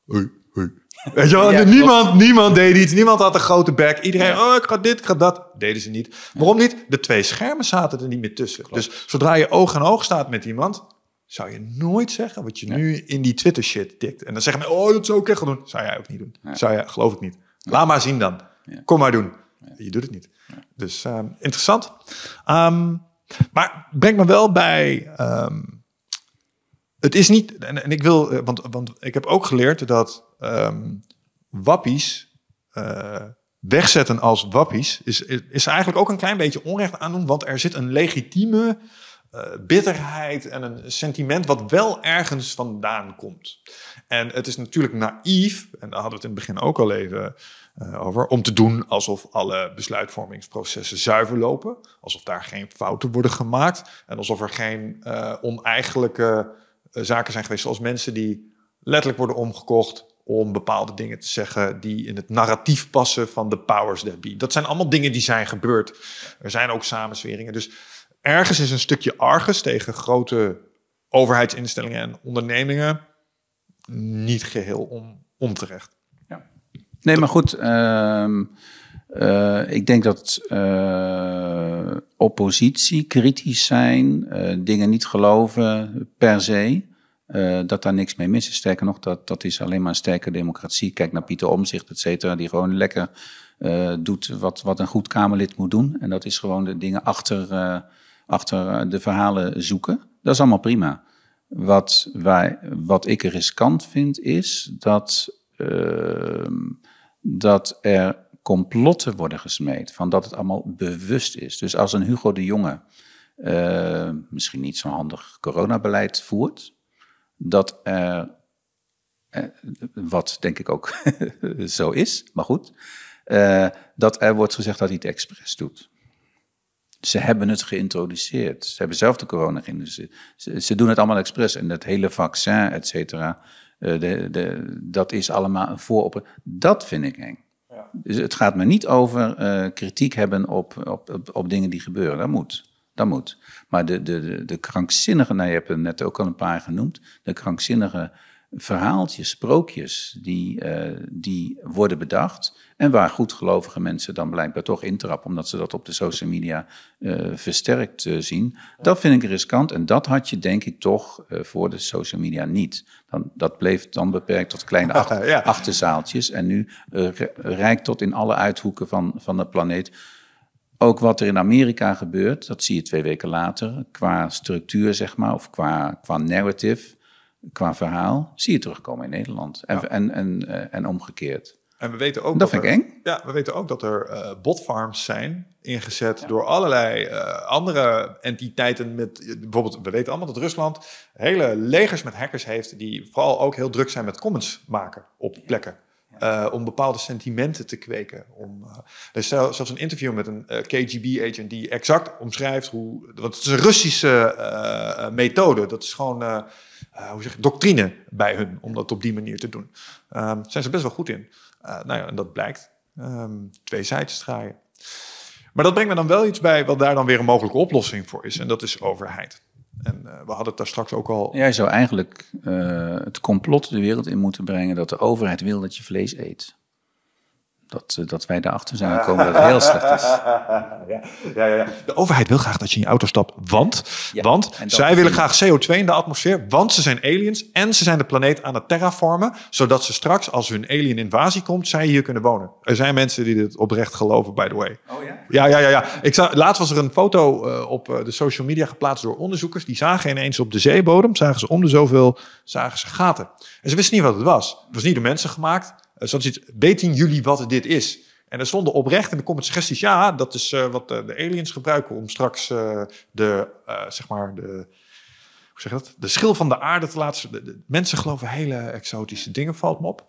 Hoi, hoi. Weet je wel? niemand, niemand deed iets. Niemand had een grote bek. Iedereen, oh, ik ga dit, ik ga dat. Deden ze niet. Waarom niet? De twee schermen zaten er niet meer tussen. Dus zodra je oog aan oog staat met iemand, zou je nooit zeggen wat je nu in die Twitter shit tikt. En dan zeggen mensen, oh, dat zou ik echt doen. Zou jij ook niet doen. Zou jij, geloof ik niet. Laat maar zien dan. Kom maar doen. Je doet het niet. Dus uh, interessant. Um, maar brengt me wel bij... Um, het is niet, en, ik wil, eh, want, want ik heb ook geleerd dat um, wappies uh, wegzetten als wappies is, is eigenlijk ook een klein beetje onrecht aan doen, want er zit een legitieme uh, bitterheid en een sentiment wat wel ergens vandaan komt. En het is natuurlijk naïef, en daar hadden we het in het begin ook al even over, om te doen alsof alle besluitvormingsprocessen zuiver lopen, alsof daar geen fouten worden gemaakt en alsof er geen oneigenlijke zaken zijn geweest, zoals mensen die letterlijk worden omgekocht om bepaalde dingen te zeggen die in het narratief passen van de powers that be. Dat zijn allemaal dingen die zijn gebeurd. Er zijn ook samensweringen. Dus ergens is een stukje argus tegen grote overheidsinstellingen en ondernemingen niet geheel on, onterecht. Ja. Nee, maar goed. Uh, uh, ik denk dat uh, oppositie, kritisch zijn, uh, dingen niet geloven per se dat daar niks mee mis is. Sterker nog, dat, dat is alleen maar een sterke democratie. Kijk naar Pieter Omzicht, et cetera, die gewoon lekker doet wat, wat een goed Kamerlid moet doen. En dat is gewoon de dingen achter, achter de verhalen zoeken. Dat is allemaal prima. Wat, wij, wat ik riskant vind, is dat, dat er complotten worden gesmeed. Van dat het allemaal bewust is. Dus als een Hugo de Jonge uh, misschien niet zo'n handig coronabeleid voert, dat er, uh, wat denk ik ook zo is, maar goed, dat er wordt gezegd dat hij het expres doet. Ze hebben het geïntroduceerd. Ze hebben zelf de corona geïntroduceerd. Ze, ze doen het allemaal expres. En het hele vaccin, et cetera, de, dat is allemaal een voorop. Dat vind ik eng. Dus het gaat me niet over kritiek hebben op, op, op, dingen die gebeuren. Dat moet. Dat moet. Maar de, de, de, krankzinnige, nou je hebt er net ook al een paar genoemd, de krankzinnige verhaaltjes, sprookjes, die, uh, die worden bedacht. En waar goedgelovige mensen dan blijkbaar toch intrappen, omdat ze dat op de social media uh, versterkt uh, zien. Dat vind ik riskant en dat had je denk ik toch voor de social media niet. Dan, dat bleef dan beperkt tot kleine ja. achterzaaltjes en nu rijkt tot in alle uithoeken van, van de planeet. Ook wat er in Amerika gebeurt, dat zie je twee weken later, qua structuur zeg maar, of qua, qua narrative, qua verhaal, zie je terugkomen in Nederland. En, en, en, uh, en omgekeerd. En we weten ook dat, dat vind er, ik eng. Ja, we weten ook dat er uh, botfarms zijn ingezet ja. door allerlei uh, andere entiteiten. Met, bijvoorbeeld, we weten allemaal dat Rusland hele legers met hackers heeft, die vooral ook heel druk zijn met comments maken op plekken. Uh, om bepaalde sentimenten te kweken. Om, uh, er is zelfs een interview met een uh, KGB-agent die exact omschrijft hoe. Want het is een Russische methode. Dat is gewoon hoe zeg doctrine bij hun om dat op die manier te doen. Daar zijn ze best wel goed in. nou ja, en dat blijkt. Um, twee zijdes draaien. Maar dat brengt me dan wel iets bij wat daar dan weer een mogelijke oplossing voor is. En dat is overheid. En uh, we hadden het daar straks ook al. Jij zou eigenlijk uh, het complot de wereld in moeten brengen dat de overheid wil dat je vlees eet. Dat, uh, dat wij daarachter zijn gekomen dat het heel slecht is. Ja, ja, ja. De overheid wil graag dat je in je auto stapt, want, ja, want zij willen graag CO2 in de atmosfeer, want ze zijn aliens en ze zijn de planeet aan het terraformen, zodat ze straks, als hun alien invasie komt, zij hier kunnen wonen. Er zijn mensen die dit oprecht geloven, by the way. Oh ja? Ja, ja, ja. ja. Ik zag, laatst was er een foto uh, op uh, de social media geplaatst door onderzoekers. Die zagen ineens op de zeebodem, zagen ze om de zoveel, zagen ze gaten. En ze wisten niet wat het was. Het was niet door mensen gemaakt. Uh, zoals iets, weten jullie wat dit is? En er stonden oprecht in de comments suggesties, ja, dat is uh, wat de, de, aliens gebruiken om straks de, zeg maar, de, hoe zeg je dat? De schil van de aarde te laten. Mensen geloven hele exotische dingen, valt me op.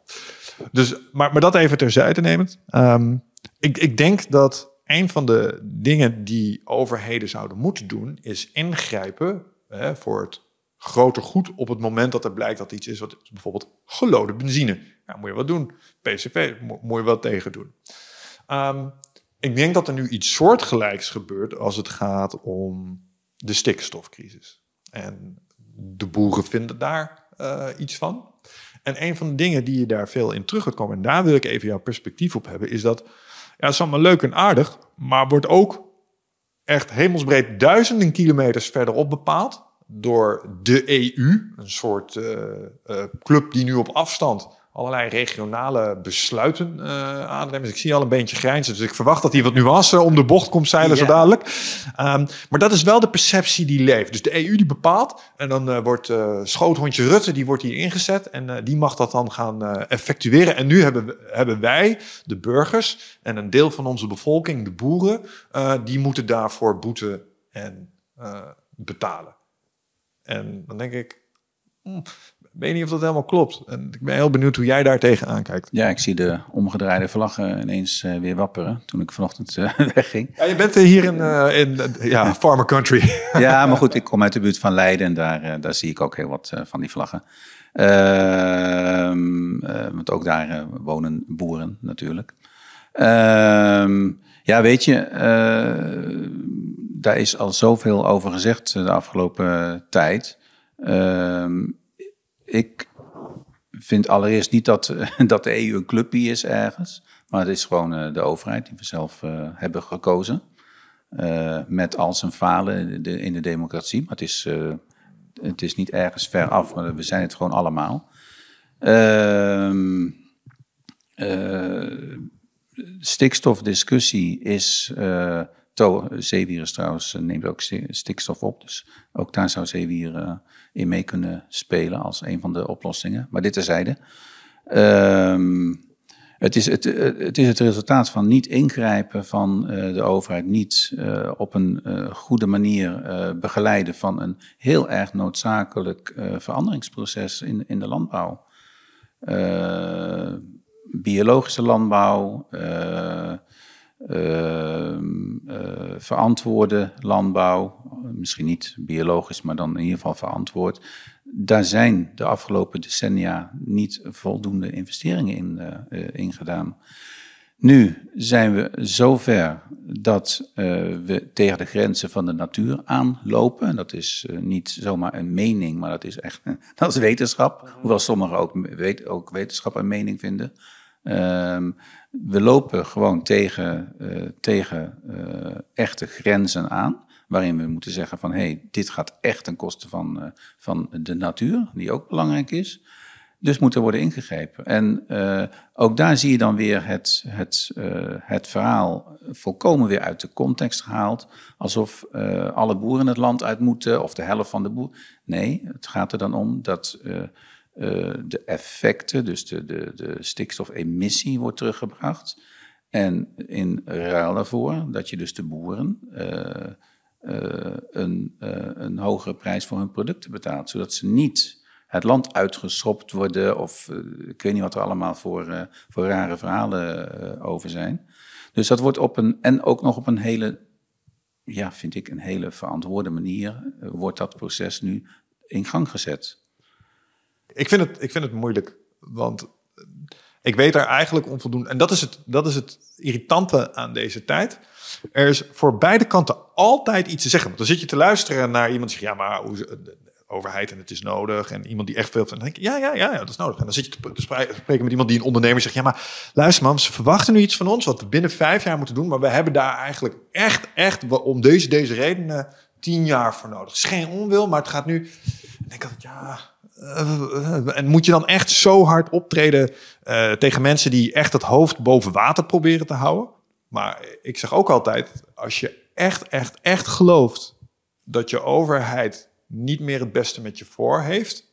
Dus, maar, maar dat even terzijde nemend. Um, ik, ik denk dat een van de dingen die overheden zouden moeten doen, is ingrijpen hè, voor het grote goed op het moment dat er blijkt dat iets is wat bijvoorbeeld gelode benzine. Ja, moet je wat doen. PCV, moet je wat tegen doen. Um, ik denk dat er nu iets soortgelijks gebeurt als het gaat om de stikstofcrisis. En de boeren vinden daar uh, iets van. En een van de dingen die je daar veel in terug gaat komen, en daar wil ik even jouw perspectief op hebben, is dat ja, het is allemaal leuk en aardig, maar wordt ook echt hemelsbreed duizenden kilometers verderop bepaald door de EU, een soort uh, uh, club die nu op afstand allerlei regionale besluiten uh, aannemen. Dus ik zie al een beetje grijnzen. Dus ik verwacht dat hij wat nuance om de bocht komt zeilen ja. zo dadelijk. Um, maar dat is wel de perceptie die leeft. Dus de EU die bepaalt. En dan uh, wordt uh, schoothondje Rutte, die wordt hier ingezet. En die mag dat dan gaan effectueren. En nu hebben, we, hebben wij, de burgers en een deel van onze bevolking, de boeren... die moeten daarvoor boeten en betalen. En dan denk ik... Hmm, ik weet niet of dat helemaal klopt. En ik ben heel benieuwd hoe jij daar tegenaan kijkt. Ja, ik zie de omgedraaide vlaggen ineens uh, weer wapperen toen ik vanochtend uh, wegging. Ja, je bent hier in, uh, in ja, farmer country. ja, maar goed, ik kom uit de buurt van Leiden en daar, daar zie ik ook heel wat van die vlaggen. Ehm, want ook daar wonen boeren natuurlijk. Ehm, ja, weet je, daar is al zoveel over gezegd de afgelopen tijd. Ehm, ik vind allereerst niet dat, dat de EU een clubje is ergens. Maar het is gewoon uh, de overheid die we zelf uh, hebben gekozen. Met al zijn falen in de, democratie. Maar het is, het is niet ergens ver af, we zijn het gewoon allemaal. Ehm stikstofdiscussie is. To, zeewier trouwens neemt ook stikstof op. Dus ook daar zou zeewier uh, in mee kunnen spelen als een van de oplossingen. Maar dit terzijde. Um, het is het, het is het resultaat van niet ingrijpen van de overheid, niet op een goede manier begeleiden van een heel erg noodzakelijk veranderingsproces in, in de landbouw biologische landbouw, verantwoorde landbouw, misschien niet biologisch, maar dan in ieder geval verantwoord. Daar zijn de afgelopen decennia niet voldoende investeringen in, uh, in gedaan. Nu zijn we zover dat uh, we tegen de grenzen van de natuur aanlopen. En dat is niet zomaar een mening, maar dat is echt dat is wetenschap. Hoewel sommigen ook, weet, ook wetenschap een mening vinden. Um, we lopen gewoon tegen, uh, tegen uh, echte grenzen aan. Waarin we moeten zeggen van hé, hey, dit gaat echt ten koste van, uh, van de natuur, die ook belangrijk is. Dus moet er worden ingegrepen. En ook daar zie je dan weer het, het, het verhaal volkomen weer uit de context gehaald. Alsof alle boeren het land uit moeten of de helft van de boeren. Nee, het gaat er dan om dat uh, de effecten, dus de, de, de stikstofemissie wordt teruggebracht. En in ruil daarvoor dat je dus de boeren uh, uh, een, een hogere prijs voor hun producten betaalt. Zodat ze niet het land uitgeschopt worden of ik weet niet wat er allemaal voor, voor rare verhalen over zijn. Dus dat wordt op een, en ook nog op een hele, ja, vind ik, een hele verantwoorde manier, wordt dat proces nu in gang gezet. Ik vind het, ik vind het moeilijk, want ik weet daar eigenlijk onvoldoende. En dat is, het, dat is het irritante aan deze tijd. Er is voor beide kanten altijd iets te zeggen. Want dan zit je te luisteren naar iemand die zegt: ja, maar hoe, de overheid en het is nodig. En iemand die echt veel van denkt: ja, ja, ja, ja, dat is nodig. En dan zit je te spreken met iemand die een ondernemer zegt: ja, maar luister, man, ze verwachten nu iets van ons wat we binnen vijf jaar moeten doen. Maar we hebben daar eigenlijk echt, echt om deze, deze redenen tien jaar voor nodig. Het is geen onwil, maar het gaat nu. En denk ik altijd: ja en moet je dan echt zo hard optreden uh, tegen mensen die echt het hoofd boven water proberen te houden? Maar ik zeg ook altijd, als je echt, echt, echt gelooft dat je overheid niet meer het beste met je voor heeft.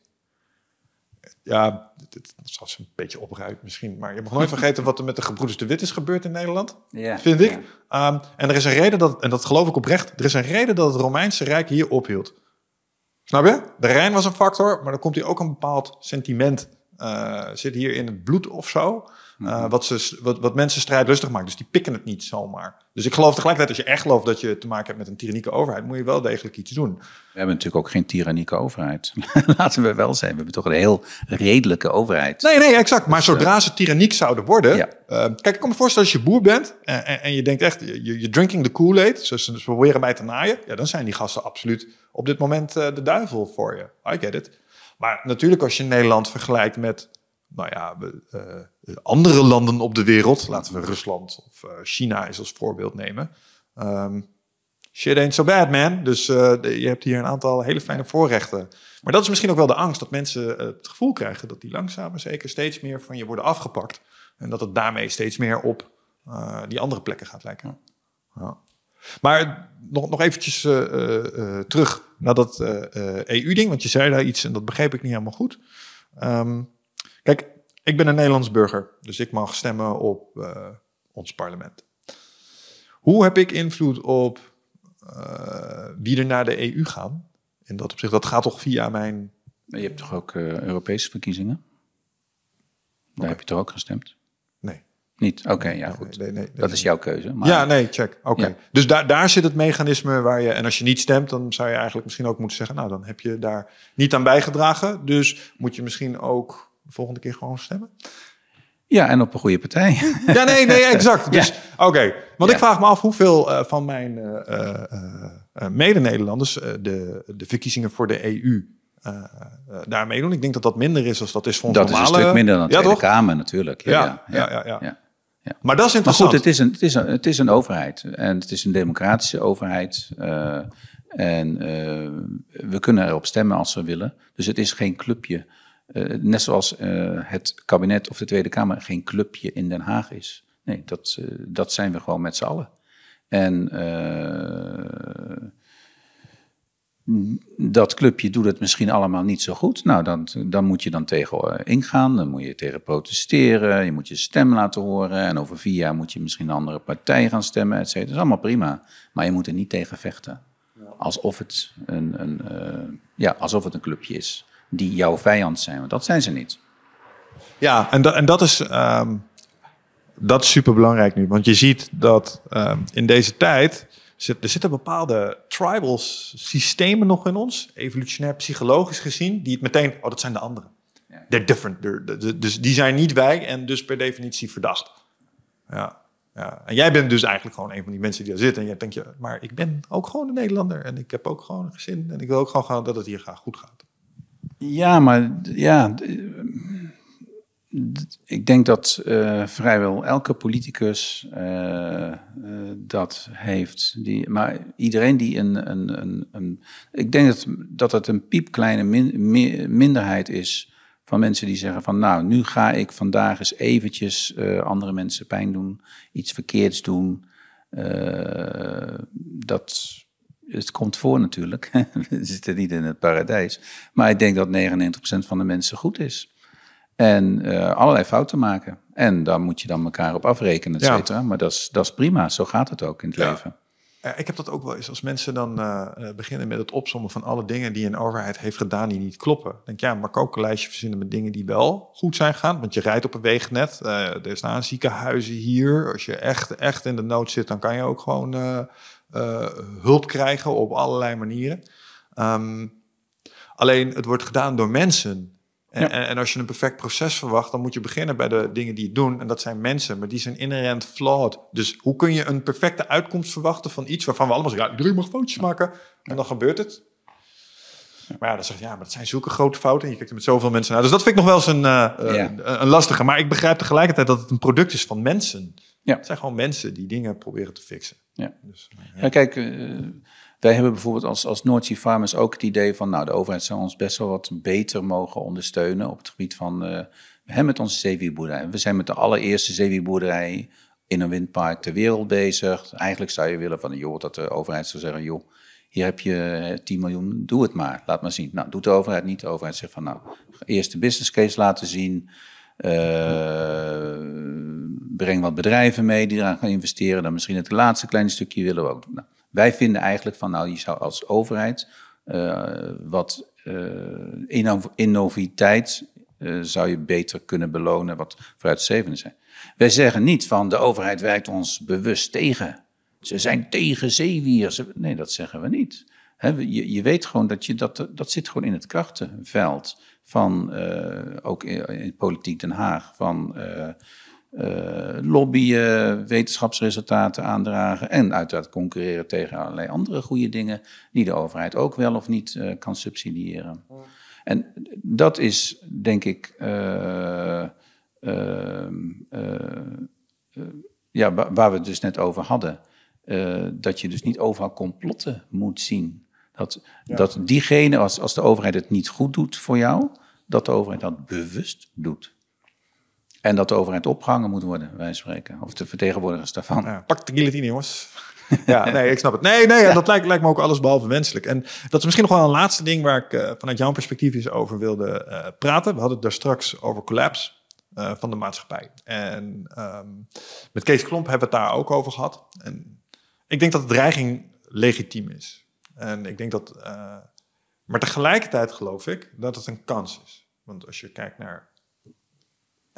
Ja, het is een beetje opruit misschien. Maar je mag nooit vergeten wat er met de gebroeders de Wit is gebeurd in Nederland. Ja, vind ik. Ja. Um, en er is een reden dat, en dat geloof ik oprecht, er is een reden dat het Romeinse Rijk hier ophield. Snap je? De Rijn was een factor, maar dan komt hier ook een bepaald sentiment. Uh, zit hier in het bloed of zo. Uh, wat, ze, wat, wat mensen strijdlustig maakt. Dus die pikken het niet zomaar. Dus ik geloof tegelijkertijd, als je echt gelooft dat je te maken hebt met een tyrannieke overheid, moet je wel degelijk iets doen. We hebben natuurlijk ook geen tyrannieke overheid. Laten we wel zijn. We hebben toch een heel redelijke overheid. Nee, nee, exact. Maar dus, zodra uh, ze tyranniek zouden worden. Ja. kijk, ik kan me voorstellen als je boer bent en, en, en je denkt echt, je, je drinking the Kool-Aid, dus ze proberen mij te naaien. Ja, dan zijn die gasten absoluut op dit moment uh, de duivel voor je. I get it. Maar natuurlijk als je Nederland vergelijkt met nou ja, uh, andere landen op de wereld, laten we Rusland of uh, China eens als voorbeeld nemen. Um, shit ain't so bad, man. Dus je hebt hier een aantal hele fijne voorrechten. Maar dat is misschien ook wel de angst dat mensen het gevoel krijgen dat die langzaam maar zeker steeds meer van je worden afgepakt. En dat het daarmee steeds meer op die andere plekken gaat lijken. Ja. Maar nog, nog eventjes uh, uh, terug naar dat EU-ding, want je zei daar iets en dat begreep ik niet helemaal goed. Um, kijk, ik ben een Nederlands burger, dus ik mag stemmen op ons parlement. Hoe heb ik invloed op wie er naar de EU gaan? In dat opzicht, dat gaat toch via mijn... Je hebt toch ook Europese verkiezingen? Daar heb je toch ook gestemd? Niet? Oké, okay, ja goed. Nee, nee, nee, dat is jouw keuze. Maar... Ja, nee, check. Oké. Okay. Ja. Dus daar, daar zit het mechanisme waar je... En als je niet stemt, dan zou je eigenlijk misschien ook moeten zeggen... nou, dan heb je daar niet aan bijgedragen. Dus moet je misschien ook de volgende keer gewoon stemmen? Ja, en op een goede partij. Ja, nee, nee, exact. Dus, ja. Oké, want ja. ik vraag me af hoeveel uh, van mijn uh, uh, mede-Nederlanders... de, de verkiezingen voor de EU daar meedoen. Ik denk dat dat minder is als dat is voor ons dat normale... Dat is een stuk minder dan de ja, Tweede Kamer natuurlijk. Ja, ja, ja. ja, ja. Maar dat is interessant. Maar goed, het is, een, het, is een, het is een overheid. En het is een democratische overheid. Uh, En eh, we kunnen erop stemmen als we willen. Dus het is geen clubje. Eh, net zoals eh, het kabinet of de Tweede Kamer geen clubje in Den Haag is. Nee, dat, eh, dat zijn we gewoon met z'n allen. En eh, dat clubje doet het misschien allemaal niet zo goed. Nou, dan, dan moet je dan tegen eh, ingaan, dan moet je tegen protesteren, je moet je stem laten horen. En over vier jaar moet je misschien een andere partij gaan stemmen, et cetera. Dat is allemaal prima. Maar je moet er niet tegen vechten. Alsof het een, een, eh, ja, alsof het een clubje is die jouw vijand zijn. Want dat zijn ze niet. Ja, en, dat en dat is, ehm, dat is super belangrijk nu. Want je ziet dat ehm, in deze tijd. Zit, er zitten bepaalde tribal systemen nog in ons, evolutionair psychologisch gezien, die het meteen, oh, dat zijn de anderen. Ja. They're different. They're- dus die zijn niet wij en dus per definitie verdacht. Ja, ja. En jij bent dus eigenlijk gewoon een van die mensen die daar zitten. En jij denkt, je, maar ik ben ook gewoon een Nederlander en ik heb ook gewoon een gezin en ik wil ook gewoon gaan dat het hier graag goed gaat. Ja, maar ja, ik denk dat eh, vrijwel elke politicus eh, eh, dat heeft. Die, maar iedereen die een, een, een, een. Ik denk dat, dat het een piepkleine min- mi- minderheid is van mensen die zeggen van nou, nu ga ik vandaag eens eventjes andere mensen pijn doen, iets verkeerds doen. Dat, het komt voor natuurlijk. We zitten niet in het paradijs. Maar ik denk dat 99% van de mensen goed is. En eh, allerlei fouten maken. En daar moet je dan elkaar op afrekenen, et Ja. cetera. Maar dat is, dat is prima. Zo gaat het ook in het Ja. leven. Ja, ik heb dat ook wel eens als mensen dan eh, eh, beginnen met het opzommen van alle dingen die een overheid heeft gedaan die niet kloppen. Dan denk ja, maar ik ook een lijstje verzinnen met dingen die wel goed zijn gaan. Want je rijdt op een wegennet, eh, er staan ziekenhuizen hier. Als je echt, echt in de nood zit, dan kan je ook gewoon eh, eh, hulp krijgen op allerlei manieren. Ehm, alleen het wordt gedaan door mensen. En, Ja. en, en als je een perfect proces verwacht, dan moet je beginnen bij de dingen die het doen. En dat zijn mensen, maar die zijn inherent flawed. Dus hoe kun je een perfecte uitkomst verwachten van iets waarvan we allemaal zeggen, ja, iedereen mag foutjes maken. En dan gebeurt het. Maar ja, dan zeg je, ja, maar dat zijn zulke grote fouten. En je kijkt er met zoveel mensen naar. Dus dat vind ik nog wel eens een, eh, Ja. een, een lastige. Maar ik begrijp tegelijkertijd dat het een product is van mensen. Ja. Het zijn gewoon mensen die dingen proberen te fixen. Ja. Dus, eh, Ja, kijk, eh, wij hebben bijvoorbeeld als, als Farmers ook het idee van, nou, de overheid zou ons best wel wat beter mogen ondersteunen op het gebied van, eh hè, met onze zeewierboerderij. We zijn met de allereerste zeewierboerderij in een windpark ter wereld bezig. Eigenlijk zou je willen van, joh, dat de overheid zou zeggen, joh, hier heb je eh, 10 miljoen, doe het maar, laat maar zien. Nou, doet de overheid niet. De overheid zegt van, nou, eerst de business case laten zien, eh, breng wat bedrijven mee die eraan gaan investeren. Dan misschien het laatste kleine stukje willen we ook doen. Nou, wij vinden eigenlijk van, nou, je zou als overheid eh, wat inno- innoviteit eh, zou je beter kunnen belonen, wat vooruitstrevend zijn. Wij zeggen niet van, de overheid werkt ons bewust tegen. Ze zijn tegen zeewier. Ze- Nee, dat zeggen we niet. Je, je weet gewoon dat je dat, dat zit gewoon in het krachtenveld van ook in, in politiek Den Haag van lobbyen, wetenschapsresultaten aandragen en uiteraard concurreren tegen allerlei andere goede dingen die de overheid ook wel of niet eh, kan subsidiëren. En dat is denk ik eh, eh, eh, ja, wa- waar we het dus net over hadden. eh, dat je dus niet overal complotten moet zien. Dat, dat diegene, als, als de overheid het niet goed doet voor jou, dat de overheid dat bewust doet. En dat de overheid opgehangen moet worden, wij spreken. Of de vertegenwoordigers daarvan. Ja, pak de guillotine, jongens. ja, nee, ik snap het. Nee, nee, dat lijkt, lijkt me ook alles behalve wenselijk. En dat is misschien nog wel een laatste ding waar ik eh, vanuit jouw perspectief eens over wilde eh, praten. We hadden het daar straks over collapse eh, van de maatschappij. En ehm, met Kees Klomp hebben we het daar ook over gehad. En ik denk dat de dreiging legitiem is. En ik denk dat... maar tegelijkertijd geloof ik dat het een kans is. Want als je kijkt naar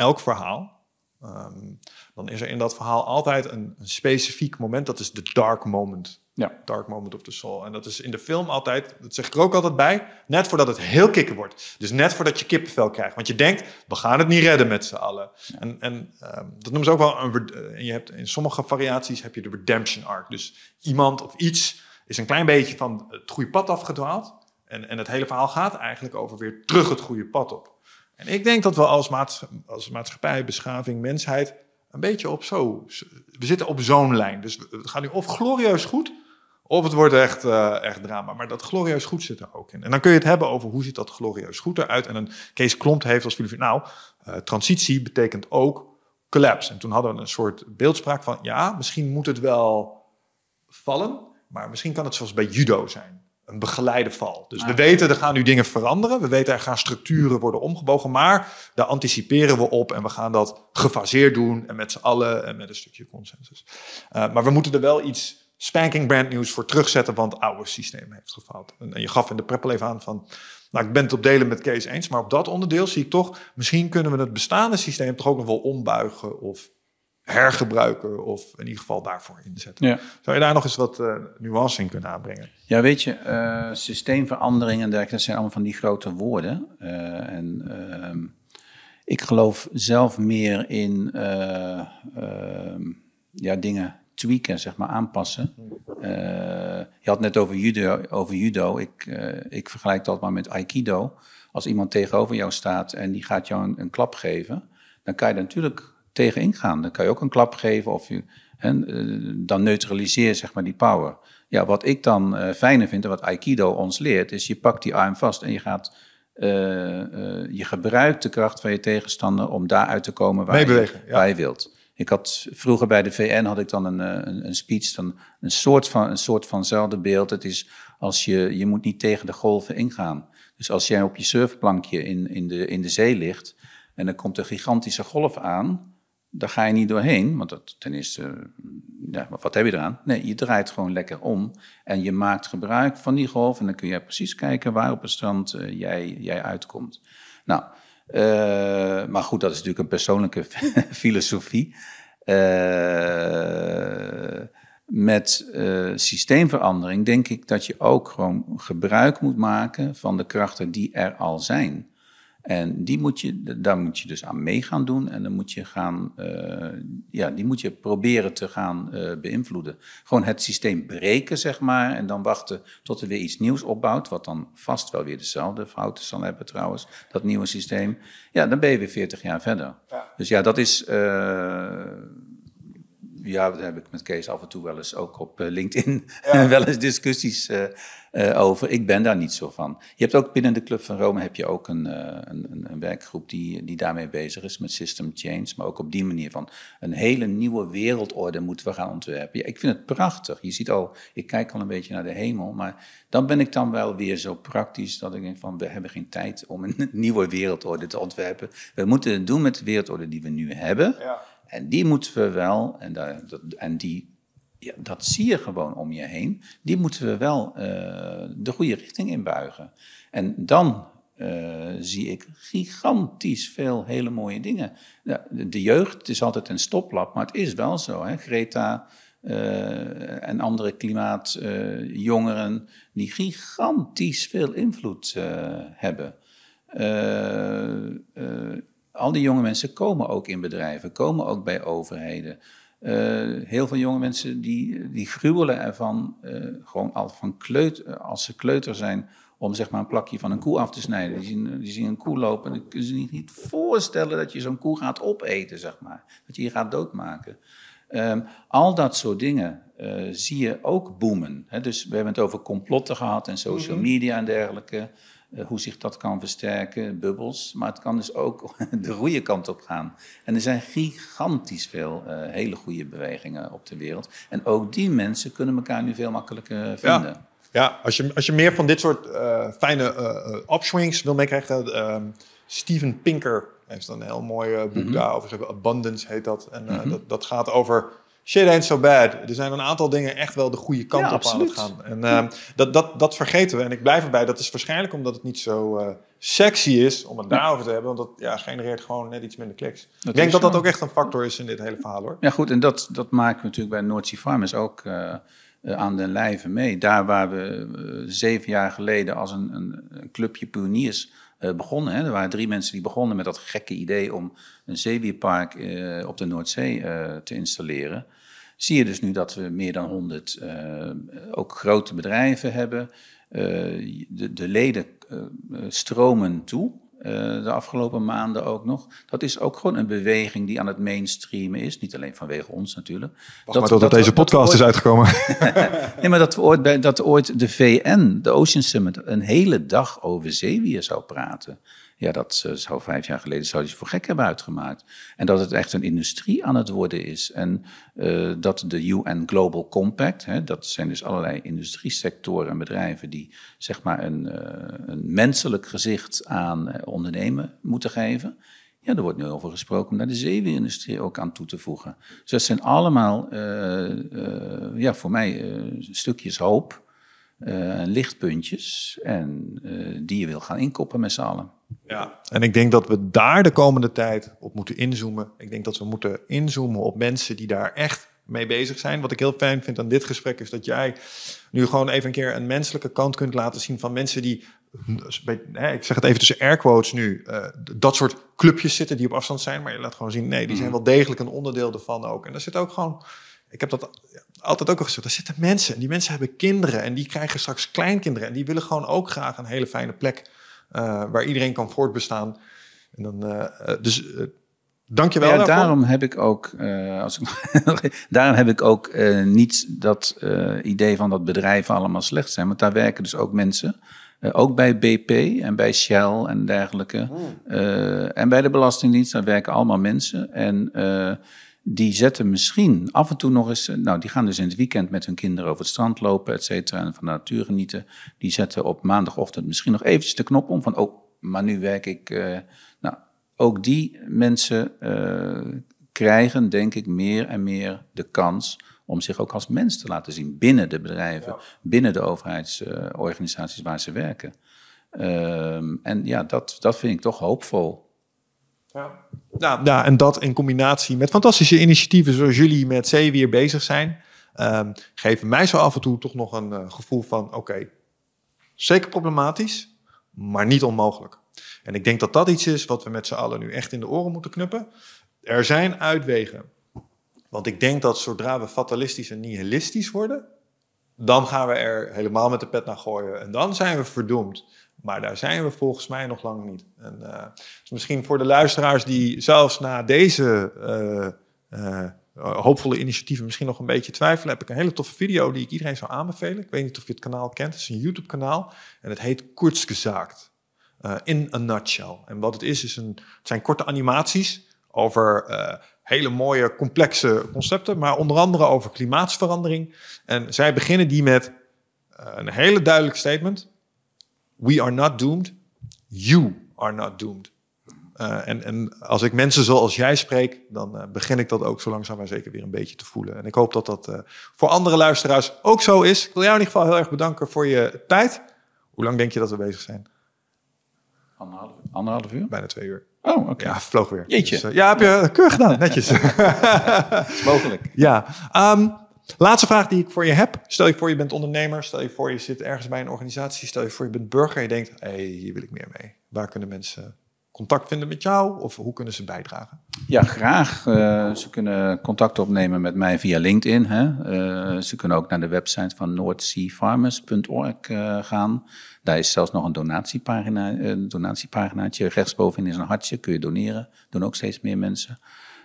elk verhaal, Ehm, dan is er in dat verhaal altijd een, een specifiek moment. Dat is de dark moment. Ja. Dark moment of the soul. En dat is in de film altijd, dat zeg ik er ook altijd bij, net voordat het heel kicken wordt. Dus net voordat je kippenvel krijgt. Want je denkt, we gaan het niet redden met z'n allen. En, en ehm, dat noemen ze ook wel een... eh, En je hebt, in sommige variaties heb je de redemption arc. Dus iemand of iets is een klein beetje van het goede pad afgedwaald. En, en het hele verhaal gaat eigenlijk over weer terug het goede pad op. En ik denk dat we als, maats, als maatschappij, beschaving, mensheid een beetje op zo. We zitten op zo'n lijn. Dus het gaat nu of glorieus goed, Of het wordt echt, eh, echt drama. Maar dat glorieus goed zit er ook in. En dan kun je het hebben over hoe ziet dat glorieus goed eruit. En een Kees Klomp heeft als filosofie... Nou, uh, transitie betekent ook collapse. En toen hadden we een soort beeldspraak van... Ja, misschien moet het wel vallen. Maar misschien kan het zoals bij judo zijn een begeleide val. Dus we ah. weten, er gaan nu dingen veranderen. We weten, er gaan structuren worden omgebogen. Maar daar anticiperen we op en we gaan dat gefaseerd doen. En met z'n allen en met een stukje consensus. Uh, maar we moeten er wel iets spanking brand nieuws voor terugzetten, want het oude systeem heeft gefaald. En, je gaf in de prep al even aan van, nou ik ben het op delen met Kees eens, maar op dat onderdeel zie ik toch, misschien kunnen we het bestaande systeem toch ook nog wel ombuigen of hergebruiken of in ieder geval daarvoor inzetten. Ja. Zou je daar nog eens wat uh, nuance in kunnen aanbrengen? Ja, weet je, uh, systeemverandering en dergelijke, dat zijn allemaal van die grote woorden. Uh, en ehm, ik geloof zelf meer in ehm, ja, dingen tweaken, zeg maar, aanpassen. je had net over judo. Over judo. Ik, ik vergelijk dat maar met aikido. Als iemand tegenover jou staat en die gaat jou een, een klap geven, dan kan je natuurlijk tegen ingaan. Dan kan je ook een klap geven of je, en, eh, dan neutraliseer zeg maar die power. Ja, wat ik dan uh, fijner vind en wat Aikido ons leert, is je pakt die arm vast en je gaat, uh, je gebruikt de kracht van je tegenstander om daaruit te komen waar, je, waar je wilt. Ik had vroeger bij de VN had ik dan een, een, een speech, dan een soort van een soort vanzelfde beeld. Het is als je, je moet niet tegen de golven ingaan. Dus als jij op je surfplankje in, in, de, in de zee ligt en er komt een gigantische golf aan, daar ga je niet doorheen, want dat, ten eerste, ja, wat heb je eraan? Nee, je draait gewoon lekker om en je maakt gebruik van die golf en dan kun je precies kijken waar op het strand uh, jij, jij uitkomt. Nou, uh, maar goed, dat is natuurlijk een persoonlijke filosofie. Uh, met systeemverandering denk ik dat je ook gewoon gebruik moet maken van de krachten die er al zijn. En die moet je, daar moet je dus aan mee gaan doen. En dan moet je gaan, uh, ja, die moet je proberen te gaan uh, beïnvloeden. Gewoon het systeem breken, zeg maar. En dan wachten tot er weer iets nieuws opbouwt. Wat dan vast wel weer dezelfde fouten zal hebben, trouwens. Dat nieuwe systeem. Ja, dan ben je weer 40 jaar verder. Ja. Dus ja, dat is. Uh, ja, daar heb ik met Kees af en toe wel eens ook op LinkedIn ja. wel eens discussies uh, over. Ik ben daar niet zo van. Je hebt ook binnen de Club van Rome heb je ook een, uh, een, een, werkgroep die, die daarmee bezig is met system change. Maar ook op die manier van een hele nieuwe wereldorde moeten we gaan ontwerpen. Ja, ik vind het prachtig. Je ziet al, ik kijk al een beetje naar de hemel. Maar dan ben ik dan wel weer zo praktisch dat ik denk van we hebben geen tijd om een nieuwe wereldorde te ontwerpen. We moeten het doen met de wereldorde die we nu hebben. Ja. En die moeten we wel, en, daar, en die ja, dat zie je gewoon om je heen. Die moeten we wel uh, de goede richting inbuigen. En dan uh, zie ik gigantisch veel hele mooie dingen. De, jeugd, is altijd een stoplap, maar het is wel zo. Hè? Greta uh, en andere klimaatjongeren die gigantisch veel invloed hebben. al die jonge mensen komen ook in bedrijven, komen ook bij overheden. Uh, heel veel jonge mensen die, die gruwelen ervan, uh, gewoon al van kleut, als ze kleuter zijn, om zeg maar een plakje van een koe af te snijden. Die zien, die zien een koe lopen en dan kunnen ze niet, niet voorstellen dat je zo'n koe gaat opeten, zeg maar. Dat je je gaat doodmaken. Um, al dat soort dingen uh, zie je ook boomen. Hè? Dus we hebben het over complotten gehad en social mhm. media en dergelijke. Eh, hoe zich dat kan versterken, bubbels. Maar het kan dus ook de goede kant op gaan. En er zijn gigantisch veel uh, hele goede bewegingen op de wereld. En ook die mensen kunnen elkaar nu veel makkelijker vinden. Ja, ja als, je, als je meer van dit soort uh, fijne upswings wil meekrijgen... Ehm, Steven Pinker heeft een heel mooi boek mm -hmm. daarover. Abundance heet dat. En mm -hmm. dat, dat gaat over shit ain't so bad. Er zijn een aantal dingen echt wel de goede kant op aan het gaan. En uh, dat, dat, dat vergeten we. En ik blijf erbij. Dat is waarschijnlijk omdat het niet zo uh, sexy is om het daarover te hebben. Want dat ja, genereert gewoon net iets minder kliks. ik denk dat dat ook echt een factor is in dit hele verhaal hoor. Ja goed, en dat, dat maken we natuurlijk bij Noordzee Farmers ook uh, aan den lijve mee. Daar waar we zeven jaar geleden als een, een, een clubje pioniers begonnen. Hè. Er waren drie mensen die begonnen met dat gekke idee om een zeewierpark uh, op de Noordzee uh, te installeren. Zie je dus nu dat we meer dan 100 uh, eh, ook grote bedrijven hebben. de, de, leden stromen toe. De afgelopen maanden ook nog. Dat is ook gewoon een beweging die aan het mainstreamen is. Niet alleen vanwege ons natuurlijk. Wacht dat, maar totdat deze podcast is uitgekomen. nee, maar dat ooit, bij, dat ooit de VN, de Ocean Summit, een hele dag over zeewier zou praten. Ja, dat uh, zou vijf jaar geleden zou je voor gek hebben uitgemaakt. En dat het echt een industrie aan het worden is. En uh, dat de UN Global Compact, hè, dat zijn dus allerlei industriesectoren en bedrijven die zeg maar een, uh, een menselijk gezicht aan ondernemen moeten geven. Ja, er wordt nu over gesproken om daar de zeewierindustrie ook aan toe te voegen. Dus dat zijn allemaal, ja, voor mij stukjes hoop uh, lichtpuntjes en uh, die je wil gaan inkoppen met z'n allen. Ja, en ik denk dat we daar de komende tijd op moeten inzoomen. Ik denk dat we moeten inzoomen op mensen die daar echt mee bezig zijn. Wat ik heel fijn vind aan dit gesprek is dat jij nu gewoon even een keer een menselijke kant kunt laten zien van mensen die, ik zeg het even tussen air quotes nu, uh, dat soort clubjes zitten die op afstand zijn. Maar je laat gewoon zien, nee, die zijn mm. wel degelijk een onderdeel ervan ook. En daar zit ook gewoon, ik heb dat altijd ook al gezegd, er zitten mensen. En die mensen hebben kinderen en die krijgen straks kleinkinderen. En die willen gewoon ook graag een hele fijne plek uh, waar iedereen kan voortbestaan. En dan, uh, dus uh, dankjewel ja, daarom heb ik ook, als ik, daarom heb ik ook niet dat idee van dat bedrijven allemaal slecht zijn. Want daar werken dus ook mensen. ook bij BP en bij Shell en dergelijke. Hmm. en bij de Belastingdienst, daar werken allemaal mensen. En die zetten misschien af en toe nog eens, eh, nou die gaan dus in het weekend met hun kinderen over het strand lopen, et cetera, en van de natuur genieten. Die zetten op maandagochtend misschien nog eventjes de knop om van, oh, maar nu werk ik. Uh, nou, ook die mensen uh, krijgen, denk ik, meer en meer de kans om zich ook als mens te laten zien binnen de bedrijven, binnen de overheidsorganisaties waar ze werken. Uh, en ja, dat, dat vind ik toch hoopvol. Ja. Nou, ja, en dat in combinatie met fantastische initiatieven zoals jullie met Zeewier bezig zijn, um, geven mij zo af en toe toch nog een uh, gevoel van: oké, zeker problematisch, maar niet onmogelijk. En ik denk dat dat iets is wat we met z'n allen nu echt in de oren moeten knuppen. Er zijn uitwegen. Want ik denk dat zodra we fatalistisch en nihilistisch worden, dan gaan we er helemaal met de pet naar gooien. En dan zijn we verdoemd. Maar daar zijn we volgens mij nog lang niet. En, uh, dus misschien voor de luisteraars die zelfs na deze uh, uh, hoopvolle initiatieven misschien nog een beetje twijfelen, heb ik een hele toffe video die ik iedereen zou aanbevelen. Ik weet niet of je het kanaal kent. Het is een YouTube-kanaal en het heet Kurzgesagt. in a nutshell. En wat het is, is een, het zijn korte animaties over hele mooie, complexe concepten, maar onder andere over klimaatsverandering. En zij beginnen die met een hele duidelijk statement. We are not doomed. You are not doomed. Uh, en, en, als ik mensen zoals jij spreek, dan uh, begin ik dat ook zo langzaam maar zeker weer een beetje te voelen. En ik hoop dat dat uh, voor andere luisteraars ook zo is. Ik wil jou in ieder geval heel erg bedanken voor je tijd. Hoe lang denk je dat we bezig zijn? Anderhalf, anderhalf uur? Bijna twee uur. Oh, oké. Okay. Ja, vloog weer. Jeetje. Dus, ja, heb je keurig gedaan. Netjes. is mogelijk. Ja. Um, Laatste vraag die ik voor je heb. Stel je voor je bent ondernemer, stel je voor je zit ergens bij een organisatie, stel je voor je bent burger en je denkt, hé, hey, hier wil ik meer mee. Waar kunnen mensen contact vinden met jou of hoe kunnen ze bijdragen? Ja, graag. Uh, ze kunnen contact opnemen met mij via LinkedIn. Hè. Uh, ze kunnen ook naar de website van noordseafarmers.org uh, eh, gaan. Daar is zelfs nog een donatiepagina, een donatiepaginaatje. Rechtsbovenin is een hartje, kun je doneren. Doen ook steeds meer mensen.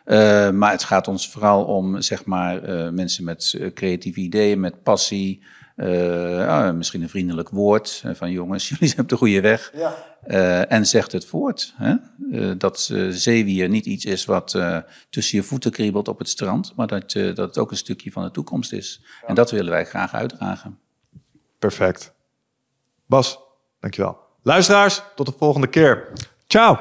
Uh, maar het gaat ons vooral om zeg maar, uh, mensen met uh, creatieve ideeën, met passie. Ah, misschien een vriendelijk woord van jongens, jullie zijn op de goede weg. Ja. en zegt het voort. Hè? dat zeewier niet iets is wat tussen je voeten kriebelt op het strand, maar dat, dat het ook een stukje van de toekomst is. Ja. En dat willen wij graag uitdragen. Perfect. Bas, dankjewel. Luisteraars, tot de volgende keer. Ciao.